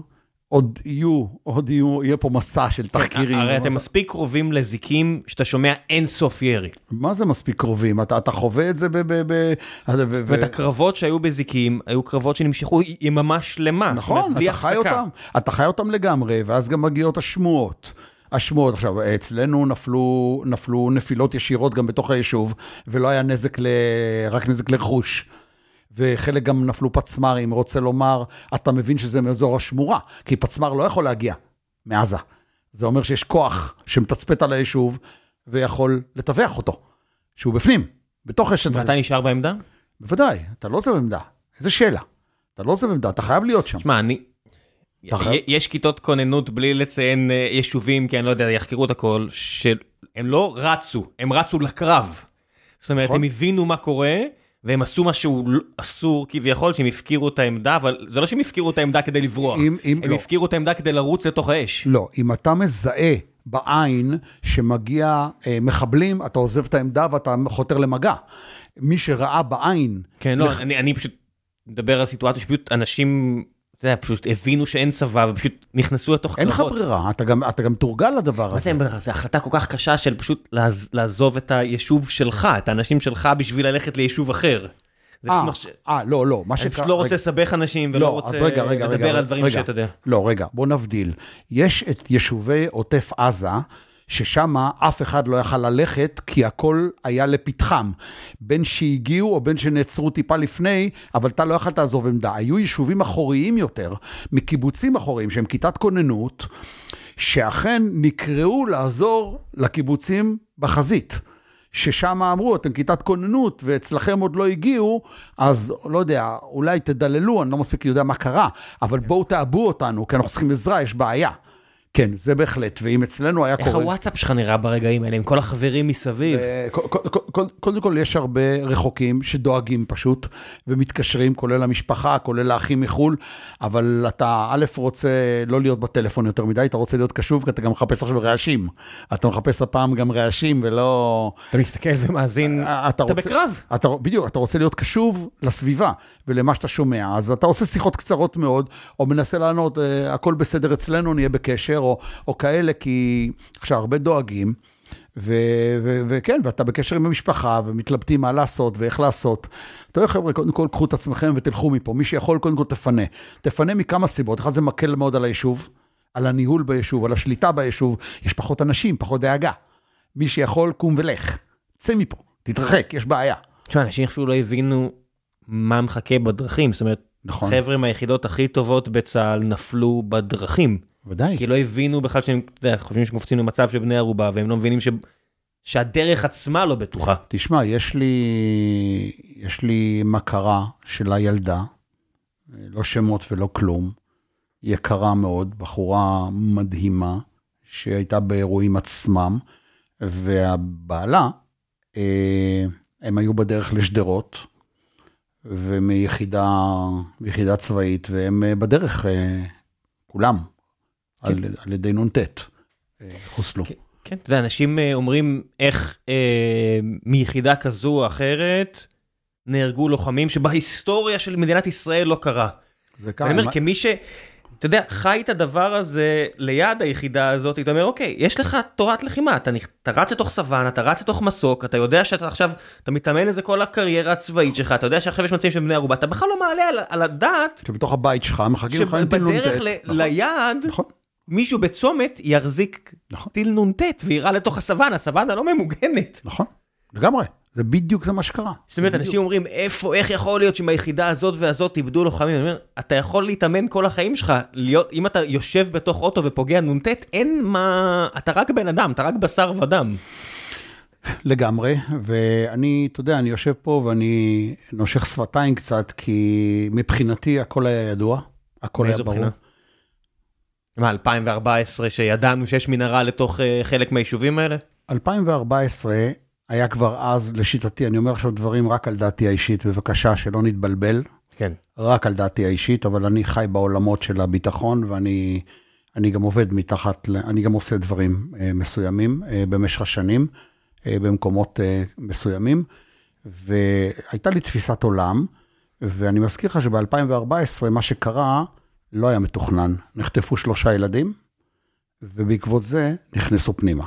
S2: עוד יהיו, עוד יהיו, יהיה פה מסע של תחקירים.
S1: הרי אתם מספיק קרובים לזיקים שאתה שומע אין סוף ירי.
S2: מה זה מספיק קרובים? אתה, אתה חווה את זה ב... ב, ב
S1: ואת הקרבות שהיו בזיקים, היו קרבות שנמשכו יממה שלמה.
S2: נכון, אתה חי אותם, אתה חי אותם לגמרי, ואז גם מגיעות השמועות. השמועות. עכשיו, אצלנו נפלו, נפלו נפילות ישירות גם בתוך היישוב, ולא היה נזק, ל... רק נזק לרכוש. וחלק גם נפלו פצמ"רים, רוצה לומר, אתה מבין שזה מאזור השמורה, כי פצמ"ר לא יכול להגיע מעזה. זה אומר שיש כוח שמתצפת על היישוב ויכול לטווח אותו, שהוא בפנים, בתוך אשת...
S1: ואתה נשאר בעמדה?
S2: בוודאי, אתה לא עוזב עמדה. איזה שאלה. אתה לא עוזב עמדה, אתה חייב להיות שם.
S1: שמע, אני, יש כיתות כוננות בלי לציין אה, יישובים, כי אני לא יודע, יחקרו את הכל, שהם לא רצו, הם רצו לקרב. זאת אומרת, נכון. הם הבינו מה קורה, והם עשו משהו לא- אסור כביכול, שהם הפקירו את העמדה, אבל זה לא שהם הפקירו את העמדה כדי לברוח, אם, אם הם לא. הפקירו את העמדה כדי לרוץ לתוך האש.
S2: לא, אם אתה מזהה בעין שמגיע אה, מחבלים, אתה עוזב את העמדה ואתה חותר למגע. מי שראה בעין...
S1: כן, לא, לח... אני, אני פשוט מדבר על סיטואציה שפשוט אנשים אתה יודע, פשוט הבינו שאין צבא ופשוט נכנסו לתוך
S2: קרבות. אין לך ברירה, אתה גם, אתה גם תורגל לדבר הזה.
S1: מה זה אין ברירה? זו החלטה כל כך קשה של פשוט לעז, לעזוב את היישוב שלך, את האנשים שלך בשביל ללכת ליישוב אחר.
S2: אה, אה, לא, לא,
S1: מה שקרה... אני פשוט לא רוצה לסבך אנשים ולא לא, רוצה רגע, רגע, לדבר רגע, על דברים שאתה יודע.
S2: לא, רגע, בוא נבדיל. יש את יישובי עוטף עזה, ששם אף אחד לא יכל ללכת, כי הכל היה לפתחם. בין שהגיעו או בין שנעצרו טיפה לפני, אבל אתה לא יכלת לעזוב עמדה. היו יישובים אחוריים יותר, מקיבוצים אחוריים, שהם כיתת כוננות, שאכן נקראו לעזור לקיבוצים בחזית. ששם אמרו, אתם כיתת כוננות ואצלכם עוד לא הגיעו, אז לא יודע, אולי תדללו, אני לא מספיק יודע מה קרה, אבל בואו תעבו אותנו, כי אנחנו צריכים עזרה, יש בעיה. כן, זה בהחלט, ואם אצלנו היה
S1: קורה... איך הוואטסאפ שלך נראה ברגעים האלה, עם כל החברים מסביב?
S2: קודם כל, יש הרבה רחוקים שדואגים פשוט, ומתקשרים, כולל המשפחה, כולל האחים מחו"ל, אבל אתה א', רוצה לא להיות בטלפון יותר מדי, אתה רוצה להיות קשוב, כי אתה גם מחפש עכשיו רעשים. אתה מחפש הפעם גם רעשים ולא...
S1: אתה מסתכל ומאזין, אה, אתה בקרב.
S2: בדיוק, אתה רוצה להיות קשוב לסביבה ולמה שאתה שומע, אז אתה עושה שיחות קצרות מאוד, או מנסה לענות, אה, הכל בסדר אצלנו, נהיה בקשר. או, או כאלה, כי עכשיו הרבה דואגים, וכן, ואתה בקשר עם המשפחה, ומתלבטים מה לעשות ואיך לעשות. אתה יודע, חבר'ה, קודם כל קחו את עצמכם ותלכו מפה. מי שיכול, קודם כל תפנה. תפנה מכמה סיבות. אחד, זה מקל מאוד על היישוב, על הניהול ביישוב, על השליטה ביישוב. יש פחות אנשים, פחות דאגה. מי שיכול, קום ולך. צא מפה, תתרחק, יש בעיה.
S1: תשמע, אנשים אפילו לא הבינו מה מחכה בדרכים. זאת אומרת, נכון. חבר'ה מהיחידות הכי טובות בצה"ל נפלו בדרכים.
S2: ודאי.
S1: כי לא הבינו בכלל שהם, אתה יודע, חושבים שקופצים למצב של בני ערובה, והם לא מבינים ש... שהדרך עצמה לא בטוחה.
S2: תשמע, יש לי, יש לי מכרה של הילדה, לא שמות ולא כלום, יקרה מאוד, בחורה מדהימה, שהייתה באירועים עצמם, והבעלה, אה, הם היו בדרך לשדרות, ומיחידה צבאית, והם אה, בדרך, אה, כולם, על, כן. על ידי נ"ט, אה, חוסלו.
S1: כן, כן, אתה יודע, אנשים אה, אומרים איך אה, מיחידה כזו או אחרת נהרגו לוחמים שבהיסטוריה של מדינת ישראל לא קרה. זה קרה. אני אומר, מה... כמי ש... אתה יודע, חי את הדבר הזה ליד היחידה הזאת, אתה אומר, אוקיי, יש לך תורת לחימה, אתה, אתה רץ לתוך סוואנה, אתה רץ לתוך מסוק, אתה יודע שאתה עכשיו, אתה מתאמן לזה כל הקריירה הצבאית שלך, אתה יודע שעכשיו יש מצבים של בני ערובה, אתה בכלל לא מעלה על, על הדעת...
S2: שבתוך הבית שלך מחכים
S1: לך עם שבדרך ליעד, נכון. מישהו בצומת יחזיק
S2: נכון.
S1: טיל נ"ט ויירה לתוך הסוואנה, הסוואנה לא ממוגנת.
S2: נכון, לגמרי. זה בדיוק זה מה שקרה.
S1: זאת אומרת. אנשים אומרים, איפה, איך יכול להיות שמהיחידה הזאת והזאת איבדו לוחמים? אני אומר, אתה יכול להתאמן כל החיים שלך, להיות, אם אתה יושב בתוך אוטו ופוגע נ"ט, אין מה, אתה רק בן אדם, אתה רק בשר ודם.
S2: לגמרי, ואני, אתה יודע, אני יושב פה ואני נושך שפתיים קצת, כי מבחינתי הכל היה ידוע, הכל היה ברור.
S1: בחינה? מה, 2014 שידענו שיש מנהרה לתוך אה, חלק מהיישובים האלה?
S2: 2014 היה כבר אז, לשיטתי, אני אומר עכשיו דברים רק על דעתי האישית, בבקשה, שלא נתבלבל,
S1: כן.
S2: רק על דעתי האישית, אבל אני חי בעולמות של הביטחון, ואני אני גם עובד מתחת, אני גם עושה דברים אה, מסוימים אה, במשך השנים, אה, במקומות אה, מסוימים, והייתה לי תפיסת עולם, ואני מזכיר לך שב-2014, מה שקרה לא היה מתוכנן. נחטפו שלושה ילדים, ובעקבות זה נכנסו פנימה.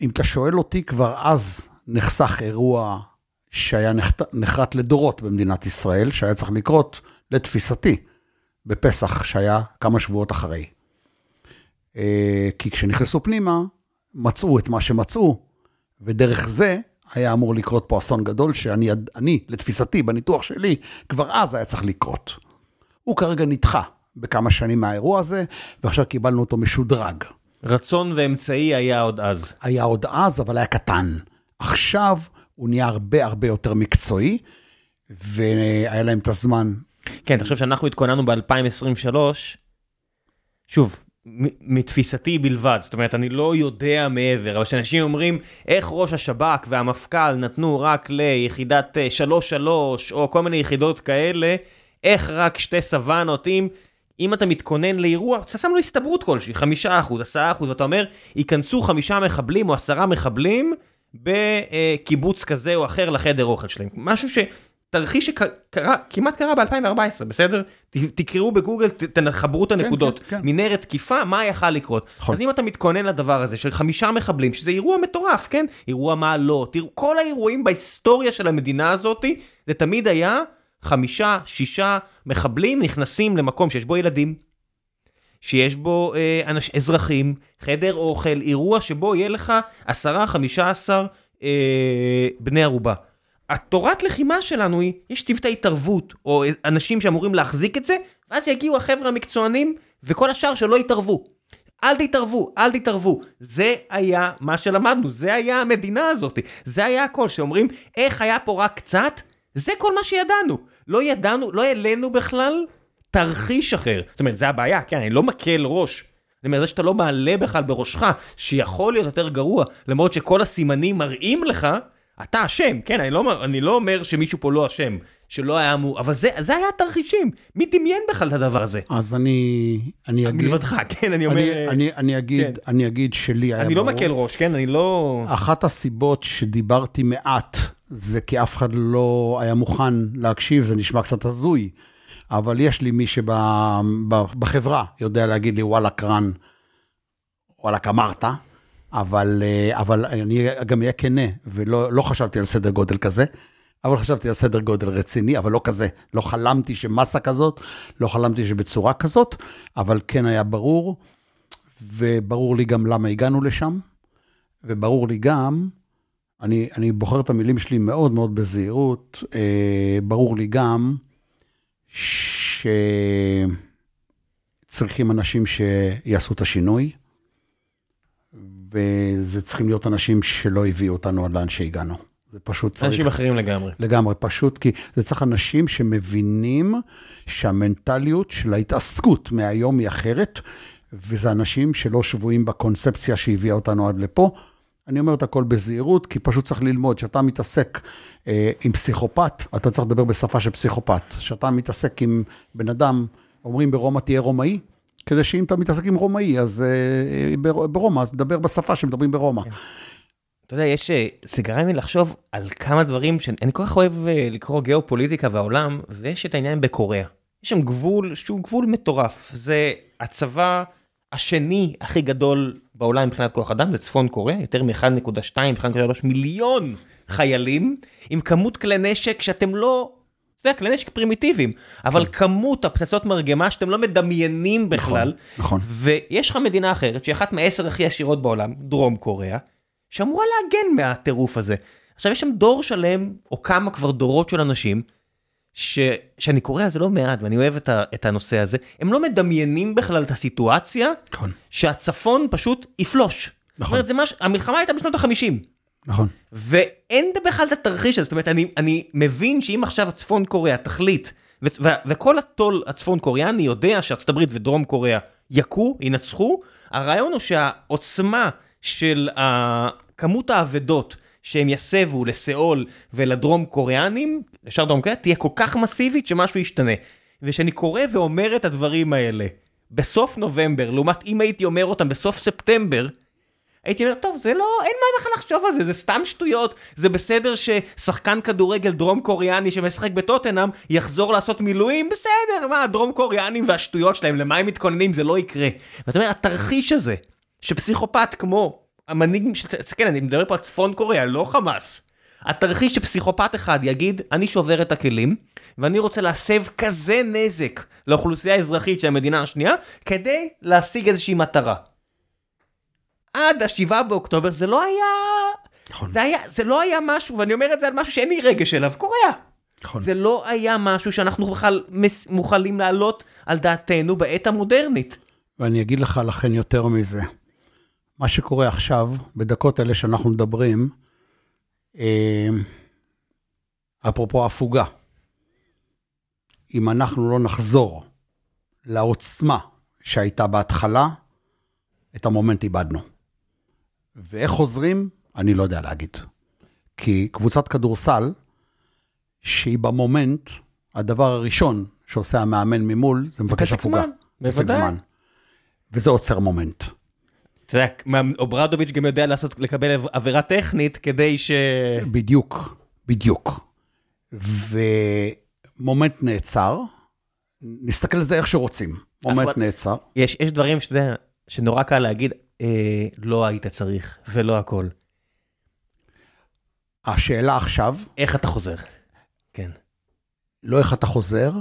S2: אם אתה שואל אותי, כבר אז נחסך אירוע שהיה נחרט לדורות במדינת ישראל, שהיה צריך לקרות, לתפיסתי, בפסח, שהיה כמה שבועות אחרי. אה, כי כשנכנסו פנימה, מצאו את מה שמצאו, ודרך זה היה אמור לקרות פה אסון גדול, שאני, אני, לתפיסתי, בניתוח שלי, כבר אז היה צריך לקרות. הוא כרגע נדחה בכמה שנים מהאירוע הזה, ועכשיו קיבלנו אותו משודרג.
S1: רצון ואמצעי היה עוד אז.
S2: היה עוד אז, אבל היה קטן. עכשיו הוא נהיה הרבה הרבה יותר מקצועי, והיה להם את הזמן.
S1: כן, תחשוב שאנחנו התכוננו ב-2023, שוב, מתפיסתי בלבד, זאת אומרת, אני לא יודע מעבר, אבל כשאנשים אומרים, איך ראש השב"כ והמפכ"ל נתנו רק ליחידת אה, 3-3, או כל מיני יחידות כאלה, איך רק שתי סוואנות, אם... אם אתה מתכונן לאירוע, אתה שם לו הסתברות כלשהי, חמישה אחוז, עשרה אחוז, ואתה אומר, ייכנסו חמישה מחבלים או עשרה מחבלים בקיבוץ כזה או אחר לחדר אוכל שלהם. משהו ש... תרחיש שקרה, כמעט קרה ב-2014, בסדר? תקראו בגוגל, תחברו את הנקודות.
S2: כן, כן.
S1: מנהרת תקיפה, מה יכל לקרות?
S2: נכון.
S1: אז אם אתה מתכונן לדבר הזה של חמישה מחבלים, שזה אירוע מטורף, כן? אירוע מעלות, איר- כל האירועים בהיסטוריה של המדינה הזאת, זה תמיד היה חמישה, שישה מחבלים נכנסים למקום שיש בו ילדים, שיש בו אה, אנש, אזרחים, חדר אוכל, אירוע שבו יהיה לך עשרה, חמישה עשר אה, בני ערובה. התורת לחימה שלנו היא, יש צוותי התערבות, או אנשים שאמורים להחזיק את זה, ואז יגיעו החבר'ה המקצוענים, וכל השאר שלא יתערבו. אל תתערבו, אל תתערבו. זה היה מה שלמדנו, זה היה המדינה הזאת. זה היה הכל, שאומרים, איך היה פה רק קצת? זה כל מה שידענו. לא ידענו, לא העלינו בכלל תרחיש אחר. זאת אומרת, זה הבעיה, כן, אני לא מקל ראש. אני אומר, זה שאתה לא מעלה בכלל בראשך, שיכול להיות יותר גרוע, למרות שכל הסימנים מראים לך, אתה אשם, כן, אני לא, אני לא אומר שמישהו פה לא אשם, שלא היה אמור, אבל זה, זה היה התרחישים. מי דמיין בכלל את הדבר הזה?
S2: אז אני, אני אגיד,
S1: מלבדך, (laughs) כן, אני אומר,
S2: אני, אני, אני, אגיד,
S1: כן.
S2: אני אגיד שלי היה
S1: אני לא
S2: ברור.
S1: מקל ראש, כן, אני לא...
S2: אחת הסיבות שדיברתי מעט, זה כי אף אחד לא היה מוכן להקשיב, זה נשמע קצת הזוי, אבל יש לי מי שבחברה יודע להגיד לי, וואלה, קרן, וואלה, אמרת, אבל, אה, אבל אני גם אהיה כנה, ולא לא חשבתי על סדר גודל כזה, אבל חשבתי על סדר גודל רציני, אבל לא כזה. לא חלמתי שמסה כזאת, לא חלמתי שבצורה כזאת, אבל כן היה ברור, וברור לי גם למה הגענו לשם, וברור לי גם, אני, אני בוחר את המילים שלי מאוד מאוד בזהירות, אה, ברור לי גם שצריכים אנשים שיעשו את השינוי, וזה צריכים להיות אנשים שלא הביאו אותנו עד לאן שהגענו. זה פשוט צריך...
S1: אנשים אחרים לגמרי.
S2: לגמרי, פשוט כי זה צריך אנשים שמבינים שהמנטליות של ההתעסקות מהיום היא אחרת, וזה אנשים שלא שבויים בקונספציה שהביאה אותנו עד לפה. אני אומר את הכל בזהירות, כי פשוט צריך ללמוד, כשאתה מתעסק אה, עם פסיכופת, אתה צריך לדבר בשפה של פסיכופת. כשאתה מתעסק עם בן אדם, אומרים ברומא תהיה רומאי, כדי שאם אתה מתעסק עם רומאי, אז אה, בר- ברומא, אז תדבר בשפה שמדברים ברומא.
S1: אתה יודע, יש, אה, זה גרם לי לחשוב על כמה דברים שאני כל כך אוהב אה, לקרוא גיאופוליטיקה והעולם, ויש את העניין בקוריאה. יש שם גבול שהוא גבול מטורף. זה הצבא השני הכי גדול בעולם מבחינת כוח אדם, זה צפון קוריאה, יותר מ-1.2, 1.3 מיליון חיילים, עם כמות כלי נשק שאתם לא זה כלי נשק פרימיטיביים, אבל כמות הפצצות מרגמה שאתם לא מדמיינים בכלל,
S2: נכון.
S1: ויש לך מדינה אחרת שהיא אחת מעשר הכי עשירות בעולם, דרום קוריאה, שאמורה להגן מהטירוף הזה. עכשיו יש שם דור שלם, או כמה כבר דורות של אנשים, ש... שאני קורא על זה לא מעט ואני אוהב את, ה... את הנושא הזה, הם לא מדמיינים בכלל את הסיטואציה
S2: נכון.
S1: שהצפון פשוט יפלוש.
S2: נכון.
S1: זאת אומרת, זה מש... המלחמה הייתה בשנות החמישים.
S2: נכון.
S1: ואין בכלל את התרחיש הזה, זאת אומרת, אני, אני מבין שאם עכשיו צפון קוריאה תחליט, ו- ו- וכל הטול הצפון קוריאני יודע שארצות הברית ודרום קוריאה יכו, ינצחו, הרעיון הוא שהעוצמה של כמות האבדות שהם יסבו לסאול ולדרום קוריאנים, לשאר דרום קוריאה, תהיה כל כך מסיבית שמשהו ישתנה. וכשאני קורא ואומר את הדברים האלה בסוף נובמבר, לעומת אם הייתי אומר אותם בסוף ספטמבר, הייתי אומר, טוב, זה לא, אין מה בכלל לחשוב על זה, זה סתם שטויות, זה בסדר ששחקן כדורגל דרום קוריאני שמשחק בטוטנאם יחזור לעשות מילואים, בסדר, מה, הדרום קוריאנים והשטויות שלהם, למה הם מתכוננים, זה לא יקרה. ואתה אומר, התרחיש הזה, שפסיכופת כמו המנהיג, תסתכל, אני מדבר פה על צפון קוריאה, לא חמאס. התרחיש שפסיכופת אחד יגיד, אני שובר את הכלים, ואני רוצה להסב כזה נזק לאוכלוסייה האזרחית של המדינה השנייה, כדי להשיג איזושהי מטרה. עד השבעה באוקטובר זה לא היה...
S2: נכון.
S1: זה, היה, זה לא היה משהו, ואני אומר את זה על משהו שאין לי רגש אליו, קוריאה.
S2: נכון.
S1: זה לא היה משהו שאנחנו בכלל מס- מוכנים להעלות על דעתנו בעת המודרנית.
S2: ואני אגיד לך לכן יותר מזה. מה שקורה עכשיו, בדקות אלה שאנחנו מדברים, אה, אפרופו הפוגה, אם אנחנו לא נחזור לעוצמה שהייתה בהתחלה, את המומנט איבדנו. ואיך חוזרים, אני לא יודע להגיד. כי קבוצת כדורסל, שהיא במומנט, הדבר הראשון שעושה המאמן ממול, זה מבקש הפוגה.
S1: בוודאי.
S2: זמן. וזה עוצר מומנט.
S1: אתה יודע, אוברדוביץ' גם יודע לעשות, לקבל עבירה טכנית כדי ש...
S2: בדיוק, בדיוק. ומומנט נעצר, נסתכל על זה איך שרוצים. מומנט נעצר.
S1: יש, יש דברים שאתה יודע, שנורא קל להגיד, אה, לא היית צריך, ולא הכל.
S2: השאלה עכשיו,
S1: איך אתה חוזר? כן.
S2: לא איך אתה חוזר,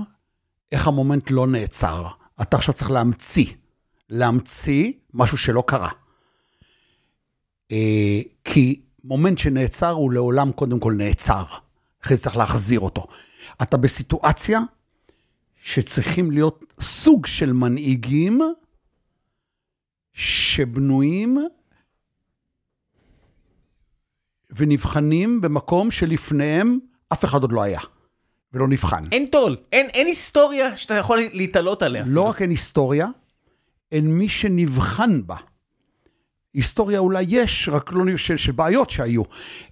S2: איך המומנט לא נעצר. אתה עכשיו צריך להמציא, להמציא משהו שלא קרה. אה, כי מומנט שנעצר הוא לעולם קודם כל נעצר. אחרי זה צריך להחזיר אותו. אתה בסיטואציה שצריכים להיות סוג של מנהיגים שבנויים ונבחנים במקום שלפניהם אף אחד עוד לא היה ולא נבחן.
S1: אין טול, אין, אין היסטוריה שאתה יכול להתעלות עליה.
S2: לא רק אין היסטוריה, אין מי שנבחן בה. היסטוריה אולי יש, רק לא של, של בעיות שהיו.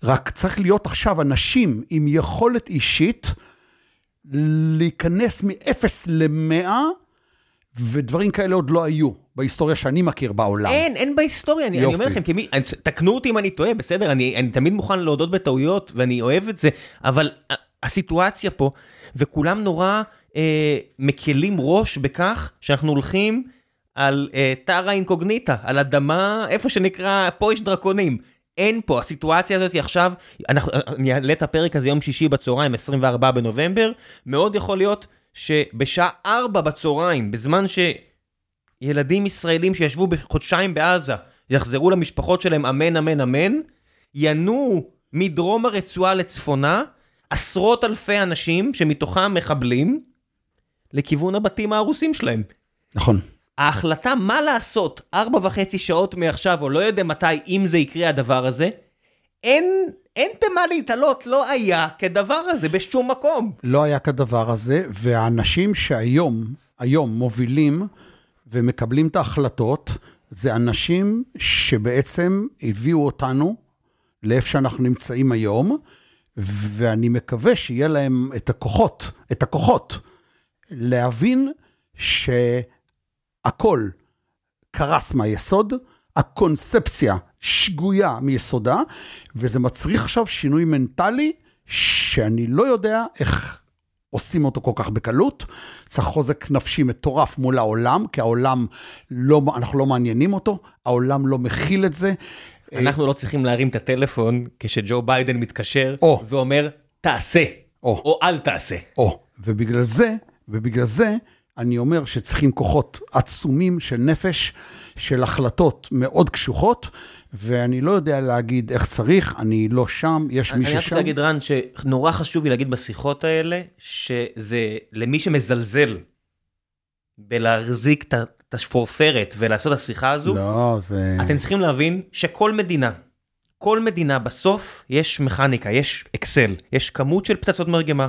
S2: רק צריך להיות עכשיו אנשים עם יכולת אישית להיכנס מ-0 ל-100, ודברים כאלה עוד לא היו בהיסטוריה שאני מכיר בעולם.
S1: אין, אין בהיסטוריה, אני, אני אומר. לכם, כמי, אני- תקנו אותי אם אני טועה, בסדר, אני, אני תמיד מוכן להודות בטעויות, ואני אוהב את זה, אבל הסיטואציה פה, וכולם נורא אה, מקלים ראש בכך שאנחנו הולכים על אה, טרה אינקוגניטה, על אדמה, איפה שנקרא, פה יש דרקונים. אין פה, הסיטואציה הזאת עכשיו, אנחנו, אני אעלה את הפרק הזה יום שישי בצהריים, 24 בנובמבר, מאוד יכול להיות שבשעה 4 בצהריים, בזמן ש... ילדים ישראלים שישבו בחודשיים בעזה, יחזרו למשפחות שלהם אמן אמן אמן, ינועו מדרום הרצועה לצפונה, עשרות אלפי אנשים שמתוכם מחבלים, לכיוון הבתים ההרוסים שלהם.
S2: נכון.
S1: ההחלטה מה לעשות ארבע וחצי שעות מעכשיו, או לא יודע מתי, אם זה יקרה הדבר הזה, אין, אין במה להתעלות, לא היה כדבר הזה בשום מקום.
S2: לא היה כדבר הזה, והאנשים שהיום, היום מובילים ומקבלים את ההחלטות, זה אנשים שבעצם הביאו אותנו לאיפה שאנחנו נמצאים היום, ואני מקווה שיהיה להם את הכוחות, את הכוחות, להבין שהכל קרס מהיסוד, הקונספציה שגויה מיסודה, וזה מצריך עכשיו שינוי מנטלי, שאני לא יודע איך עושים אותו כל כך בקלות. צריך חוזק נפשי מטורף מול העולם, כי העולם, לא, אנחנו לא מעניינים אותו, העולם לא מכיל את זה.
S1: אנחנו לא צריכים להרים את הטלפון כשג'ו ביידן מתקשר
S2: או.
S1: ואומר, תעשה.
S2: או,
S1: או אל תעשה.
S2: או. ובגלל זה, ובגלל זה, אני אומר שצריכים כוחות עצומים של נפש, של החלטות מאוד קשוחות, ואני לא יודע להגיד איך צריך, אני לא שם, יש מי
S1: אני
S2: ששם.
S1: רק רוצה להגיד, רן, שנורא חשוב לי להגיד בשיחות האלה, שזה למי שמזלזל בלהחזיק את השפורפרת ולעשות את השיחה הזו,
S2: לא, זה...
S1: אתם צריכים להבין שכל מדינה, כל מדינה בסוף יש מכניקה, יש אקסל, יש כמות של פצצות מרגמה,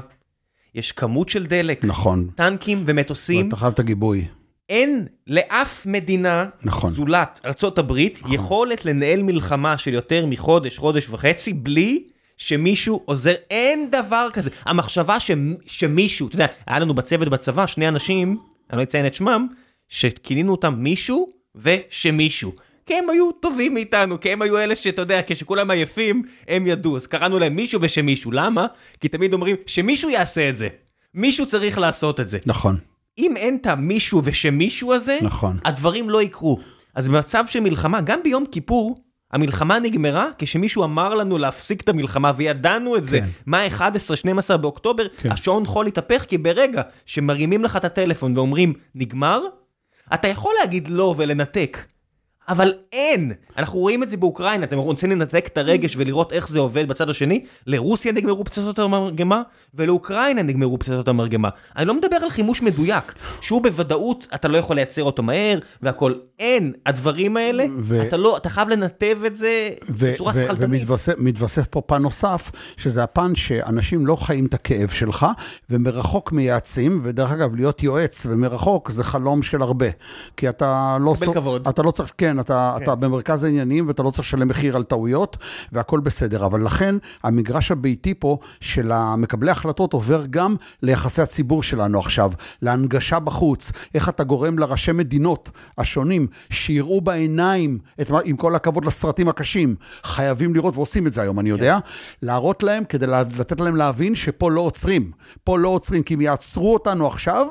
S1: יש כמות של דלק,
S2: נכון.
S1: טנקים ומטוסים,
S2: אתה חייב את הגיבוי.
S1: אין לאף מדינה,
S2: נכון.
S1: זולת ארה"ב, יכולת לנהל מלחמה של יותר מחודש, חודש וחצי, בלי שמישהו עוזר, אין דבר כזה. המחשבה ש, שמישהו, אתה יודע, היה לנו בצוות בצבא שני אנשים, אני לא אציין את שמם, שכינינו אותם מישהו ושמישהו. כי הם היו טובים מאיתנו, כי הם היו אלה שאתה יודע, כשכולם עייפים, הם ידעו. אז קראנו להם מישהו ושמישהו. למה? כי תמיד אומרים, שמישהו יעשה את זה. מישהו צריך לעשות את זה.
S2: נכון,
S1: אם אין את המישהו ושמישהו הזה,
S2: נכון.
S1: הדברים לא יקרו. אז במצב של מלחמה, גם ביום כיפור, המלחמה נגמרה כשמישהו אמר לנו להפסיק את המלחמה, וידענו את זה.
S2: כן.
S1: מה 11-12 באוקטובר,
S2: כן.
S1: השעון חול התהפך, כי ברגע שמרימים לך את הטלפון ואומרים, נגמר, אתה יכול להגיד לא ולנתק. אבל אין! אנחנו רואים את זה באוקראינה, אתם רוצים לנתק את הרגש ולראות איך זה עובד בצד השני? לרוסיה נגמרו פצצות המרגמה, ולאוקראינה נגמרו פצצות המרגמה. אני לא מדבר על חימוש מדויק, שהוא בוודאות, אתה לא יכול לייצר אותו מהר, והכל. אין, הדברים האלה,
S2: ו-
S1: אתה לא, אתה חייב לנתב את זה
S2: ו-
S1: בצורה
S2: ו-
S1: שכלתנית.
S2: ומתווסף פה פן נוסף, שזה הפן שאנשים לא חיים את הכאב שלך, ומרחוק מייעצים, ודרך אגב, להיות יועץ ומרחוק זה חלום של הרבה. כי אתה לא...
S1: קבל כבוד.
S2: אתה לא צריך, כן, אתה,
S1: כן.
S2: אתה במרכז העניינים, ואתה לא צריך לשלם מחיר על טעויות, והכל בסדר. אבל לכן, המגרש הביתי פה של המקבלי ההחלטות עובר גם ליחסי הציבור שלנו עכשיו, להנגשה בחוץ, איך אתה גורם לראשי מדינות השונים, שיראו בעיניים, את, עם כל הכבוד לסרטים הקשים, חייבים לראות, ועושים את זה היום, אני יודע, להראות להם, כדי לתת להם להבין שפה לא עוצרים. פה לא עוצרים, כי אם יעצרו אותנו עכשיו,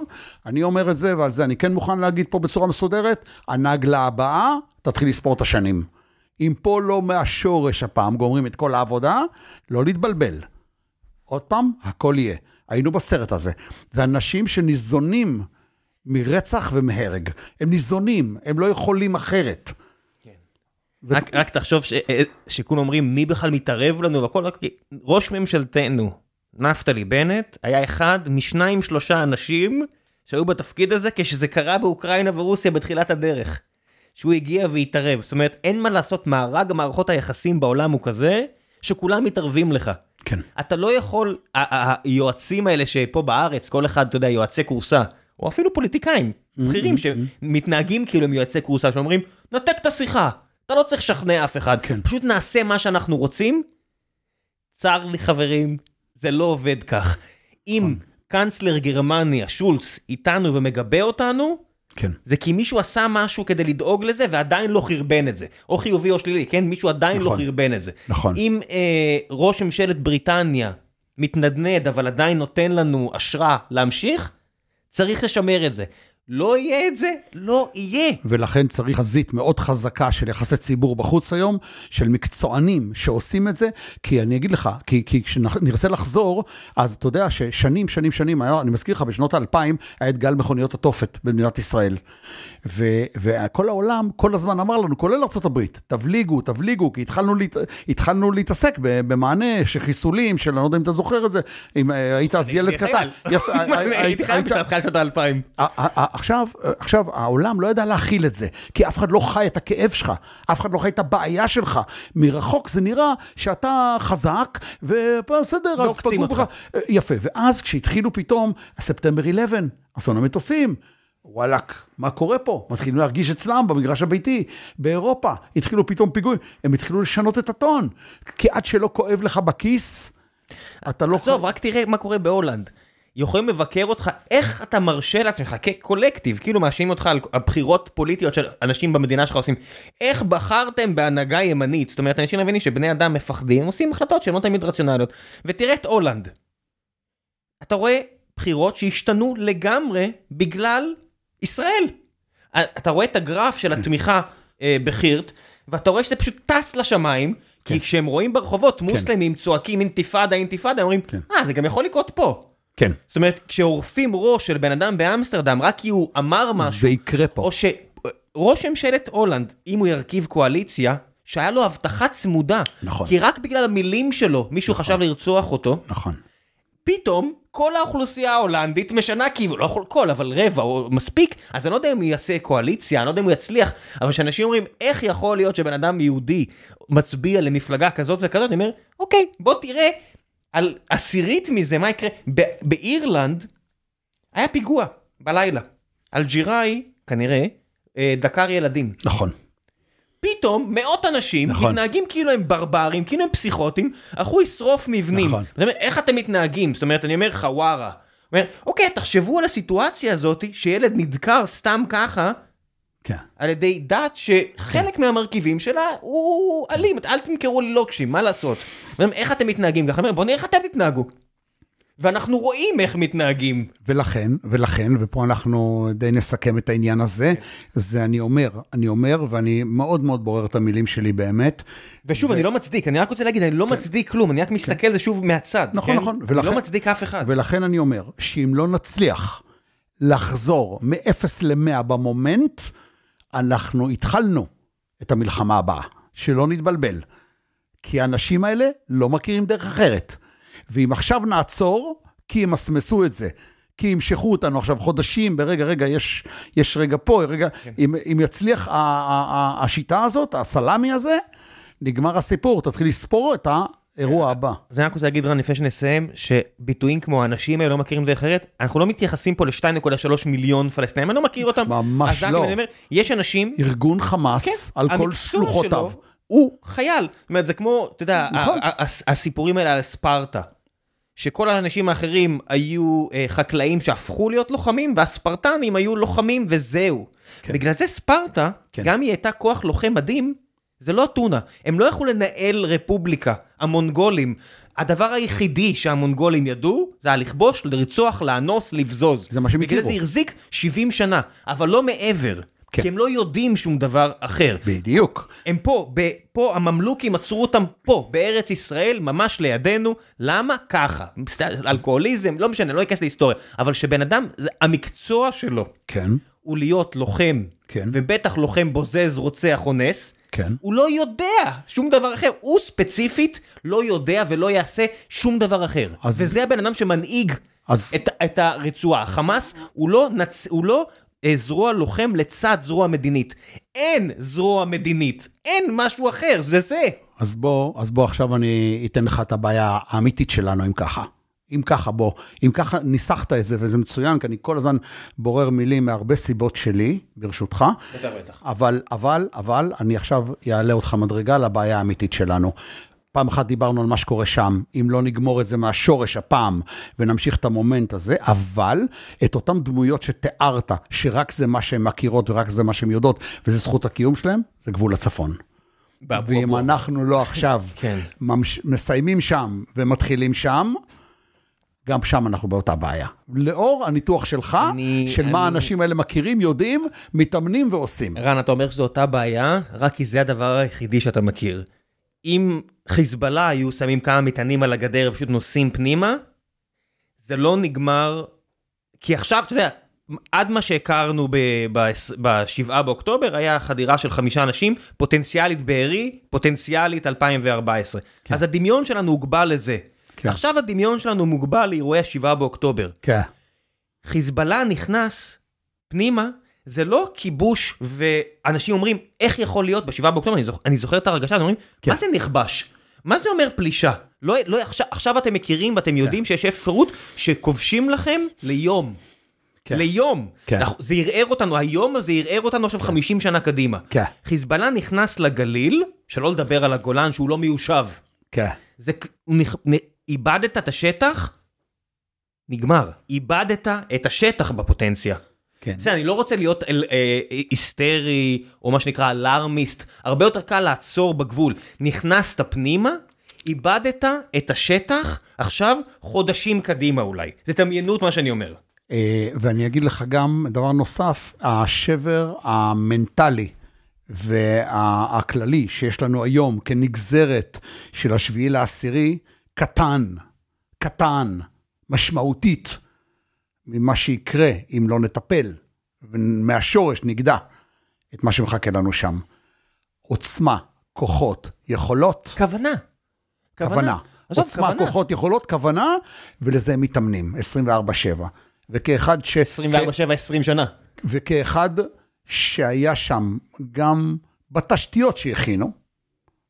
S2: אני אומר את זה, ועל זה אני כן מוכן להגיד פה בצורה מסודרת, הנגלה הבאה, תתחיל לספור את השנים. אם פה לא מהשורש הפעם גומרים את כל העבודה, לא להתבלבל. עוד פעם, הכל יהיה. היינו בסרט הזה. זה אנשים שניזונים מרצח ומהרג. הם ניזונים, הם לא יכולים אחרת. זה-
S1: רק, רק תחשוב ש, אה, שכולם אומרים מי בכלל מתערב לנו והכל, רק ראש ממשלתנו, נפתלי בנט, היה אחד משניים שלושה אנשים שהיו בתפקיד הזה כשזה קרה באוקראינה ורוסיה בתחילת הדרך. שהוא הגיע והתערב, זאת אומרת אין מה לעשות, מארג מערכות היחסים בעולם הוא כזה, שכולם מתערבים לך.
S2: כן.
S1: אתה לא יכול, היועצים האלה שפה בארץ, כל אחד, אתה יודע, יועצי כורסה, או אפילו פוליטיקאים, בכירים שמתנהגים כאילו הם יועצי כורסה, שאומרים, נתק את השיחה, אתה לא צריך לשכנע אף אחד,
S2: כן.
S1: פשוט נעשה מה שאנחנו רוצים. צר לי חברים, זה לא עובד כך. אם קאנצלר גרמניה, שולץ, איתנו ומגבה אותנו,
S2: כן.
S1: זה כי מישהו עשה משהו כדי לדאוג לזה ועדיין לא חרבן את זה. או חיובי או שלילי, כן? מישהו עדיין
S2: נכון.
S1: לא חרבן את זה.
S2: נכון.
S1: אם אה, ראש ממשלת בריטניה מתנדנד אבל עדיין נותן לנו אשרה להמשיך, צריך לשמר את זה. לא יהיה את זה, לא יהיה.
S2: ולכן צריך חזית מאוד חזקה של יחסי ציבור בחוץ היום, של מקצוענים שעושים את זה, כי אני אגיד לך, כי, כי כשנרצה לחזור, אז אתה יודע ששנים, שנים, שנים, אני מזכיר לך, בשנות האלפיים היה את גל מכוניות התופת במדינת ישראל. ו, וכל העולם כל הזמן אמר לנו, כולל ארה"ב, תבליגו, תבליגו, כי התחלנו, להת, התחלנו להתעסק במענה של חיסולים, של אני לא יודע אם אתה זוכר את זה, אם אה, היית אז ילד קטן. יפה,
S1: הייתי חייב בתחילת שנות האלפיים.
S2: עכשיו, העולם לא ידע להכיל את זה, כי אף אחד לא חי את הכאב שלך, אף אחד לא חי את הבעיה שלך. מרחוק זה נראה שאתה חזק, ובסדר, אז
S1: ועוקצים
S2: פגעו. בך. יפה, ואז כשהתחילו פתאום, ספטמבר 11, אסון המטוסים. וואלאק, מה קורה פה? מתחילים להרגיש אצלם במגרש הביתי, באירופה, התחילו פתאום פיגועים, הם התחילו לשנות את הטון, כי עד שלא כואב לך בכיס, אתה לא...
S1: עזוב, רק תראה מה קורה בהולנד. יכולים לבקר אותך, איך אתה מרשה לעצמך כקולקטיב, כאילו מאשימים אותך על על בחירות פוליטיות של אנשים במדינה שלך עושים, איך בחרתם בהנהגה ימנית? זאת אומרת, אנשים מבינים שבני אדם מפחדים, עושים החלטות שהן לא תמיד רציונליות. ותראה את הולנד. אתה רואה בחירות שהשתנו לגמרי בגלל ישראל. אתה רואה את הגרף של התמיכה אה, בחירט, ואתה רואה שזה פשוט טס לשמיים, כי כשהם רואים ברחובות מוסלמים צועקים אינתיפאדה, אינתיפאדה, הם אומרים,
S2: כן.
S1: אה, זה גם יכול לקרות פה.
S2: כן.
S1: זאת אומרת, כשעורפים ראש של בן אדם באמסטרדם, רק כי הוא אמר משהו,
S2: זה יקרה פה.
S1: או שראש ממשלת הולנד, אם הוא ירכיב קואליציה, שהיה לו הבטחה צמודה,
S2: נכון.
S1: כי רק בגלל המילים שלו, מישהו חשב לרצוח אותו,
S2: נכון.
S1: פתאום כל האוכלוסייה ההולנדית משנה כיוון, לא יכול כל, אבל רבע או מספיק, אז אני לא יודע אם הוא יעשה קואליציה, אני לא יודע אם הוא יצליח, אבל כשאנשים אומרים, איך יכול להיות שבן אדם יהודי מצביע למפלגה כזאת וכזאת, אני אומר, אוקיי, בוא תראה על עשירית מזה, מה יקרה. באירלנד היה פיגוע בלילה. אלג'יראי, כנראה, אה, דקר ילדים.
S2: נכון.
S1: פתאום מאות אנשים
S2: נכון.
S1: מתנהגים כאילו הם ברברים, כאילו הם פסיכוטים, הלכו לשרוף מבנים.
S2: נכון.
S1: זאת אומרת, איך אתם מתנהגים? זאת אומרת, אני אומר חווארה. אומר, אוקיי, תחשבו על הסיטואציה הזאת שילד נדקר סתם ככה,
S2: כן.
S1: על ידי דת שחלק מהמרכיבים שלה הוא אלים, אל תמכרו לי לוקשים, מה לעשות? איך אתם מתנהגים ככה? בוא נראה איך אתם תתנהגו. ואנחנו רואים איך מתנהגים.
S2: ולכן, ולכן, ופה אנחנו די נסכם את העניין הזה, זה אני אומר, אני אומר, ואני מאוד מאוד בורר את המילים שלי באמת.
S1: ושוב, אני לא מצדיק, אני רק רוצה להגיד, אני לא מצדיק כלום, אני רק מסתכל על זה שוב מהצד.
S2: נכון,
S1: כן?
S2: נכון,
S1: אני
S2: ולכן-
S1: לא מצדיק אף אחד.
S2: ולכן אני אומר, שאם לא נצליח לחזור מ-0 ל-100 במומנט, אנחנו התחלנו את המלחמה הבאה, שלא נתבלבל. כי האנשים האלה לא מכירים דרך אחרת. ואם עכשיו נעצור, כי ימסמסו את זה. כי ימשכו אותנו עכשיו חודשים, ברגע, רגע, יש, יש רגע פה, רגע,
S1: כן.
S2: אם, אם יצליח ה- ה- ה- השיטה הזאת, הסלאמי הזה, נגמר הסיפור, תתחיל לספור את האירוע הבא.
S1: אז אני רק רוצה להגיד, רן, לפני שנסיים, שביטויים כמו האנשים האלה לא מכירים דרך אחרת, אנחנו לא מתייחסים פה ל-2.3 מיליון פלסטינים, אני לא מכיר אותם.
S2: ממש לא.
S1: אני אומר, יש אנשים,
S2: ארגון חמאס,
S1: כן,
S2: על כל שלוחותיו.
S1: שלו-
S2: הוא,
S1: חייל. זאת אומרת, זה כמו, אתה יודע,
S2: נכון.
S1: הסיפורים האלה על ספרטה. שכל האנשים האחרים היו אה, חקלאים שהפכו להיות לוחמים, והספרטנים היו לוחמים וזהו.
S2: כן.
S1: בגלל זה ספרטה,
S2: כן.
S1: גם היא הייתה כוח לוחם מדהים, זה לא אתונה. הם לא יכלו לנהל רפובליקה, המונגולים. הדבר היחידי שהמונגולים ידעו, זה היה לכבוש, לרצוח, לאנוס, לבזוז.
S2: זה מה שהם
S1: בגלל
S2: הכירו.
S1: זה החזיק 70 שנה, אבל לא מעבר.
S2: כן.
S1: כי הם לא יודעים שום דבר אחר.
S2: בדיוק.
S1: הם פה, ב, פה הממלוכים עצרו אותם פה, בארץ ישראל, ממש לידינו. למה? ככה. אלכוהוליזם, לא משנה, לא אכנס להיסטוריה. אבל שבן אדם, המקצוע שלו
S2: כן,
S1: הוא להיות לוחם,
S2: כן.
S1: ובטח לוחם בוזז, רוצח, אונס,
S2: כן.
S1: הוא לא יודע שום דבר אחר. הוא ספציפית לא יודע ולא יעשה שום דבר אחר.
S2: אז-
S1: וזה הבן אדם שמנהיג
S2: אז-
S1: את, את הרצועה. חמאס הוא לא, נצ... הוא לא זרוע לוחם לצד זרוע מדינית. אין זרוע מדינית, אין משהו אחר, זה זה.
S2: אז בוא, אז בוא עכשיו אני אתן לך את הבעיה האמיתית שלנו, אם ככה. אם ככה, בוא, אם ככה ניסחת את זה, וזה מצוין, כי אני כל הזמן בורר מילים מהרבה סיבות שלי, ברשותך.
S1: בטח, בטח.
S2: אבל, אבל, אבל, אני עכשיו אעלה אותך מדרגה לבעיה האמיתית שלנו. פעם אחת דיברנו על מה שקורה שם, אם לא נגמור את זה מהשורש הפעם ונמשיך את המומנט הזה, אבל את אותן דמויות שתיארת, שרק זה מה שהן מכירות ורק זה מה שהן יודעות, וזה זכות הקיום שלהן, זה גבול הצפון. ואם אנחנו לא עכשיו (laughs)
S1: כן.
S2: ממש, מסיימים שם ומתחילים שם, גם שם אנחנו באותה בעיה. לאור הניתוח שלך,
S1: אני-
S2: של מה
S1: אני-
S2: האנשים האלה מכירים, יודעים, מתאמנים ועושים.
S1: רן, אתה אומר שזו אותה בעיה, רק כי זה הדבר היחידי שאתה מכיר. אם חיזבאללה היו שמים כמה מטענים על הגדר ופשוט נוסעים פנימה, זה לא נגמר, כי עכשיו, אתה יודע, עד מה שהכרנו ב-7 באוקטובר, היה חדירה של חמישה אנשים, פוטנציאלית בארי, פוטנציאלית 2014. אז הדמיון שלנו הוגבל לזה.
S2: כן.
S1: עכשיו הדמיון שלנו מוגבל לאירועי 7 באוקטובר.
S2: כן.
S1: חיזבאללה נכנס פנימה, זה לא כיבוש ואנשים אומרים, איך יכול להיות בשבעה באוקטובר, אני, זוכ, אני זוכר את הרגשה, הם אומרים,
S2: כן.
S1: מה זה נכבש? מה זה אומר פלישה? לא, לא, עכשיו, עכשיו אתם מכירים ואתם יודעים שיש אפשרות שכובשים לכם ליום.
S2: כן.
S1: ליום.
S2: כן.
S1: אנחנו- זה ערער אותנו, היום הזה ערער אותנו עכשיו 50 שנה קדימה.
S2: כן.
S1: חיזבאללה נכנס לגליל, שלא לדבר על הגולן שהוא לא מיושב.
S2: כן. זה...
S1: נכ- נ- איבדת את השטח, נגמר. איבדת את השטח בפוטנציה.
S2: כן.
S1: בסדר, אני לא רוצה להיות אל- אה, היסטרי, או מה שנקרא אלארמיסט, הרבה יותר קל לעצור בגבול. נכנסת פנימה, איבדת את השטח, עכשיו חודשים קדימה אולי. זה תמיינות מה שאני אומר.
S2: אה, ואני אגיד לך גם דבר נוסף, השבר המנטלי והכללי שיש לנו היום כנגזרת של השביעי לעשירי, קטן, קטן, משמעותית, ממה שיקרה אם לא נטפל, ומהשורש נגדע את מה שמחכה לנו שם. עוצמה, כוחות, יכולות,
S1: כוונה.
S2: כוונה.
S1: עזוב,
S2: עוצמה,
S1: כוונה.
S2: כוחות, יכולות, כוונה, ולזה הם מתאמנים, 24-7. וכאחד ש...
S1: 24-7, 20 שנה.
S2: וכאחד שהיה שם גם בתשתיות שהכינו,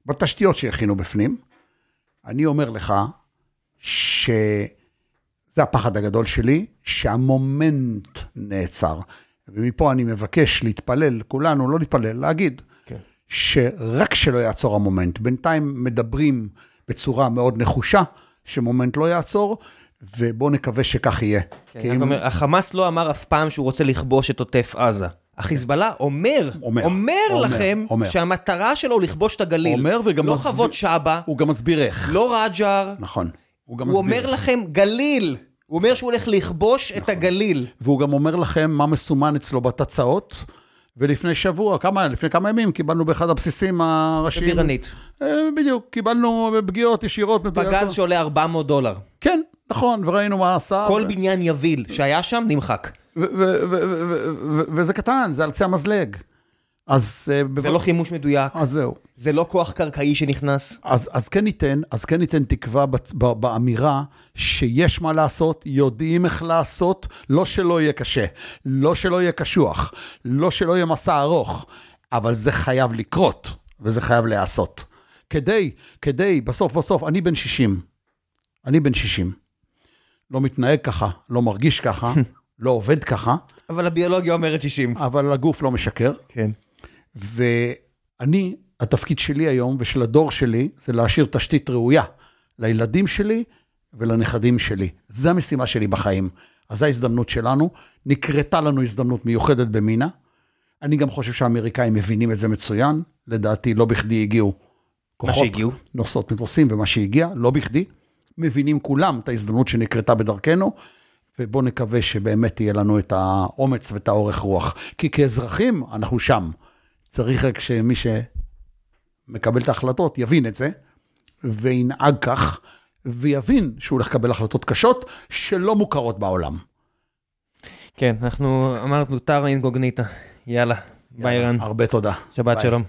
S2: בתשתיות שהכינו בפנים, אני אומר לך שזה הפחד הגדול שלי, שהמומנט נעצר. ומפה אני מבקש להתפלל, כולנו, לא להתפלל, להגיד,
S1: כן.
S2: שרק שלא יעצור המומנט. בינתיים מדברים בצורה מאוד נחושה, שמומנט לא יעצור, ובואו נקווה שכך יהיה.
S1: כן,
S2: כי אם-
S1: אומר, החמאס לא אמר אף פעם שהוא רוצה לכבוש את עוטף עזה. החיזבאללה אומר,
S2: אומר,
S1: אומר
S2: אומר,
S1: לכם
S2: אומר.
S1: שהמטרה שלו לכבוש את הגליל.
S2: אומר וגם
S1: לא
S2: מסביר-
S1: חוות שבא,
S2: הוא גם מסביר איך.
S1: לא רג'ר,
S2: נכון. הוא גם
S1: הוא
S2: מסביר.
S1: אומר לכם גליל. הוא אומר שהוא הולך לכבוש את הגליל.
S2: והוא גם אומר לכם מה מסומן אצלו בתצ"אות, ולפני שבוע, כמה, לפני כמה ימים, קיבלנו באחד הבסיסים הראשיים.
S1: בירנית.
S2: אה, בדיוק, קיבלנו פגיעות ישירות.
S1: פגז שעולה 400 דולר.
S2: כן, נכון, וראינו מה עשה.
S1: כל
S2: ו-
S1: בניין יביל שהיה שם נמחק.
S2: וזה קטן, זה על קצה המזלג. אז... אה,
S1: זה לא חימוש מדויק,
S2: אז זהו.
S1: זה לא כוח קרקעי שנכנס.
S2: אז, אז כן ניתן, אז כן ניתן תקווה ב, ב, באמירה שיש מה לעשות, יודעים איך לעשות, לא שלא יהיה קשה, לא שלא יהיה קשוח, לא שלא יהיה מסע ארוך, אבל זה חייב לקרות, וזה חייב להיעשות. כדי, כדי, בסוף בסוף, אני בן 60, אני בן 60, לא מתנהג ככה, לא מרגיש ככה, (laughs) לא עובד ככה,
S1: אבל הביולוגיה אומרת 60.
S2: אבל הגוף לא משקר.
S1: כן.
S2: ואני, התפקיד שלי היום ושל הדור שלי, זה להשאיר תשתית ראויה לילדים שלי ולנכדים שלי. זו המשימה שלי בחיים. אז זו ההזדמנות שלנו. נקרתה לנו הזדמנות מיוחדת במינה. אני גם חושב שהאמריקאים מבינים את זה מצוין. לדעתי, לא בכדי הגיעו כוחות,
S1: שהגיעו.
S2: נוסעות מטוסים ומה שהגיע, לא בכדי. מבינים כולם את ההזדמנות שנקרתה בדרכנו, ובואו נקווה שבאמת יהיה לנו את האומץ ואת האורך רוח. כי כאזרחים, אנחנו שם. צריך רק שמי שמקבל את ההחלטות יבין את זה, וינהג כך, ויבין שהוא הולך לקבל החלטות קשות שלא מוכרות בעולם.
S1: כן, אנחנו אמרנו טרה אינקוגניטה. יאללה, ביי רן.
S2: הרבה תודה.
S1: שבת
S2: ביי.
S1: שלום.